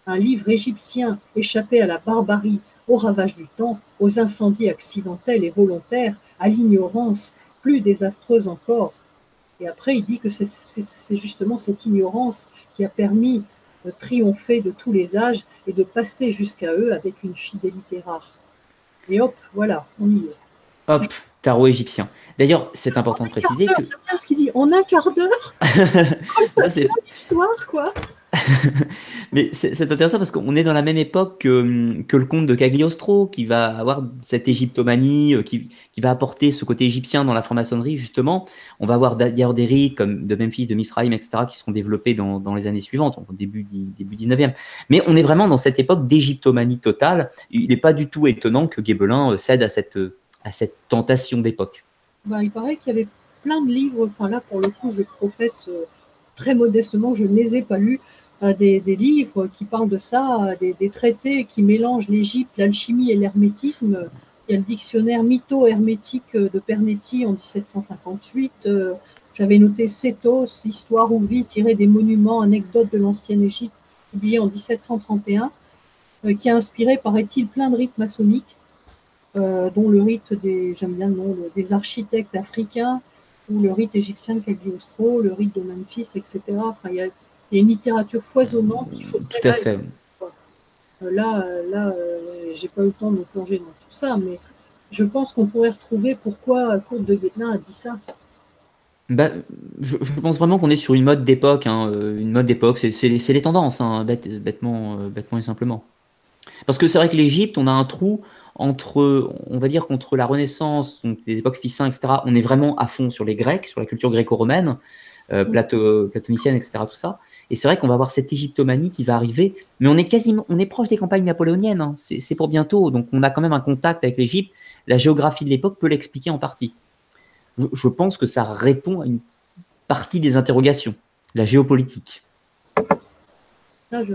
Un livre égyptien échappé à la barbarie, au ravage du temps, aux incendies accidentels et volontaires, à l'ignorance plus désastreuse encore. Et après, il dit que c'est justement cette ignorance qui a permis de triompher de tous les âges et de passer jusqu'à eux avec une fidélité rare. Et hop, voilà, on y est. Hop, tarot égyptien. D'ailleurs, c'est important de préciser que. ce qu'il dit en un quart d'heure. c'est l'histoire, quoi. Mais c'est intéressant parce qu'on est dans la même époque que, le conte de Cagliostro, qui va avoir cette égyptomanie, euh, qui, qui, va apporter ce côté égyptien dans la franc-maçonnerie, justement. On va avoir d'ailleurs des rites comme de Memphis, de Misraïm, etc., qui seront développés dans, dans les années suivantes, au début, début 19e. Mais on est vraiment dans cette époque d'égyptomanie totale. Il n'est pas du tout étonnant que Guébelin euh, cède à cette à cette tentation d'époque bah, Il paraît qu'il y avait plein de livres, enfin là pour le coup je professe euh, très modestement, je ne les ai pas lus, euh, des, livres qui parlent de ça, des, traités qui mélangent l'Égypte, l'alchimie et l'hermétisme. Il y a le dictionnaire mytho-hermétique de Pernetti en 1758. Euh, j'avais noté Sétos, histoire ou vie tirée des monuments, anecdotes de l'ancienne Égypte, publié en 1731, qui a inspiré, paraît-il, plein de rites maçonniques. Euh, dont le rite des, j'aime bien le nom, des architectes africains, ou le rite égyptien de Cagliostro, le rite de Memphis, etc. Enfin, il y a, une littérature foisonnante qu'il faut. Tout à fait. Euh, là, euh, là, j'ai pas eu le temps de me plonger dans tout ça, mais je pense qu'on pourrait retrouver pourquoi Courte de Guételin a dit ça. Bah, je, pense vraiment qu'on est sur une mode d'époque, hein, une mode d'époque, c'est les tendances, hein, bêtement, bêtement et simplement. Parce que c'est vrai que l'Égypte, on a un trou entre, on va dire qu'entre la Renaissance, donc des époques Ficin, etc., on est vraiment à fond sur les Grecs, sur la culture gréco-romaine, euh, platonicienne, etc., tout ça. Et c'est vrai qu'on va avoir cette égyptomanie qui va arriver, mais on est quasiment, on est proche des campagnes napoléoniennes. Hein. C'est pour bientôt, donc on a quand même un contact avec l'Égypte. La géographie de l'époque peut l'expliquer en partie. Je, pense que ça répond à une partie des interrogations, la géopolitique. Là, je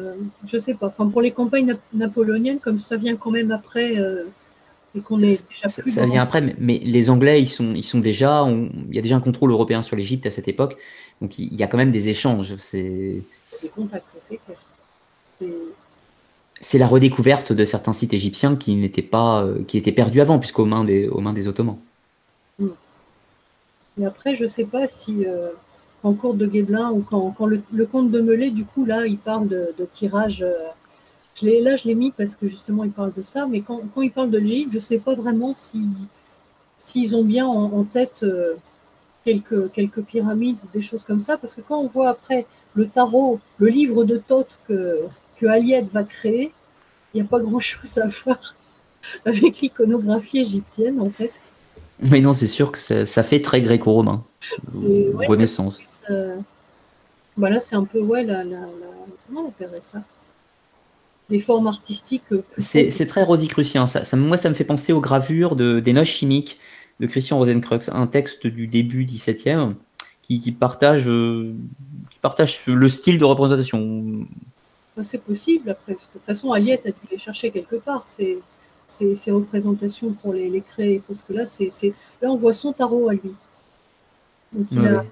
ne sais pas. Enfin, pour les campagnes napoléoniennes, comme ça vient quand même après, euh, et qu'on est déjà ça, ça vient après, mais, les Anglais, ils sont, ils sont déjà, il y a déjà un contrôle européen sur l'Égypte à cette époque, donc il, y a quand même des échanges. C'est des contacts, c'est clair. C'est la redécouverte de certains sites égyptiens qui n'étaient pas, euh, qui étaient perdus avant, puisqu'aux mains des, aux mains des Ottomans. Mais hmm. après, je ne sais pas si euh, en cours de Guéblin ou quand, le, comte de Melay, du coup, là, il parle de, tirage. Euh, là, je l'ai mis parce que justement, il parle de ça, mais quand, il parle de l'Égypte, je ne sais pas vraiment s'ils ont bien en, tête euh, quelques, quelques pyramides ou des choses comme ça, parce que quand on voit après le tarot, le livre de Thoth que, que Aliette va créer, il n'y a pas grand-chose à voir avec l'iconographie égyptienne, en fait. Mais non, c'est sûr que ça, fait très gréco-romain. Renaissance. Voilà, bah c'est un peu, ouais, la, la, comment on appellerait ça? Des formes artistiques. Euh, c'est très rosicrucien. Ça, ça, moi, ça me fait penser aux gravures de, des noces chimiques de Christian Rosenkreuz, un texte du début 17e qui, qui partagent le style de représentation. C'est possible après, parce que de toute façon, Aliette a dû les chercher quelque part, ces, ces, représentations pour les, les, créer, parce que là, c'est, là, on voit son tarot à lui. Donc, il a,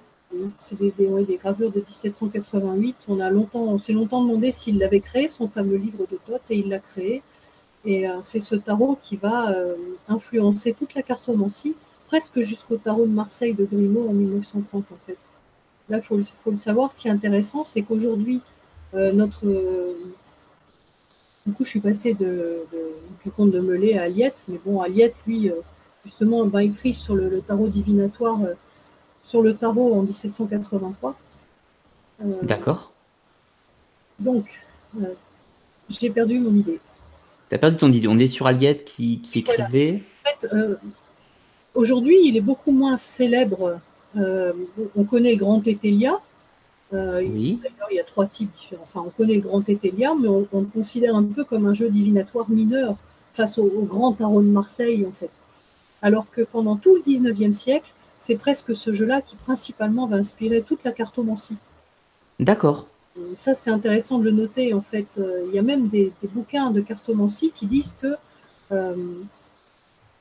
c'est des, gravures de 1788. On a longtemps, on s'est longtemps demandé s'il l'avait créé, son fameux livre de Thoth, et il l'a créé. Et euh, c'est ce tarot qui va euh, influencer toute la cartomancie, presque jusqu'au tarot de Marseille de Grimaud en 1930 en fait. Là, il faut, le savoir, ce qui est intéressant, c'est qu'aujourd'hui, euh, notre... du coup, je suis passée de, du comte de Melé à Aliette, mais bon, Aliette, lui, justement, va écrit sur le, tarot divinatoire sur le tarot en 1783. D'accord. Donc, j'ai perdu mon idée. Tu as perdu ton idée. On est sur Aliette qui, qui écrivait. En fait, euh, aujourd'hui, il est beaucoup moins célèbre. Euh, on connaît le grand Tétélia. Euh, oui. D'ailleurs, il y a trois types différents. Enfin, on connaît le grand Tétélia, mais on, le considère un peu comme un jeu divinatoire mineur face au, grand tarot de Marseille, en fait. Alors que pendant tout le 19e siècle, c'est presque ce jeu-là qui principalement va inspirer toute la cartomancie. D'accord. Ça, c'est intéressant de le noter. En fait, euh, il y a même des, bouquins de cartomancie qui disent que, euh,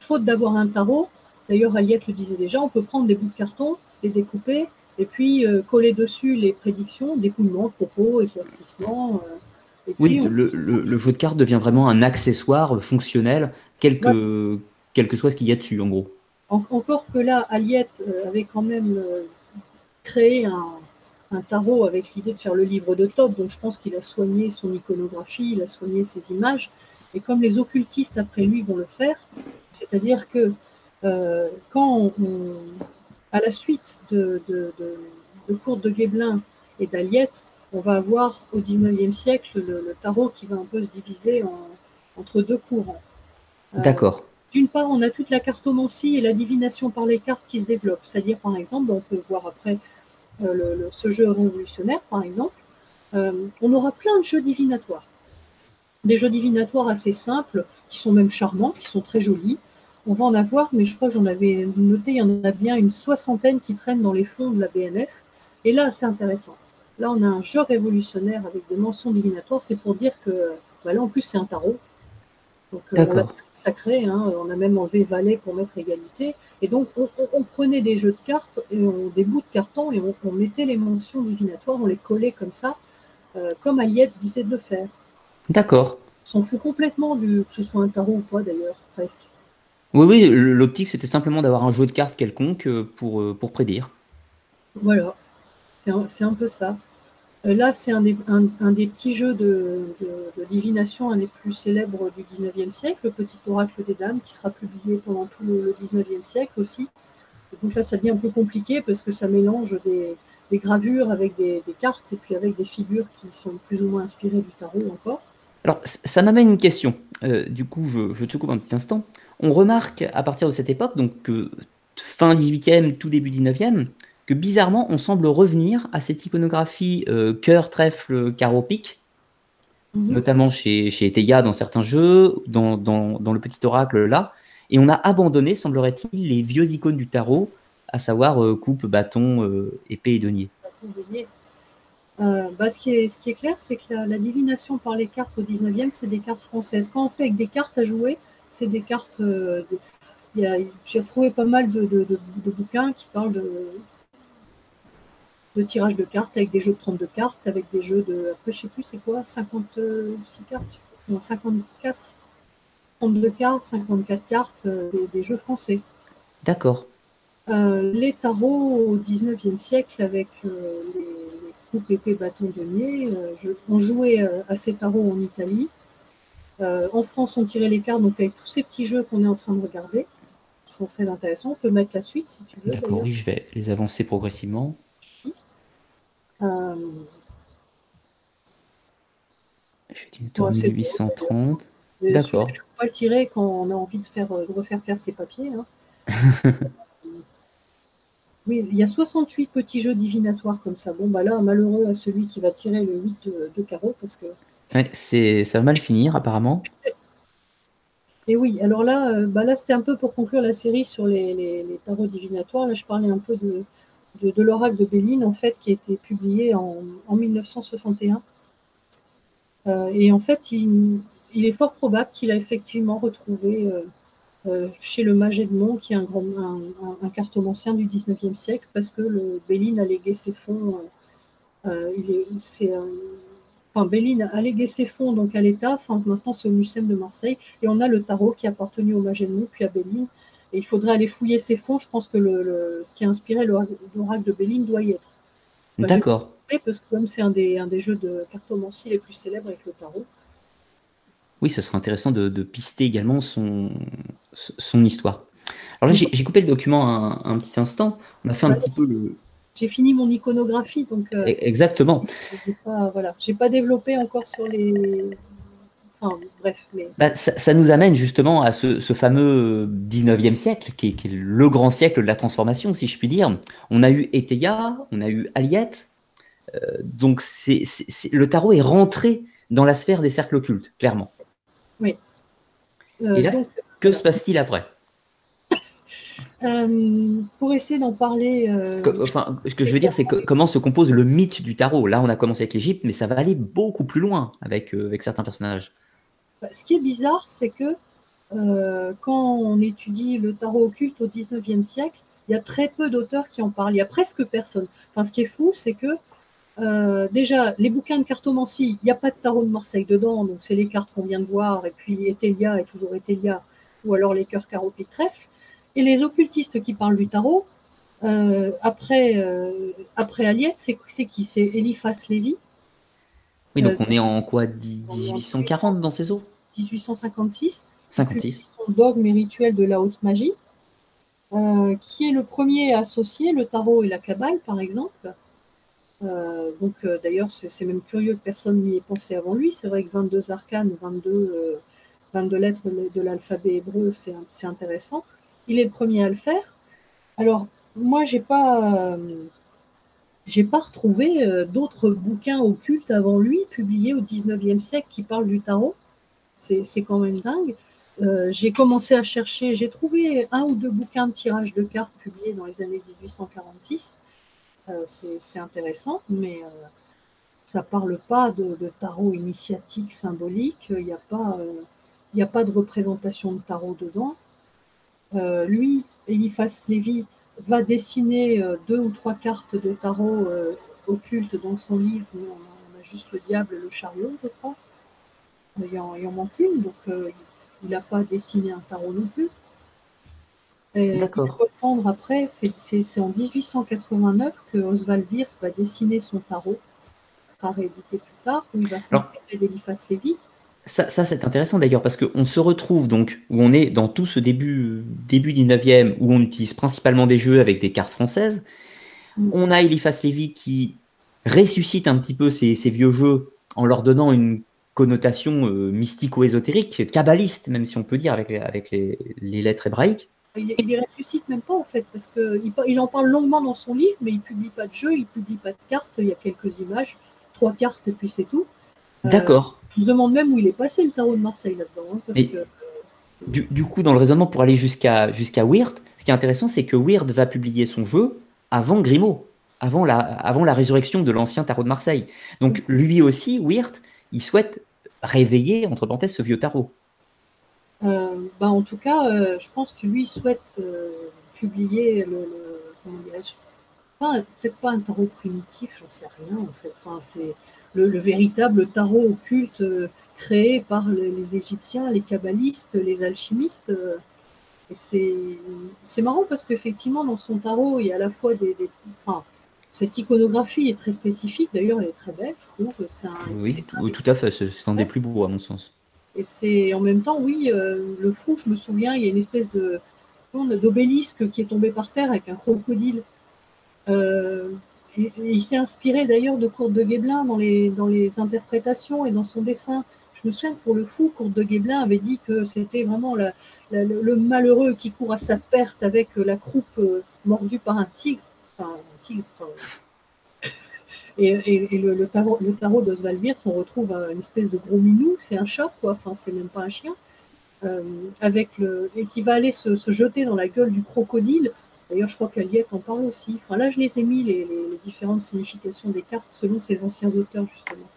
faute d'avoir un tarot, d'ailleurs, Aliette le disait déjà, on peut prendre des bouts de carton, les découper, et puis euh, coller dessus les prédictions, dépouillement, propos, éclaircissement. oui, le, jeu de cartes devient vraiment un accessoire fonctionnel, quel que, quel que soit ce qu'il y a dessus, en gros. Encore que là, Aliette avait quand même créé un, tarot avec l'idée de faire le livre de top, donc je pense qu'il a soigné son iconographie, il a soigné ses images, et comme les occultistes après lui vont le faire, c'est-à-dire que euh, quand à la suite de, de, de, Courte de Guéblin et d'Aliette, on va avoir au XIXe siècle le, tarot qui va un peu se diviser entre deux courants. Euh, D'accord. D'une part, on a toute la cartomancie et la divination par les cartes qui se développent. C'est-à-dire, par exemple, on peut voir après euh, ce jeu révolutionnaire, par exemple, euh, on aura plein de jeux divinatoires. Des jeux divinatoires assez simples, qui sont même charmants, qui sont très jolis. On va en avoir, mais je crois que j'en avais noté, il y en a bien une soixantaine qui traînent dans les fonds de la BNF. Et là, c'est intéressant. Là, on a un jeu révolutionnaire avec des mentions divinatoires. C'est pour dire que, bah là, en plus, c'est un tarot. Donc, euh, on sacré, hein, on a même enlevé valet pour mettre égalité. Et donc, on, prenait des jeux de cartes, et des bouts de carton, et on, mettait les mentions divinatoires, on les collait comme ça, euh, comme Aliette disait de le faire. D'accord. On s'en fout complètement du, que ce soit un tarot ou pas, d'ailleurs, presque. Oui, oui, l'optique, c'était simplement d'avoir un jeu de cartes quelconque euh, pour, pour prédire. Voilà, c'est un peu ça. Euh, là, c'est un, des, petits jeux de, divination, un des plus célèbres du 19e siècle, le Petit Oracle des Dames, qui sera publié pendant tout le, 19e siècle aussi. donc là, ça devient un peu compliqué parce que ça mélange des, gravures avec des, cartes et puis avec des figures qui sont plus ou moins inspirées du tarot encore. Alors, ça m'amène une question. Euh, du coup, je, te coupe un petit instant. On remarque à partir de cette époque, donc fin 18e, tout début 19e, que bizarrement, on semble revenir à cette iconographie euh, cœur, trèfle, carreau, pique, mhm. notamment chez, chez dans certains jeux, dans, le petit oracle là, et on a abandonné, semblerait-il, les vieux icônes du tarot, à savoir euh, coupe, bâton, euh, épée et denier. Bah, ce, qui est, ce, qui est, clair, c'est que la, divination par les cartes au 19e, c'est des cartes françaises. Quand on fait avec des cartes à jouer, c'est des cartes. J'ai retrouvé pas mal de, de, bouquins qui parlent de, de tirage de cartes avec des jeux de 32 cartes, avec des jeux de. Après, je sais plus, c'est quoi 56 cartes Non, 54 32 cartes, 54 cartes, euh, des, jeux français. D'accord. Euh, les tarots au 19e siècle, avec euh, les, les coupes épées bâtons denier, on jouait à ces tarots en Italie. en France, on tirait les cartes, donc avec tous ces petits jeux qu'on est en train de regarder, qui sont très intéressants. On peut mettre la suite si tu veux. D'accord, oui, je vais les avancer progressivement. Euh, je vais dire tour 1830. D'accord. Je ne pas le tirer quand on a envie de, faire, de refaire faire ses papiers. Hein. oui, il y a 68 petits jeux divinatoires comme ça. Bon, bah là, malheureux à celui qui va tirer le 8 de, carreau parce que. c'est, ça va mal finir apparemment. Et oui, alors là, euh, bah là c'était un peu pour conclure la série sur les, les, tarots divinatoires. Là, je parlais un peu de, de, l'oracle de Béline, en fait, qui a été publié en, 1961. et en fait, il, est fort probable qu'il a effectivement retrouvé chez le mage Edmond, qui est un, grand, un, cartomancien du 19e siècle, parce que le Béline a légué ses fonds. il est, c'est Enfin, Béline a légué ses fonds donc à l'État, maintenant c'est au Mucem de Marseille, et on a le tarot qui a appartenu au Magellan, puis à Béline, et il faudrait aller fouiller ses fonds, je pense que le, ce qui a inspiré l'oracle de Béline doit y être. D'accord. Parce que comme c'est un des, un des jeux de cartomancie les plus célèbres avec le tarot. Oui, ce serait intéressant de, pister également son, son histoire. Alors là, j'ai coupé le document un, un, petit instant. On a fait un petit peu le, j'ai fini mon iconographie, donc. Euh, e-, exactement. J'ai pas, voilà, j'ai pas développé encore sur les. Enfin, bref. Bah, ça, nous amène justement à ce, fameux 19e siècle, qui est, le grand siècle de la transformation, si je puis dire. On a eu Eteia, on a eu Aliette. Euh, donc, c'est, le tarot est rentré dans la sphère des cercles occultes, clairement. Oui. Euh, Et là, que se passe-t-il après? Euh, pour essayer d'en parler. Euh, enfin, ce que je veux dire, c'est comment se compose le mythe du tarot? Là, on a commencé avec l'Égypte, mais ça va aller beaucoup plus loin avec, euh, avec certains personnages. Bah, ce qui est bizarre, c'est que quand on étudie le tarot occulte au 19e siècle, il y a très peu d'auteurs qui en parlent. Il y a presque personne. Enfin, ce qui est fou, c'est que déjà, les bouquins de cartomancie, il n'y a pas de tarot de Marseille dedans, donc c'est les cartes qu'on vient de voir, et puis Etelia est toujours Etelia, ou alors les cœurs carreaux trèfle. Et les occultistes qui parlent du tarot, euh, après, euh, après Aliette, c'est qui? C'est Eliphas Lévy. Oui, donc euh, on est en quoi 1840 dans ces eaux 1856. 56. Son dogme et rituel de la haute magie, qui est le premier à associer le tarot et la cabale, par exemple. donc d'ailleurs, c'est même curieux que personne n'y ait pensé avant lui. C'est vrai que 22 arcanes, 22, 22 lettres de l'alphabet hébreu, c'est intéressant il est le premier à le faire. Alors, moi, j'ai pas, j'ai pas retrouvé euh, d'autres bouquins occultes avant lui, publiés au 19e siècle, qui parlent du tarot. C'est quand même dingue. Euh, j'ai commencé à chercher, j'ai trouvé un ou deux bouquins de tirage de cartes publiés dans les années 1846. Euh, c'est intéressant, mais ça parle pas de, tarot initiatique symbolique. Il n'y a pas, a pas de représentation de tarot dedans. Euh, lui, Eliphas Lévy, va dessiner euh, deux ou trois cartes de tarot euh, occultes dans son livre. On a, juste le diable et le chariot, je crois. Il en, manque une, donc il n'a pas dessiné un tarot non plus. D'accord. attendre après, c'est en 1889 que Oswald Bierce va dessiner son tarot. Ce sera réédité plus tard, où il va s'inspirer d'Eliphas Lévy. Ça, c'est intéressant d'ailleurs parce qu'on se retrouve donc où on est dans tout ce début, début 19e où on utilise principalement des jeux avec des cartes françaises. Mm. On a Eliphas Lévy qui ressuscite un petit peu ces, vieux jeux en leur donnant une connotation euh, mystico-ésotérique, kabbaliste même si on peut dire avec les, avec les, lettres hébraïques. Il, il ressuscite même pas en fait parce qu'il il en parle longuement dans son livre mais il publie pas de jeux, il publie pas de cartes, il y a quelques images, trois cartes et puis c'est tout. D'accord. Je me demande même où il est passé le tarot de Marseille là-dedans. Hein, du, coup, dans le raisonnement, pour aller jusqu'à jusqu'à Weird, ce qui est intéressant, c'est que Weird va publier son jeu avant Grimaud, avant la, avant la résurrection de l'ancien tarot de Marseille. Donc lui aussi, Weird, il souhaite réveiller, entre parenthèses, ce vieux tarot. Euh, bah, en tout cas, euh, je pense que lui souhaite euh, publier le, comment dirais-je, peut-être pas un tarot primitif, j'en sais rien en fait. Enfin, c'est le, véritable tarot occulte euh, créé par les, Égyptiens, les kabbalistes, les alchimistes. Euh, c'est marrant parce qu'effectivement, dans son tarot, il y a à la fois des. enfin, cette iconographie est très spécifique, d'ailleurs, elle est très belle, je trouve. oui, tout à fait, c'est un des plus beaux, à mon sens. Et c'est en même temps, oui, euh, le fou, je me souviens, il y a une espèce de d'obélisque qui est tombé par terre avec un crocodile. Euh, il s'est inspiré d'ailleurs de Courte de Guéblin dans les, dans les interprétations et dans son dessin. Je me souviens que pour le fou, Courte de Guéblin avait dit que c'était vraiment le malheureux qui court à sa perte avec la croupe euh, mordue par un tigre. Enfin, un tigre. Et, le, tarot, le tarot on retrouve une espèce de gros minou, c'est un chat, quoi. Enfin, c'est même pas un chien. Euh, avec le, et qui va aller se, jeter dans la gueule du crocodile D'ailleurs, je crois qu'Aliette en parle aussi. Enfin, là, je les ai mis, les, différentes significations des cartes, selon ces anciens auteurs, justement.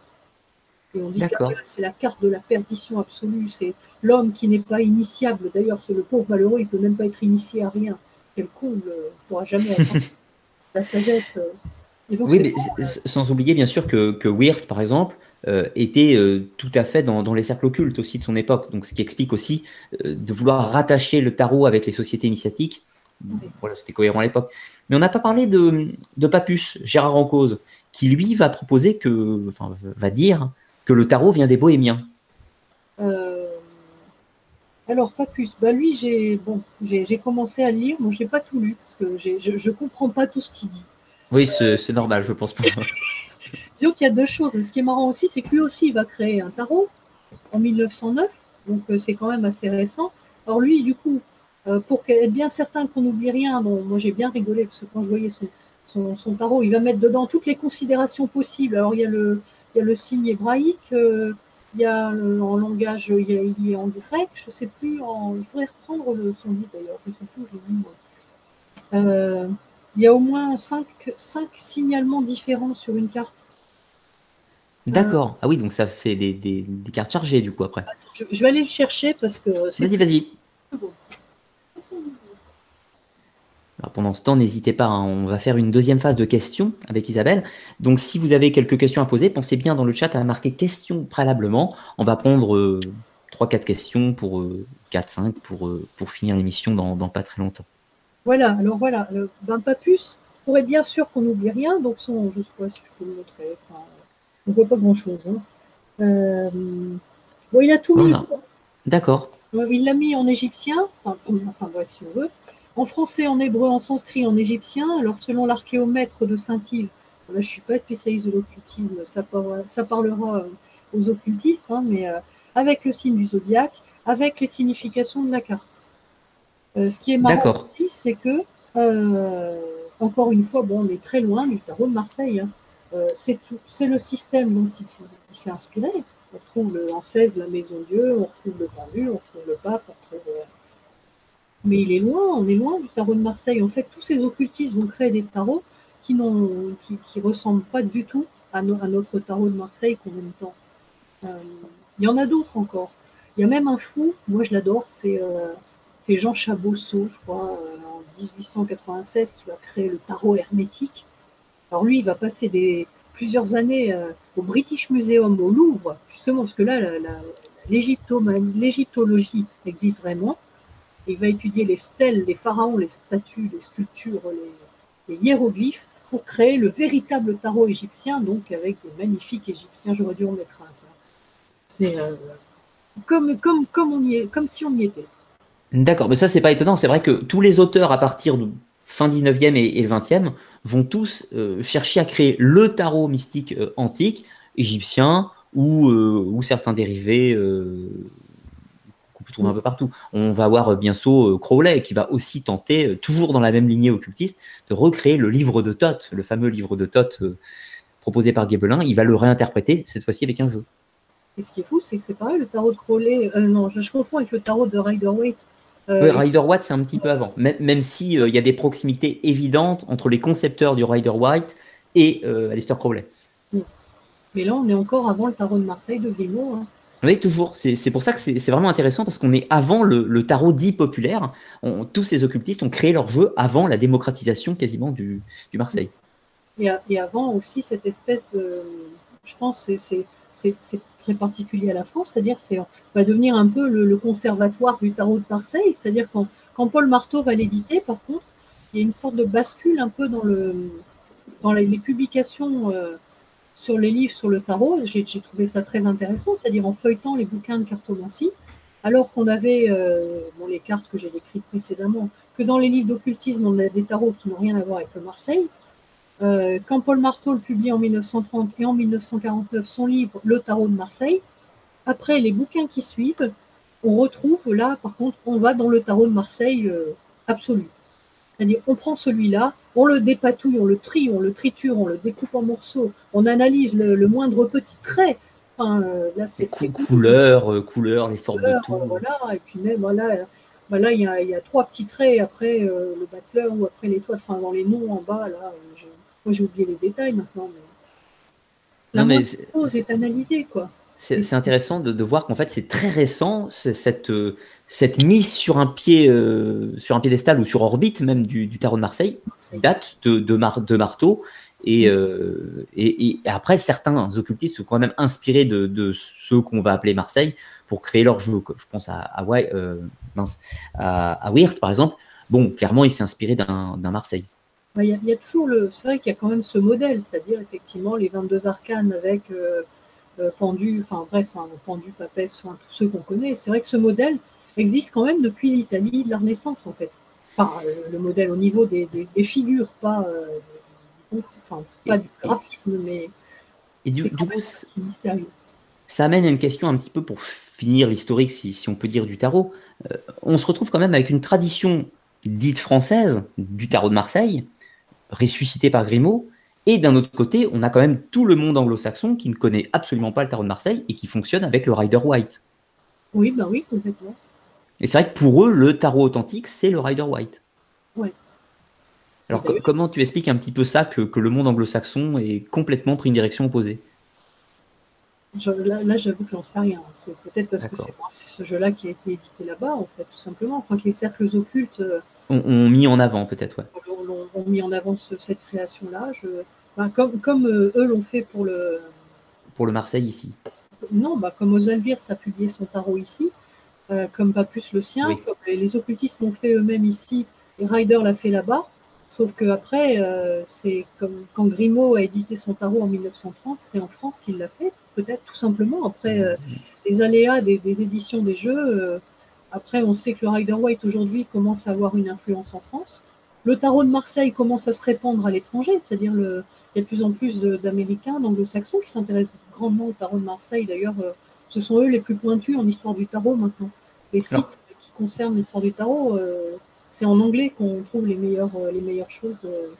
Et on dit que c'est la carte de la perdition absolue. C'est l'homme qui n'est pas initiable. D'ailleurs, c'est le pauvre malheureux, il ne peut même pas être initié à rien. Quel con, il ne pourra jamais avoir la sagesse. Euh. oui, mais sans oublier, bien sûr, que, que Wirth, par exemple, euh, était euh, tout à fait dans, dans, les cercles occultes aussi de son époque. Donc, ce qui explique aussi de vouloir rattacher le tarot avec les sociétés initiatiques voilà, c'était cohérent à l'époque. Mais on n'a pas parlé de, de Papus, Gérard Encause, qui lui va proposer que, enfin, va dire que le tarot vient des bohémiens. Euh, alors, Papus, bah lui, j'ai bon, j'ai commencé à lire, moi, je n'ai pas tout lu, parce que je ne comprends pas tout ce qu'il dit. Oui, c'est normal, je pense pas. Disons qu'il y a deux choses. Ce qui est marrant aussi, c'est que lui aussi, il va créer un tarot en 1909, donc euh, c'est quand même assez récent. Alors lui, du coup, euh, pour être bien certain qu'on n'oublie rien. Bon, moi, j'ai bien rigolé parce que quand je voyais son, son, tarot, il va mettre dedans toutes les considérations possibles. Alors, il y a le, il y a le signe hébraïque, euh, il y a en langage, il y a, il en grec, je ne sais plus, en, il faudrait reprendre le, son livre d'ailleurs, je ne sais plus, je l'ai moi. Euh, il y a au moins cinq, cinq signalements différents sur une carte. D'accord. ah oui, donc ça fait des, des, des, cartes chargées du coup après. Je, je vais aller le chercher parce que. Vas-y, vas-y pendant ce temps, n'hésitez pas, hein, on va faire une deuxième phase de questions avec Isabelle. Donc si vous avez quelques questions à poser, pensez bien dans le chat à marquer questions préalablement. On va prendre euh, 3-4 questions pour 4-5 euh, pour, euh, pour finir l'émission dans, pas très longtemps. Voilà, alors voilà, ben, pas plus, pour être bien sûr qu'on n'oublie rien, donc son, je sais pas si je peux le montrer, on ne voit pas grand-chose. Hein. Euh, bon, il a tout mis. D'accord. Il l'a mis en égyptien, enfin, enfin bref, si on veut. En français, en hébreu, en sanskrit, en égyptien. Alors, selon l'archéomètre de Saint-Yves, je ne suis pas spécialiste de l'occultisme, ça, parlera euh, aux occultistes, hein, mais euh, avec le signe du zodiaque, avec les significations de la carte. Euh, ce qui est marrant aussi, c'est que, encore une fois, bon, on est très loin du tarot de Marseille. Hein. c'est le système dont il, s'est inspiré. On trouve le, en 16 la Maison Dieu, on retrouve le pendu, on retrouve le pape, on retrouve mais il est loin, on est loin du tarot de Marseille. En fait, tous ces occultistes vont créer des tarots qui ne qui, ressemblent pas du tout à, notre tarot de Marseille qu'on aime tant. Euh, il y en a d'autres encore. Il y a même un fou, moi je l'adore, c'est euh, Jean Chabosso, je crois, euh, en 1896, qui va créer le tarot hermétique. Alors lui, il va passer plusieurs années au British Museum au Louvre, justement parce que là, l'égyptologie existe vraiment. Il va étudier les stèles, les pharaons, les statues, les sculptures, les, hiéroglyphes pour créer le véritable tarot égyptien, donc avec des magnifiques égyptiens. J'aurais dû en mettre un. C'est euh, comme, si on y était. D'accord, mais ça, c'est pas étonnant. C'est vrai que tous les auteurs à partir de fin 19e et, 20e vont tous euh, chercher à créer le tarot mystique euh, antique, égyptien, ou certains dérivés on peut trouver un peu partout. On va voir euh, bientôt euh, Crowley qui va aussi tenter, euh, toujours dans la même lignée occultiste, de recréer le livre de Thoth, le fameux livre de Thoth proposé par Gebelin. Il va le réinterpréter cette fois-ci avec un jeu. Et ce qui est fou, c'est que c'est pareil, le tarot de Crowley. non, je, confonds avec le tarot de Rider-Waite. Rider-Waite, c'est un petit peu avant, même, même si il y a des proximités évidentes entre les concepteurs du Rider-Waite et Aleister Crowley. Mais là, on est encore avant le tarot de Marseille de Guénon. Hein. Oui, toujours. C'est pour ça que c'est vraiment intéressant parce qu'on est avant le, tarot dit populaire. tous ces occultistes ont créé leur jeu avant la démocratisation quasiment du, Marseille. Et, avant aussi cette espèce de. Je pense que c'est très particulier à la France, c'est-à-dire c'est va devenir un peu le, conservatoire du tarot de Marseille. C'est-à-dire quand, quand Paul Marteau va l'éditer, par contre, il y a une sorte de bascule un peu dans les, publications. Euh, sur les livres sur le tarot, j'ai trouvé ça très intéressant, c'est-à-dire en feuilletant les bouquins de cartomancie, alors qu'on avait, euh, bon, les cartes que j'ai décrites précédemment, que dans les livres d'occultisme, on a des tarots qui n'ont rien à voir avec le Marseille. Euh, quand Paul Marteau publie en 1930 et en 1949 son livre Le tarot de Marseille, après les bouquins qui suivent, on retrouve là, par contre, on va dans le tarot de Marseille euh, absolu. C'est-à-dire, on prend celui-là, on le dépatouille, on le trie, on le triture, on le découpe en morceaux, on analyse le, moindre petit trait. Enfin, euh, là, c'est couleur, euh, couleur, les formes de tout. Voilà, et puis même, voilà, Bah là, il y, a, trois petits traits après le battleur ou après l'étoile, enfin dans les noms en bas, là, moi j'ai oublié les détails maintenant, mais la non, chose est analysée, quoi. C'est intéressant de, voir qu'en fait c'est très récent cette, cette mise sur un pied sur un piédestal ou sur orbite même du, tarot de Marseille date de, de, de marteau euh, et, et, après, certains occultistes sont quand même inspirés de, de ceux qu'on va appeler Marseille pour créer leur jeu. Je pense à, à, euh, mince, à, à Weird, par exemple. Bon, clairement, il s'est inspiré d'un Marseille. Il y, y, a toujours le. C'est vrai qu'il y a quand même ce modèle, c'est-à-dire effectivement les 22 arcanes avec euh, euh pendu, enfin bref, hein, pendu, papesse, enfin, tous ceux qu'on connaît. C'est vrai que ce modèle existe quand même depuis l'Italie de la Renaissance, en fait. Enfin, le modèle au niveau des, des, des figures, pas euh, pas du graphisme, mais. Et du, coup, mystérieux. ça amène à une question un petit peu pour finir l'historique, si, si, on peut dire, du tarot. Euh, on se retrouve quand même avec une tradition dite française du tarot de Marseille, ressuscitée par Grimaud, et d'un autre côté, on a quand même tout le monde anglo-saxon qui ne connaît absolument pas le tarot de Marseille et qui fonctionne avec le Rider White. Oui, ben oui, complètement. Et c'est vrai que pour eux, le tarot authentique, c'est le Rider White. Ouais. Alors comment tu expliques un petit peu ça, que, le monde anglo-saxon est complètement pris une direction opposée? Là, j'avoue que j'en sais rien. C'est peut-être parce que c'est ce jeu-là qui a été édité là-bas, en fait, tout simplement. Enfin, que les cercles occultes euh, ont, mis en avant, peut-être, ouais. Ont, mis en avant cette création-là. comme, comme euh, eux l'ont fait pour le. Pour le Marseille ici. Non, bah, comme Osalvir a publié son tarot ici, euh, comme pas plus le sien, comme les, occultistes l'ont fait eux-mêmes ici, et Ryder l'a fait là-bas. Sauf que après, euh, c'est comme quand Grimaud a édité son tarot en 1930, c'est en France qu'il l'a fait, peut-être tout simplement. Après euh, les aléas des, éditions des jeux, après on sait que le Rider White aujourd'hui commence à avoir une influence en France. Le tarot de Marseille commence à se répandre à l'étranger, c'est-à-dire il y a de plus en plus d'Américains, d'Anglo-Saxons qui s'intéressent grandement au tarot de Marseille. D'ailleurs, ce sont eux les plus pointus en histoire du tarot maintenant. Les sites qui concernent l'histoire du tarot c'est en anglais qu'on trouve les meilleures, euh, les meilleures choses. Euh.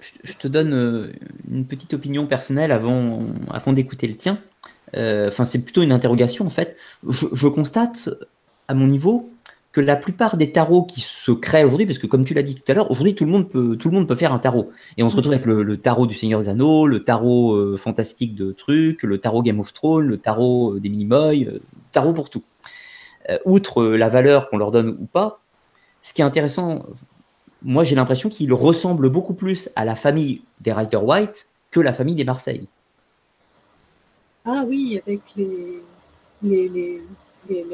Je, te donne euh, une petite opinion personnelle avant, avant d'écouter le tien. Enfin, c'est plutôt une interrogation en fait. Je, constate à mon niveau que la plupart des tarots qui se créent aujourd'hui, parce que comme tu l'as dit tout à l'heure, aujourd'hui tout le monde peut tout le monde peut faire un tarot. Et on se retrouve avec le, tarot du Seigneur des Anneaux, le tarot fantastique de trucs, le tarot Game of Thrones, le tarot des Minimoy, tarot pour tout. outre la valeur qu'on leur donne ou pas, ce qui est intéressant, moi j'ai l'impression qu'il ressemble beaucoup plus à la famille des Rider White que la famille des Marseille. Ah oui, avec les, les,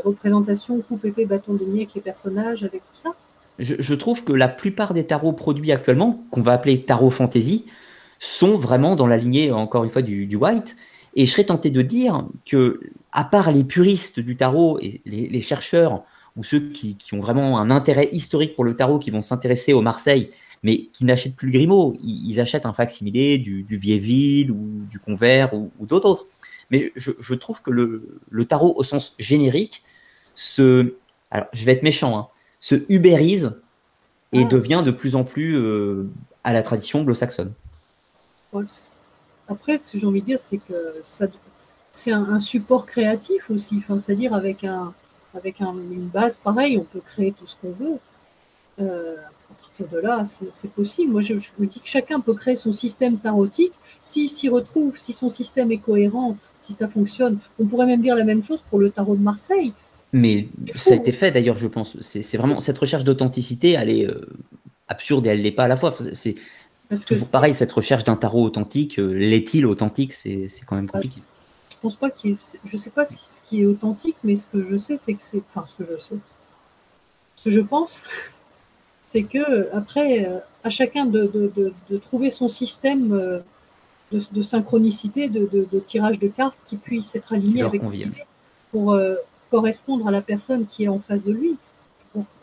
représentations coupe épée, bâton de avec les personnages, avec tout ça. Je, trouve que la plupart des tarots produits actuellement, qu'on va appeler tarot fantasy, sont vraiment dans la lignée, encore une fois, du, White. Et je serais tenté de dire que, à part les puristes du tarot et les chercheurs ou ceux qui, ont vraiment un intérêt historique pour le tarot, qui vont s'intéresser au Marseille, mais qui n'achètent plus le Grimaud, ils, achètent un facsimilé du, du Vieilleville ou du Convert ou, d'autres Mais je, trouve que le, tarot, au sens générique, se, alors je vais être méchant, hein, se ubérise et ah. devient de plus en plus euh, à la tradition anglo-saxonne. Après, ce que j'ai envie de dire, c'est que c'est un, un, support créatif aussi, enfin, c'est-à-dire avec un, avec une base pareille, on peut créer tout ce qu'on veut. Euh, à partir de là, c'est possible. Moi, je, me dis que chacun peut créer son système tarotique. S'il s'y retrouve, si son système est cohérent, si ça fonctionne, on pourrait même dire la même chose pour le tarot de Marseille. Mais ça a été fait d'ailleurs, je pense. C'est vraiment cette recherche d'authenticité, elle est euh, absurde et elle l'est pas à la fois. C'est toujours pareil, cette recherche d'un tarot authentique, euh, l'est-il authentique? C'est quand même compliqué pense pas qu'il Je sais pas ce qui est authentique, mais ce que je sais, c'est que c'est. Enfin, ce que je sais. Ce que je pense, c'est que après, euh, à chacun de, trouver son système euh, de, synchronicité, de, tirage de cartes qui puisse être aligné avec lui pour euh, correspondre à la personne qui est en face de lui.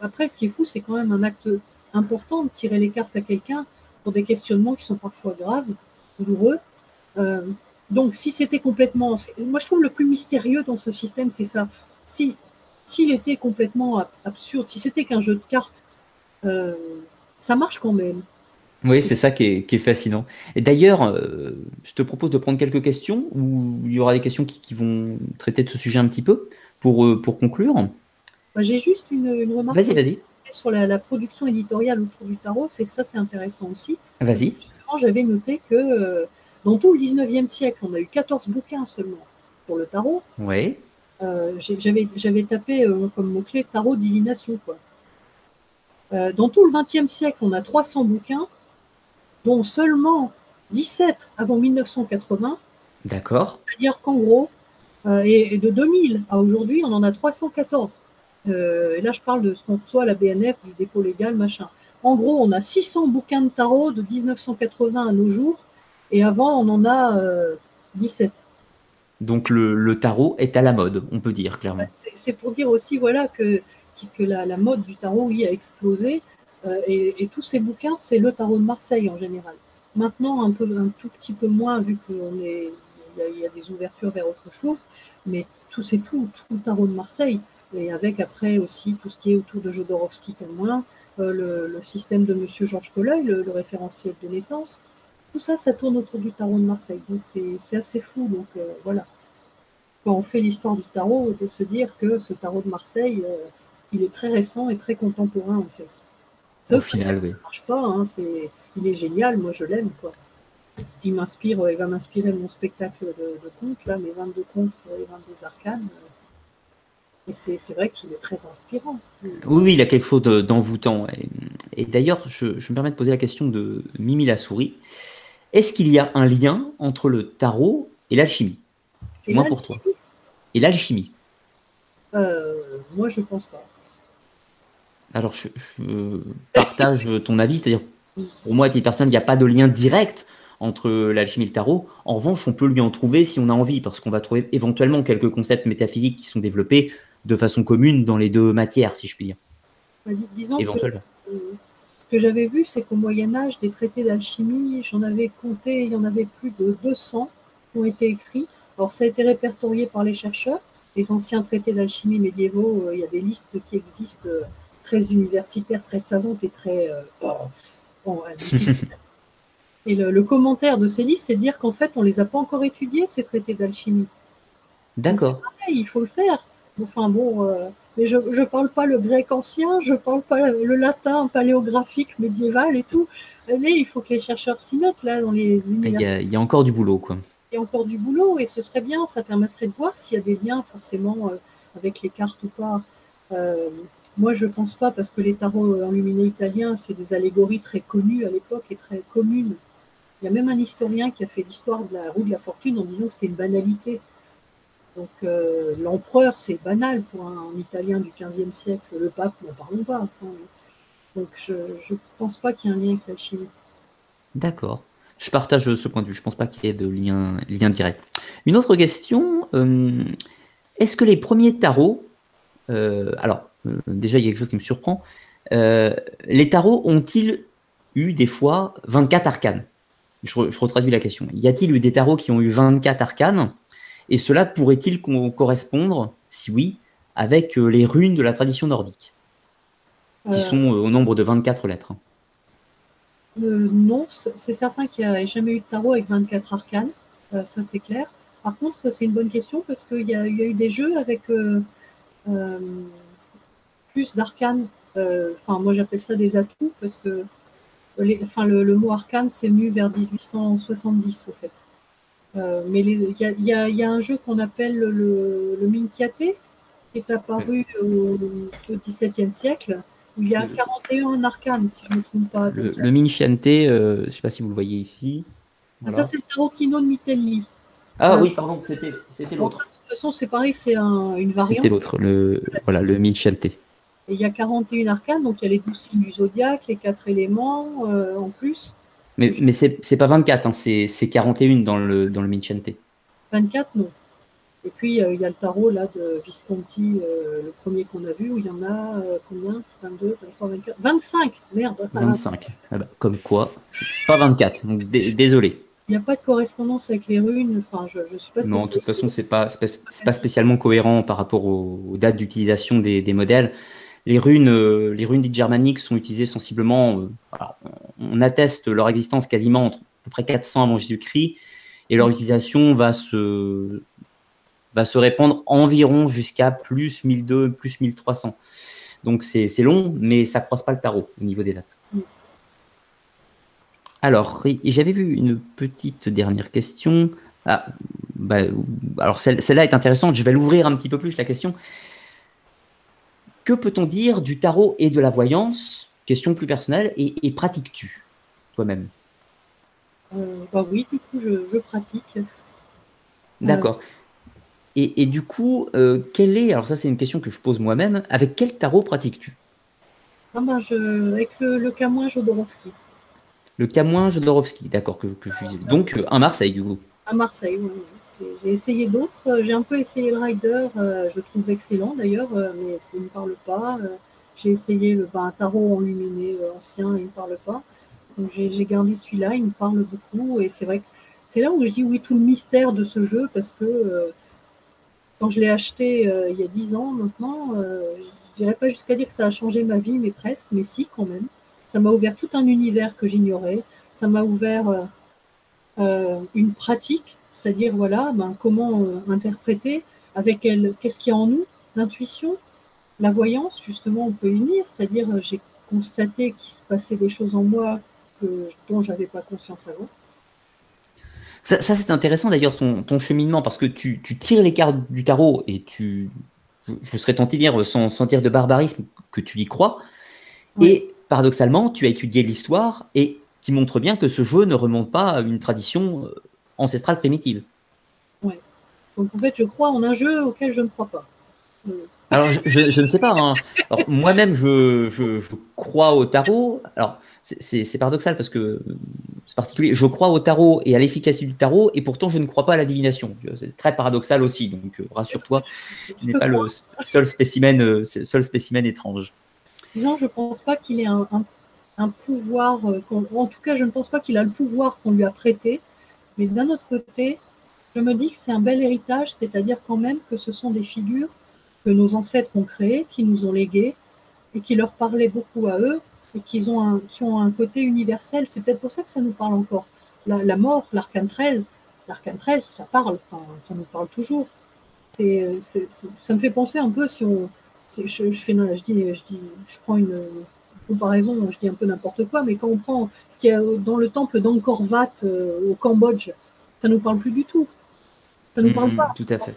après, ce qui est fou, c'est quand même un acte important de tirer les cartes à quelqu'un pour des questionnements qui sont parfois graves, douloureux. Donc, si c'était complètement. Moi, je trouve le plus mystérieux dans ce système, c'est ça. Si s'il était complètement absurde, si c'était qu'un jeu de cartes, euh, ça marche quand même. Oui, c'est ça qui est, fascinant. Et d'ailleurs, euh, je te propose de prendre quelques questions, où il y aura des questions qui, vont traiter de ce sujet un petit peu, pour, euh, pour conclure. Bah, j'ai juste une, une remarque. Vas-y, vas-y. Sur la, la, production éditoriale autour du tarot, c'est ça, c'est intéressant aussi. Vas-y. J'avais noté que euh, dans tout le 19e siècle, on a eu 14 bouquins seulement pour le tarot. Oui. J'avais tapé comme mot-clé tarot divination. Quoi. Euh, dans tout le 20e siècle, on a 300 bouquins, dont seulement 17 avant 1980. D'accord. C'est-à-dire qu'en gros, euh, et, et, de 2000 à aujourd'hui, on en a 314. Euh, et là, je parle de ce qu'on reçoit à la BNF, du dépôt légal, machin. En gros, on a 600 bouquins de tarot de 1980 à nos jours, et avant, on en a euh, 17. Donc le, le, tarot est à la mode, on peut dire clairement. C'est pour dire aussi voilà, que, que la, mode du tarot oui, a explosé, euh, et, tous ces bouquins, c'est le tarot de Marseille en général. Maintenant, un, peu, un tout petit peu moins, vu qu'on est il y, a, des ouvertures vers autre chose, mais tout c'est tout, tout le tarot de Marseille, et avec après aussi tout ce qui est autour de Jodorowsky comme moi, euh, le, le, système de Monsieur Georges Colleuil, le, le, référentiel de naissance, tout ça, ça tourne autour du tarot de Marseille, donc c'est assez fou, donc euh, voilà. Quand on fait l'histoire du tarot, de se dire que ce tarot de Marseille, euh, il est très récent et très contemporain en fait. Sauf Au final, oui. Ça marche pas, hein, il est génial, moi je l'aime quoi il m'inspire, il va m'inspirer mon spectacle de, de contes, là, mes 22 contes pour les 22 arcanes. Et c'est vrai qu'il est très inspirant. Oui, oui, il a quelque chose d'envoûtant. Et, et d'ailleurs, je, je, me permets de poser la question de Mimi la souris. Est-ce qu'il y a un lien entre le tarot et l'alchimie? Moi pour toi. Et l'alchimie? Euh, Moi, je pense pas. Alors, je, je partage ton avis, c'est-à-dire, pour moi, à titre personnel, il n'y a pas de lien direct entre l'alchimie et le tarot. En revanche, on peut lui en trouver si on a envie, parce qu'on va trouver éventuellement quelques concepts métaphysiques qui sont développés de façon commune dans les deux matières, si je puis dire. Disons éventuellement. Que, euh, ce que j'avais vu, c'est qu'au Moyen Âge, des traités d'alchimie, j'en avais compté, il y en avait plus de 200 qui ont été écrits. Alors ça a été répertorié par les chercheurs. Les anciens traités d'alchimie médiévaux, euh, il y a des listes qui existent euh, très universitaires, très savantes et très... Bon, Et le, le, commentaire de listes, c'est de dire qu'en fait, on les a pas encore étudiés, ces traités d'alchimie. D'accord. Il faut le faire. Enfin bon, euh, mais je ne parle pas le grec ancien, je parle pas le latin paléographique médiéval et tout. Mais il faut que les chercheurs s'y mettent là dans les universités. Il y, a, il y, a encore du boulot, quoi. Il y a encore du boulot et ce serait bien, ça permettrait de voir s'il y a des liens forcément euh, avec les cartes ou pas. Euh, moi, je pense pas parce que les tarots enluminés italiens, c'est des allégories très connues à l'époque et très communes. Il y a même un historien qui a fait l'histoire de la roue de la fortune en disant que c'était une banalité. Donc euh, l'empereur, c'est banal pour un, Italien du XVe siècle. Le pape, n'en parlons pas. Enfin, donc je ne pense pas qu'il y ait un lien avec la Chine. D'accord. Je partage ce point de vue. Je ne pense pas qu'il y ait de lien, direct. Une autre question. Euh, Est-ce que les premiers tarots... Euh, alors, euh, déjà, il y a quelque chose qui me surprend. Euh, les tarots ont-ils eu des fois 24 arcanes? Je, je, retraduis la question. Y a-t-il eu des tarots qui ont eu 24 arcanes? Et cela pourrait-il correspondre, si oui, avec euh, les runes de la tradition nordique, qui euh, sont au nombre de 24 lettres? Euh, Non, c'est certain qu'il n'y a jamais eu de tarot avec 24 arcanes, euh, ça c'est clair. Par contre, c'est une bonne question parce qu'il y, y, a eu des jeux avec euh, plus d'arcanes. Enfin, moi j'appelle ça des atouts parce que les, enfin, le, le, mot arcane, c'est venu vers 1870, au fait. Euh, mais il y, y, y a, un jeu qu'on appelle le, le Minchiate, qui est apparu au, au XVIIe siècle, où il y a 41 arcanes, si je ne me trompe pas. Le, le Minchiante, euh, je ne sais pas si vous le voyez ici. Voilà. Ça, c'est le Tarotino de Mitelli. Ah euh, oui, pardon, c'était l'autre. De toute façon, c'est pareil, c'est un, une variante. C'était l'autre, le, voilà, le Minchiante. Et il y a 41 arcanes, donc il y a les 12 signes du zodiaque, les 4 éléments euh, en plus. Mais, mais c'est pas 24, hein, c'est 41 dans le, dans le Minchente. 24, non. Et puis euh, il y a le tarot là de Visconti, euh, le premier qu'on a vu, où il y en a euh, combien? 22, 23, 24 25 Merde 25. Ah bah, comme quoi Pas 24, donc désolé. Il n'y a pas de correspondance avec les runes. Enfin, je, je suis pas non, de toute façon, c'est pas, pas spécialement cohérent par rapport aux, aux dates d'utilisation des, des modèles les runes, euh, les runes dites germaniques sont utilisées sensiblement, euh, alors, on atteste leur existence quasiment entre à peu près 400 avant Jésus-Christ, et leur utilisation va se va se répandre environ jusqu'à plus 1200, plus 1300. Donc c'est long, mais ça ne croise pas le tarot au niveau des dates. Alors, j'avais vu une petite dernière question. Ah, bah, alors celle-là est intéressante, je vais l'ouvrir un petit peu plus la question. Que peut-on dire du tarot et de la voyance? Question plus personnelle, et, pratiques-tu toi-même? Euh, bah Oui, du coup, je, pratique. D'accord. Et, du coup, euh, quel est, alors ça c'est une question que je pose moi-même, avec quel tarot pratiques-tu? Ah ben je, Avec le, le Camoin Jodorowsky. Le Camoin Jodorowsky, d'accord, que, que je Donc à Marseille, du coup. À Marseille, oui. J'ai essayé d'autres. J'ai un peu essayé le Rider, euh, je trouve excellent d'ailleurs, euh, mais ça ne me parle pas. J'ai essayé le, un tarot enluminé ancien, il ne me parle pas. J'ai gardé celui-là, il me parle beaucoup. Et c'est vrai que c'est là où je dis oui, tout le mystère de ce jeu, parce que quand je l'ai acheté euh, il y a 10 ans maintenant, euh, je dirais pas jusqu'à dire que ça a changé ma vie, mais presque, mais si quand même. Ça m'a ouvert tout un univers que j'ignorais. Ça m'a ouvert euh, une pratique, c'est-à-dire voilà, ben, comment interpréter avec elle, qu'est-ce qu'il y a en nous, l'intuition, la voyance, justement, on peut unir, c'est-à-dire j'ai constaté qu'il se passait des choses en moi que, dont j'avais pas conscience avant. Ça, c'est intéressant d'ailleurs ton, cheminement parce que tu, tires les cartes du tarot et tu, je, serais tenté de dire sans, sans dire de barbarisme que tu y crois. Et paradoxalement, tu as étudié l'histoire et qui montre bien que ce jeu ne remonte pas à une tradition euh, ancestrale primitive. Oui. Donc en fait, je crois en un jeu auquel je ne crois pas. Alors, je, ne sais pas. Hein. Moi-même, je, je, crois au tarot. Alors, c'est paradoxal parce que c'est particulier. Je crois au tarot et à l'efficacité du tarot, et pourtant je ne crois pas à la divination. C'est très paradoxal aussi. Donc euh, rassure-toi, tu n'es pas le seul spécimen, euh, seul spécimen étrange. Disons, je ne pense pas qu'il ait un, un, pouvoir. Euh, en tout cas, je ne pense pas qu'il a le pouvoir qu'on lui a prêté. Mais d'un autre côté, je me dis que c'est un bel héritage, c'est-à-dire quand même que ce sont des figures que nos ancêtres ont créées, qui nous ont léguées et qui leur parlaient beaucoup à eux et qui ont un, ont un côté universel. C'est peut-être pour ça que ça nous parle encore. La, mort, l'arcane 13, l'arcane 13, ça parle, ça nous parle toujours. Ça me fait penser un peu si on. Je, je, dis, je, dis, je prends une, comparaison, je dis un peu n'importe quoi, mais quand on prend ce qu'il y a dans le temple d'Angkor Wat euh, au Cambodge, ça nous parle plus du tout. Ça nous mm-hmm, parle pas. Tout à fait.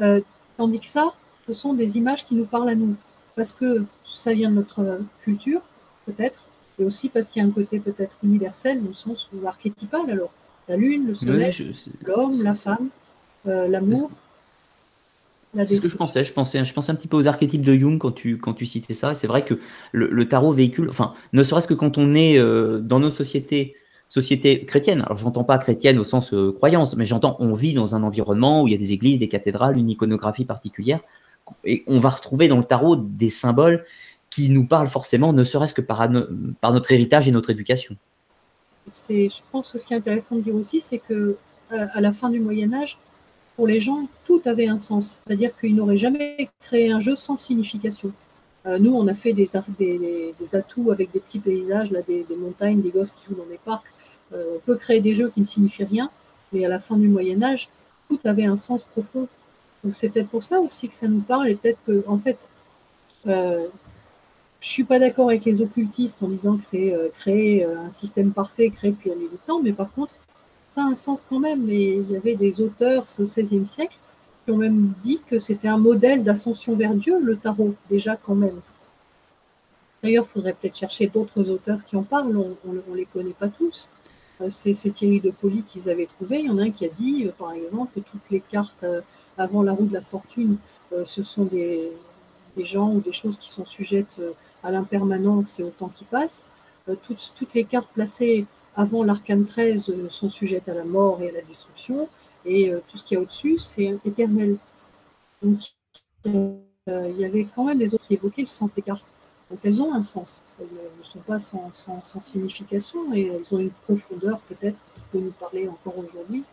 Euh, tandis que ça, ce sont des images qui nous parlent à nous. Parce que ça vient de notre culture, peut-être, et aussi parce qu'il y a un côté peut-être universel, dans le sens où archétypal, alors. La lune, le soleil, l'homme, la femme, euh, l'amour. C'est ce que je pensais. Je pensais, je pensais un petit peu aux archétypes de Jung quand tu, quand tu citais ça. C'est vrai que le, tarot véhicule, enfin, ne serait-ce que quand on est euh, dans nos sociétés, sociétés chrétiennes. Alors, j'entends pas chrétienne au sens euh, croyance, mais j'entends on vit dans un environnement où il y a des églises, des cathédrales, une iconographie particulière. Et on va retrouver dans le tarot des symboles qui nous parlent forcément, ne serait-ce que par, par notre héritage et notre éducation. je pense que ce qui est intéressant de dire aussi, c'est que euh, à la fin du Moyen Âge, pour les gens, tout avait un sens. C'est-à-dire qu'ils n'auraient jamais créé un jeu sans signification. Euh, nous, on a fait des, atouts avec des petits paysages, là, des, montagnes, des gosses qui jouent dans des parcs. Euh, on peut créer des jeux qui ne signifient rien, mais à la fin du Moyen Âge, tout avait un sens profond. Donc c'est peut-être pour ça aussi que ça nous parle et peut-être que, en fait, euh, je suis pas d'accord avec les occultistes en disant que c'est euh, créer un système parfait créé depuis la nuit temps, mais par contre, un sens quand même. Et il y avait des auteurs au XVIe siècle qui ont même dit que c'était un modèle d'ascension vers Dieu, le tarot, déjà quand même. D'ailleurs, il faudrait peut-être chercher d'autres auteurs qui en parlent, on ne les connaît pas tous. Euh, c'est Thierry de Poli qu'ils avaient trouvé. Il y en a un qui a dit, par exemple, que toutes les cartes avant la roue de la fortune, ce sont des, gens ou des choses qui sont sujettes à l'impermanence et au temps qui passe. Euh, toutes, les cartes placées avant l'arcane 13 euh, sont sujettes à la mort et à la destruction, et euh, tout ce qu'il y a au-dessus, c'est éternel. Donc, il y avait quand même des autres qui évoquaient le sens des cartes. Donc elles ont un sens. Elles ne sont pas sans, signification et elles ont une profondeur peut-être qui peut nous parler encore aujourd'hui.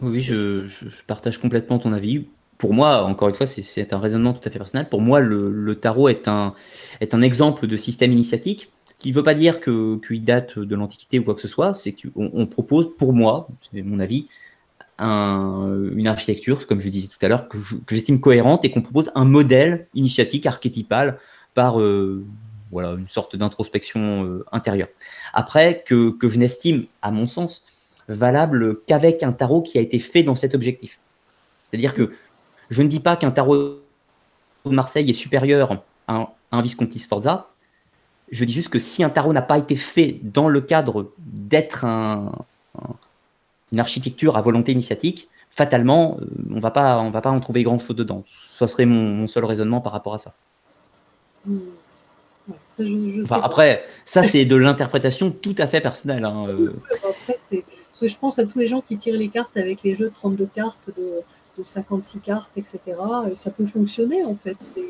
Oui, je, partage complètement ton avis pour moi, encore une fois, c'est un raisonnement tout à fait personnel. Pour moi, le, tarot est un exemple de système initiatique qui ne veut pas dire qu'il date de l'Antiquité ou quoi que ce soit. C'est qu'on on propose, pour moi, c'est mon avis, une architecture, comme je disais tout à l'heure, que j'estime cohérente et qu'on propose un modèle initiatique archétypal par euh, voilà, une sorte d'introspection euh, intérieure. Après, que, je n'estime, à mon sens, valable qu'avec un tarot qui a été fait dans cet objectif. C'est-à-dire que je ne dis pas qu'un tarot de Marseille est supérieur à un, Visconti Sforza. Je dis juste que si un tarot n'a pas été fait dans le cadre d'être un, une architecture à volonté initiatique, fatalement, euh, on va pas, on va pas en trouver grand-chose dedans. Ce serait mon, seul raisonnement par rapport à ça. Hmm. après, ça c'est de l'interprétation tout à fait personnelle. Hein, euh. je pense à tous les gens qui tirent les cartes avec les jeux de 32 cartes, de, 56 cartes, etc. ça peut fonctionner en fait.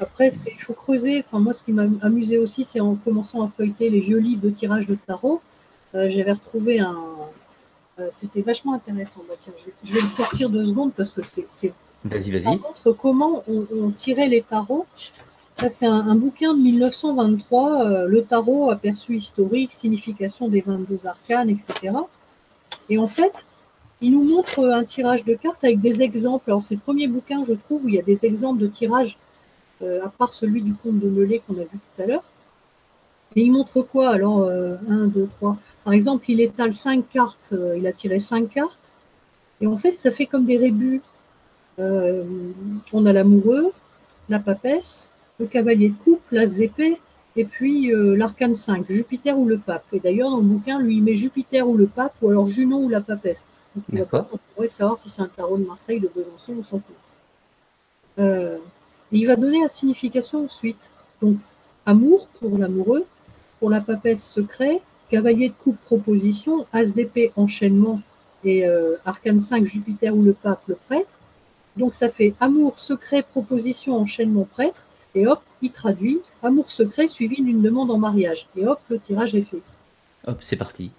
Après, il faut creuser. Enfin, moi, ce qui m'a amusé aussi, c'est en commençant à feuilleter les vieux livres de tirage de tarot, euh, j'avais retrouvé un, euh, c'était vachement intéressant. Bah, je, vais, le sortir deux secondes parce que c'est. Vas-y, vas-y. comment on, tirait les tarots. Ça, c'est un, bouquin de 1923, euh, le tarot, aperçu historique, signification des 22 arcanes, etc. Et en fait, il nous montre un tirage de cartes avec des exemples. Alors, c'est le premier bouquin, je trouve, où il y a des exemples de tirage, euh, à part celui du comte de Melay qu'on a vu tout à l'heure. Et il montre quoi Alors, 1, 2, 3. Par exemple, il étale cinq cartes, euh, il a tiré cinq cartes, et en fait, ça fait comme des rébus. Euh, on a l'amoureux, la papesse, le cavalier de coupe, l'as d'épée, et puis euh, l'arcane 5, Jupiter ou le pape. Et d'ailleurs, dans le bouquin, lui, il met Jupiter ou le pape, ou alors Junon ou la papesse. Donc, il va pas de savoir si c'est un tarot de Marseille, de Besançon, on s'en fout. Et il va donner la signification ensuite. Donc, amour pour l'amoureux, pour la papesse secret, Cavalier de coupe proposition, As d'épée enchaînement et euh, Arcane 5 Jupiter ou le pape le prêtre. Donc ça fait amour secret proposition enchaînement prêtre et hop, il traduit amour secret suivi d'une demande en mariage et hop, le tirage est fait. Hop, c'est parti.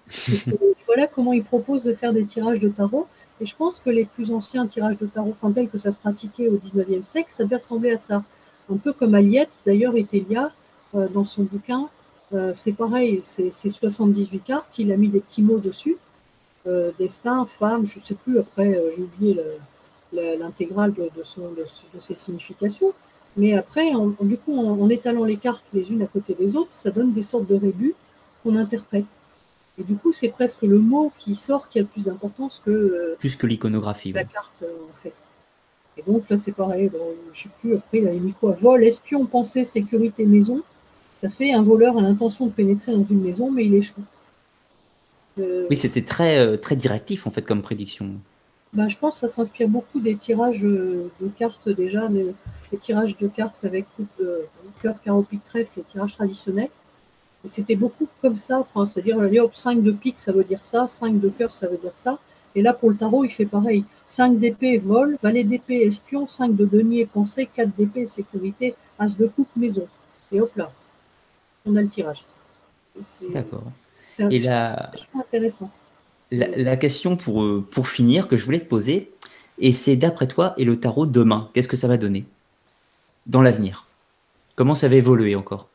voilà comment il propose de faire des tirages de tarot. Et je pense que les plus anciens tirages de tarot, enfin tels que ça se pratiquait au 19e siècle, ça devait ressembler à ça. Un peu comme Aliette, d'ailleurs, Etelia, euh, dans son bouquin, euh, c'est pareil, c'est 78 cartes, il a mis des petits mots dessus. Euh, destin, femme, je ne sais plus, après j'ai oublié l'intégrale de, de, ses significations. Mais après, du coup, en, étalant les cartes les unes à côté des autres, ça donne des sortes de rébus qu'on interprète. Et du coup, c'est presque le mot qui sort qui a le plus d'importance que. plus que l'iconographie. La carte, en fait. Et donc là, c'est pareil. je ne sais plus, après, il a mis quoi? Vol, espion, pensée, sécurité, maison. Ça fait un voleur a l'intention de pénétrer dans une maison, mais il échoue. Euh, oui, c'était très, euh, très directif en fait comme prédiction. Bah, je pense que ça s'inspire beaucoup des tirages de cartes déjà, les, tirages de cartes avec coupe de cœur, carreau, pique, trèfle, les tirages traditionnels. C'était beaucoup comme ça, enfin, c'est-à-dire, hop, 5 de pique, ça veut dire ça, 5 de cœur, ça veut dire ça. Et là, pour le tarot, il fait pareil. 5 d'épée, vol, valet d'épée, espion, 5 de denier, pensée, 4 d'épée, sécurité, as de coupe, maison. Et hop là on a le tirage. D'accord. Et la, intéressant. La, question pour, euh, pour finir que je voulais te poser, et c'est d'après toi et le tarot demain, qu'est-ce que ça va donner dans l'avenir? Comment ça va évoluer encore?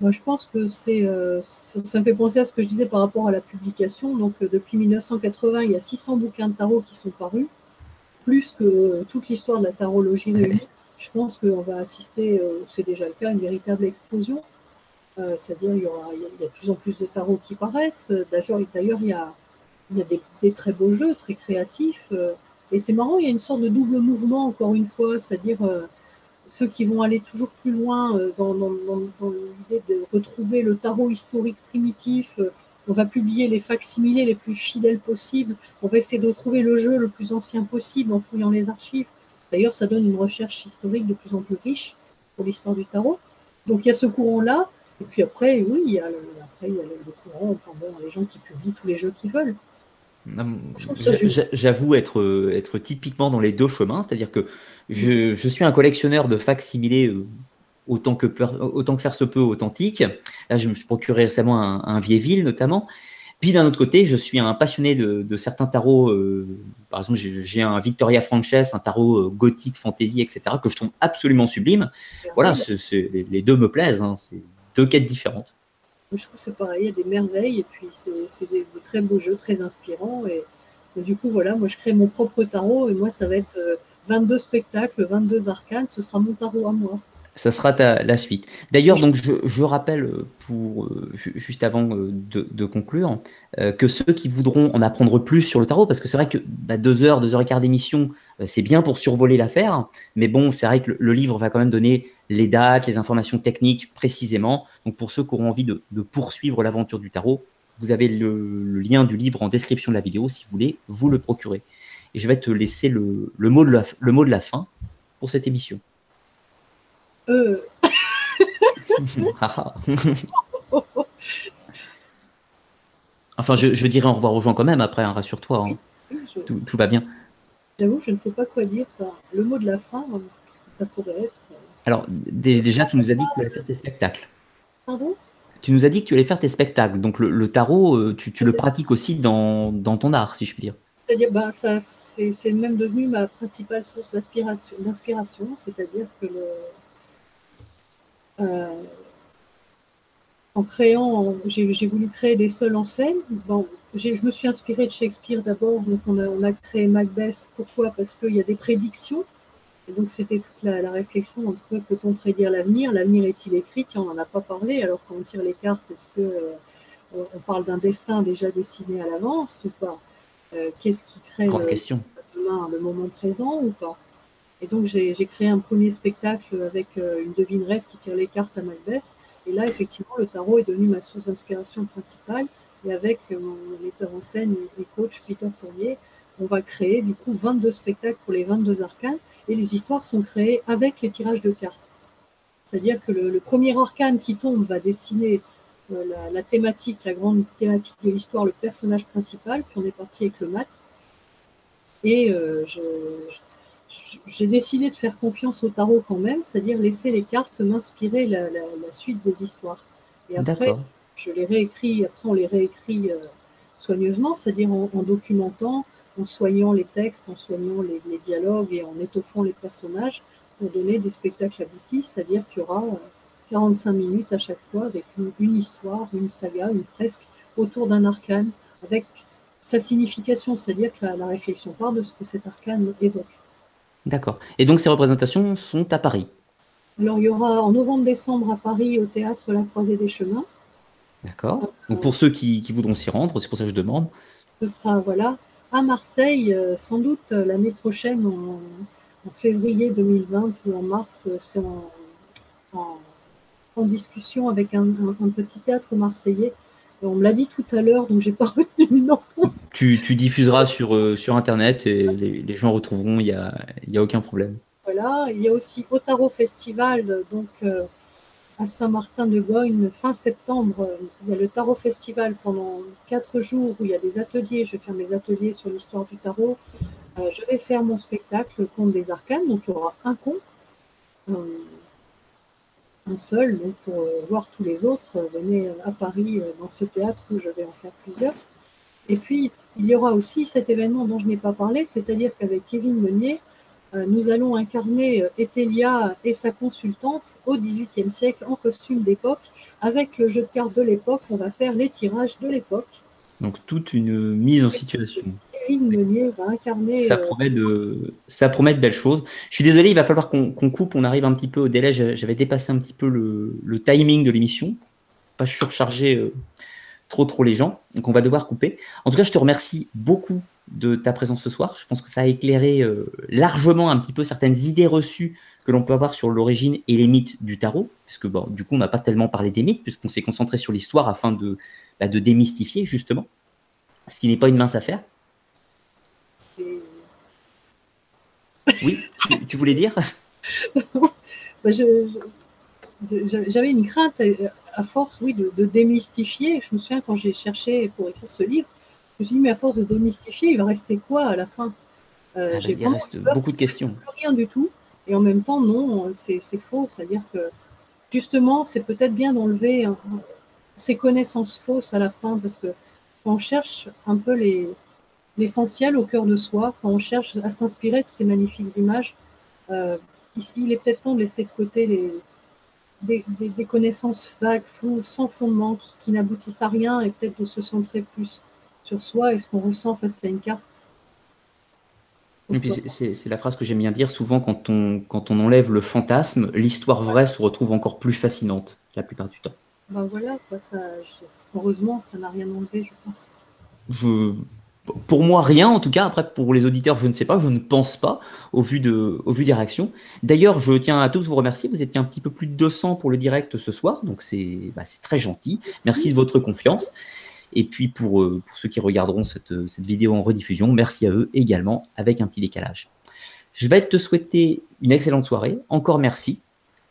Moi, je pense que c'est, euh, ça, me fait penser à ce que je disais par rapport à la publication. Donc, euh, depuis 1980, il y a 600 bouquins de tarot qui sont parus, plus que toute l'histoire de la tarologie réunie. Je pense qu'on va assister, c'est déjà le cas, à une véritable explosion. Euh, c'est-à-dire il y, aura, il y a de plus en plus de tarots qui paraissent. D'ailleurs, il y a, il y a des, très beaux jeux, très créatifs. Euh, et c'est marrant, il y a une sorte de double mouvement, encore une fois, c'est-à-dire euh, ceux qui vont aller toujours plus loin dans, l'idée de retrouver le tarot historique primitif. on va publier les facsimilés les plus fidèles possibles. On va essayer de retrouver le jeu le plus ancien possible en fouillant les archives. D'ailleurs, ça donne une recherche historique de plus en plus riche pour l'histoire du tarot. Donc il y a ce courant-là. Et puis après, oui, il y a le, après, il y a courant, les gens qui publient tous les jeux qu'ils veulent. J'avoue être, être typiquement dans les deux chemins, c'est-à-dire que je, je, suis un collectionneur de facsimilés euh, autant que, autant que faire se peut authentique. Là, je me suis procuré récemment un, un Vieilleville notamment. Puis d'un autre côté, je suis un passionné de, de certains tarots. Euh, par exemple, j'ai un Victoria Frances, un tarot euh, gothique, fantasy, etc., que je trouve absolument sublime. Voilà, les deux me plaisent. Hein, c'est deux quêtes différentes. Je trouve que c'est pareil, il y a des merveilles et puis c'est des, très beaux jeux, très inspirants. Et du coup, voilà, moi je crée mon propre tarot et moi ça va être 22 spectacles, 22 arcanes, ce sera mon tarot à moi ça sera la suite. D'ailleurs, donc je, rappelle pour juste avant de, conclure que ceux qui voudront en apprendre plus sur le tarot, parce que c'est vrai que bah, deux heures, deux heures et quart d'émission, c'est bien pour survoler l'affaire, mais bon, c'est vrai que le, livre va quand même donner les dates, les informations techniques précisément. Donc pour ceux qui auront envie de, poursuivre l'aventure du tarot, vous avez le, lien du livre en description de la vidéo si vous voulez vous le procurer. Et je vais te laisser le, mot, de le mot de la fin pour cette émission. Euh. enfin, je, dirais au revoir aux gens quand même après, hein, rassure-toi. Hein. Tout, va bien. J'avoue, je ne sais pas quoi dire. le mot de la fin, ça pourrait être. Euh, Alors, déjà, tu nous as dit que tu allais faire tes spectacles. Pardon? Tu nous as dit que tu allais faire tes spectacles. Donc, le, tarot, euh, tu, le pratiques aussi dans, ton art, si je puis dire. C'est-à-dire, bah, ça, c'est même devenu ma principale source d'inspiration. C'est-à-dire que le, euh, en créant, j'ai voulu créer des seuls en scène. Bon, je me suis inspirée de Shakespeare d'abord, donc on a, créé Macbeth. Pourquoi? Parce qu'il y a des prédictions. Et donc c'était toute la, réflexion entre peut-on prédire l'avenir? L'avenir est-il écrit? Tiens, on n'en a pas parlé. Alors quand on tire les cartes, est-ce que euh, on, parle d'un destin déjà dessiné à l'avance ou pas? Euh, Qu'est-ce qui crée le, demain, le moment présent ou pas? Et donc, j'ai créé un premier spectacle avec euh, une devineresse qui tire les cartes à Macbeth. Et là, effectivement, le tarot est devenu ma source d'inspiration principale. Et avec mon metteur en scène et coach Peter Fourier, on va créer du coup 22 spectacles pour les 22 arcanes. Et les histoires sont créées avec les tirages de cartes. C'est-à-dire que le, premier arcane qui tombe va dessiner euh, la, thématique, la grande thématique de l'histoire, le personnage principal. Puis on est parti avec le mat. Et euh, je, j'ai décidé de faire confiance au tarot quand même, c'est-à-dire laisser les cartes m'inspirer la, suite des histoires. Et après, je les réécris, après on les réécrit euh, soigneusement, c'est-à-dire en, documentant, en soignant les textes, en soignant les, dialogues et en étoffant les personnages pour donner des spectacles aboutis, c'est-à-dire qu'il y aura 45 euh, minutes à chaque fois avec une, histoire, une saga, une fresque autour d'un arcane, avec sa signification, c'est-à-dire que la, la réflexion part de ce que cet arcane évoque. D'accord. Et donc ces représentations sont à Paris Alors il y aura en novembre-décembre à Paris au théâtre La Croisée des Chemins. D'accord. Donc pour ceux qui, voudront s'y rendre, c'est pour ça que je demande. Ce sera voilà à Marseille, euh, sans doute euh, l'année prochaine, en, février 2020 ou en mars, euh, c'est en, discussion avec un, petit théâtre marseillais on me l'a dit tout à l'heure, donc j'ai pas retenu le nom. Tu, diffuseras sur, euh, sur Internet et les, gens retrouveront, il n'y a, y a aucun problème. Voilà, il y a aussi Otaro Festival, donc euh, à Saint-Martin-de-Gogne, fin septembre. Il y a le Tarot Festival pendant quatre jours où il y a des ateliers. Je vais faire mes ateliers sur l'histoire du tarot. Euh, je vais faire mon spectacle, le conte des arcanes, donc il y aura un conte un seul, donc pour euh, voir tous les autres, euh, venez à Paris euh, dans ce théâtre où je vais en faire plusieurs. Et puis, il y aura aussi cet événement dont je n'ai pas parlé, c'est-à-dire qu'avec Kevin Meunier, nous allons incarner Etelia et sa consultante au XVIIIe siècle en costume d'époque. Avec le jeu de cartes de l'époque, on va faire les tirages de l'époque. Donc toute une mise en situation. Ça euh, promet, de, ça promet de belles choses. Je suis désolé, il va falloir qu'on coupe. On arrive un petit peu au délai. J'avais dépassé un petit peu le, timing de l'émission. Pas surcharger euh, trop trop les gens. Donc on va devoir couper. En tout cas, je te remercie beaucoup de ta présence ce soir. Je pense que ça a éclairé euh, largement un petit peu certaines idées reçues que l'on peut avoir sur l'origine et les mythes du tarot. Parce que bon, du coup, on n'a pas tellement parlé des mythes, puisqu'on s'est concentré sur l'histoire afin de, bah, de démystifier, justement. Ce qui n'est pas une mince affaire. Oui, tu, voulais dire? Bah, J'avais une crainte, euh, à force, oui, de, démystifier. Je me souviens quand j'ai cherché pour écrire ce livre, je me suis dit, mais à force de démystifier, il va rester quoi à la fin? Euh, ah, Il reste beaucoup de questions. Rien du tout. Et en même temps, non, c'est faux. C'est-à-dire que justement, c'est peut-être bien d'enlever ces connaissances fausses à la fin, parce que quand on cherche un peu les, l'essentiel au cœur de soi, quand on cherche à s'inspirer de ces magnifiques images, euh, il est peut-être temps de laisser de côté les, des, connaissances vagues, floues, sans fondement, qui, n'aboutissent à rien, et peut-être de se centrer plus sur soi et ce qu'on ressent face à une carte c'est la phrase que j'aime bien dire. Souvent, quand on, quand on enlève le fantasme, l'histoire vraie se retrouve encore plus fascinante, la plupart du temps. Ben voilà, ça, heureusement, ça n'a rien enlevé, je pense. Je, pour moi, rien en tout cas. Après, pour les auditeurs, je ne sais pas, je ne pense pas, au vu, de, au vu des réactions. D'ailleurs, je tiens à tous vous remercier. Vous étiez un petit peu plus de 200 pour le direct ce soir, donc c'est bah, très gentil. Merci de votre confiance. Et puis pour, euh, pour ceux qui regarderont cette, cette vidéo en rediffusion, merci à eux également, avec un petit décalage. Je vais te souhaiter une excellente soirée. Encore merci.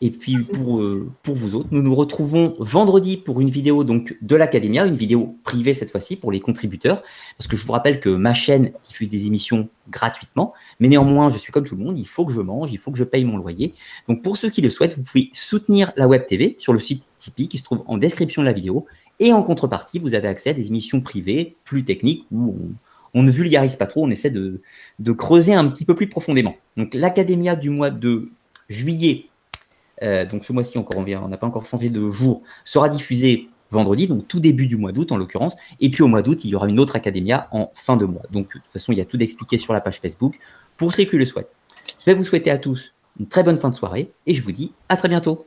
Et puis pour, euh, pour vous autres, nous nous retrouvons vendredi pour une vidéo donc de l'Academia, une vidéo privée cette fois-ci pour les contributeurs, parce que je vous rappelle que ma chaîne diffuse des émissions gratuitement, mais néanmoins je suis comme tout le monde, il faut que je mange, il faut que je paye mon loyer. Donc pour ceux qui le souhaitent, vous pouvez soutenir la Web TV sur le site Tipeee qui se trouve en description de la vidéo, et en contrepartie, vous avez accès à des émissions privées plus techniques où on, ne vulgarise pas trop, on essaie de, de creuser un petit peu plus profondément. Donc l'Academia du mois de juillet euh, donc ce mois-ci encore, on n'a pas encore changé de jour, sera diffusé vendredi, donc tout début du mois d'août en l'occurrence. Et puis au mois d'août, il y aura une autre Academia en fin de mois. Donc de toute façon, il y a tout d'expliqué sur la page Facebook pour ceux qui le souhaitent. Je vais vous souhaiter à tous une très bonne fin de soirée et je vous dis à très bientôt.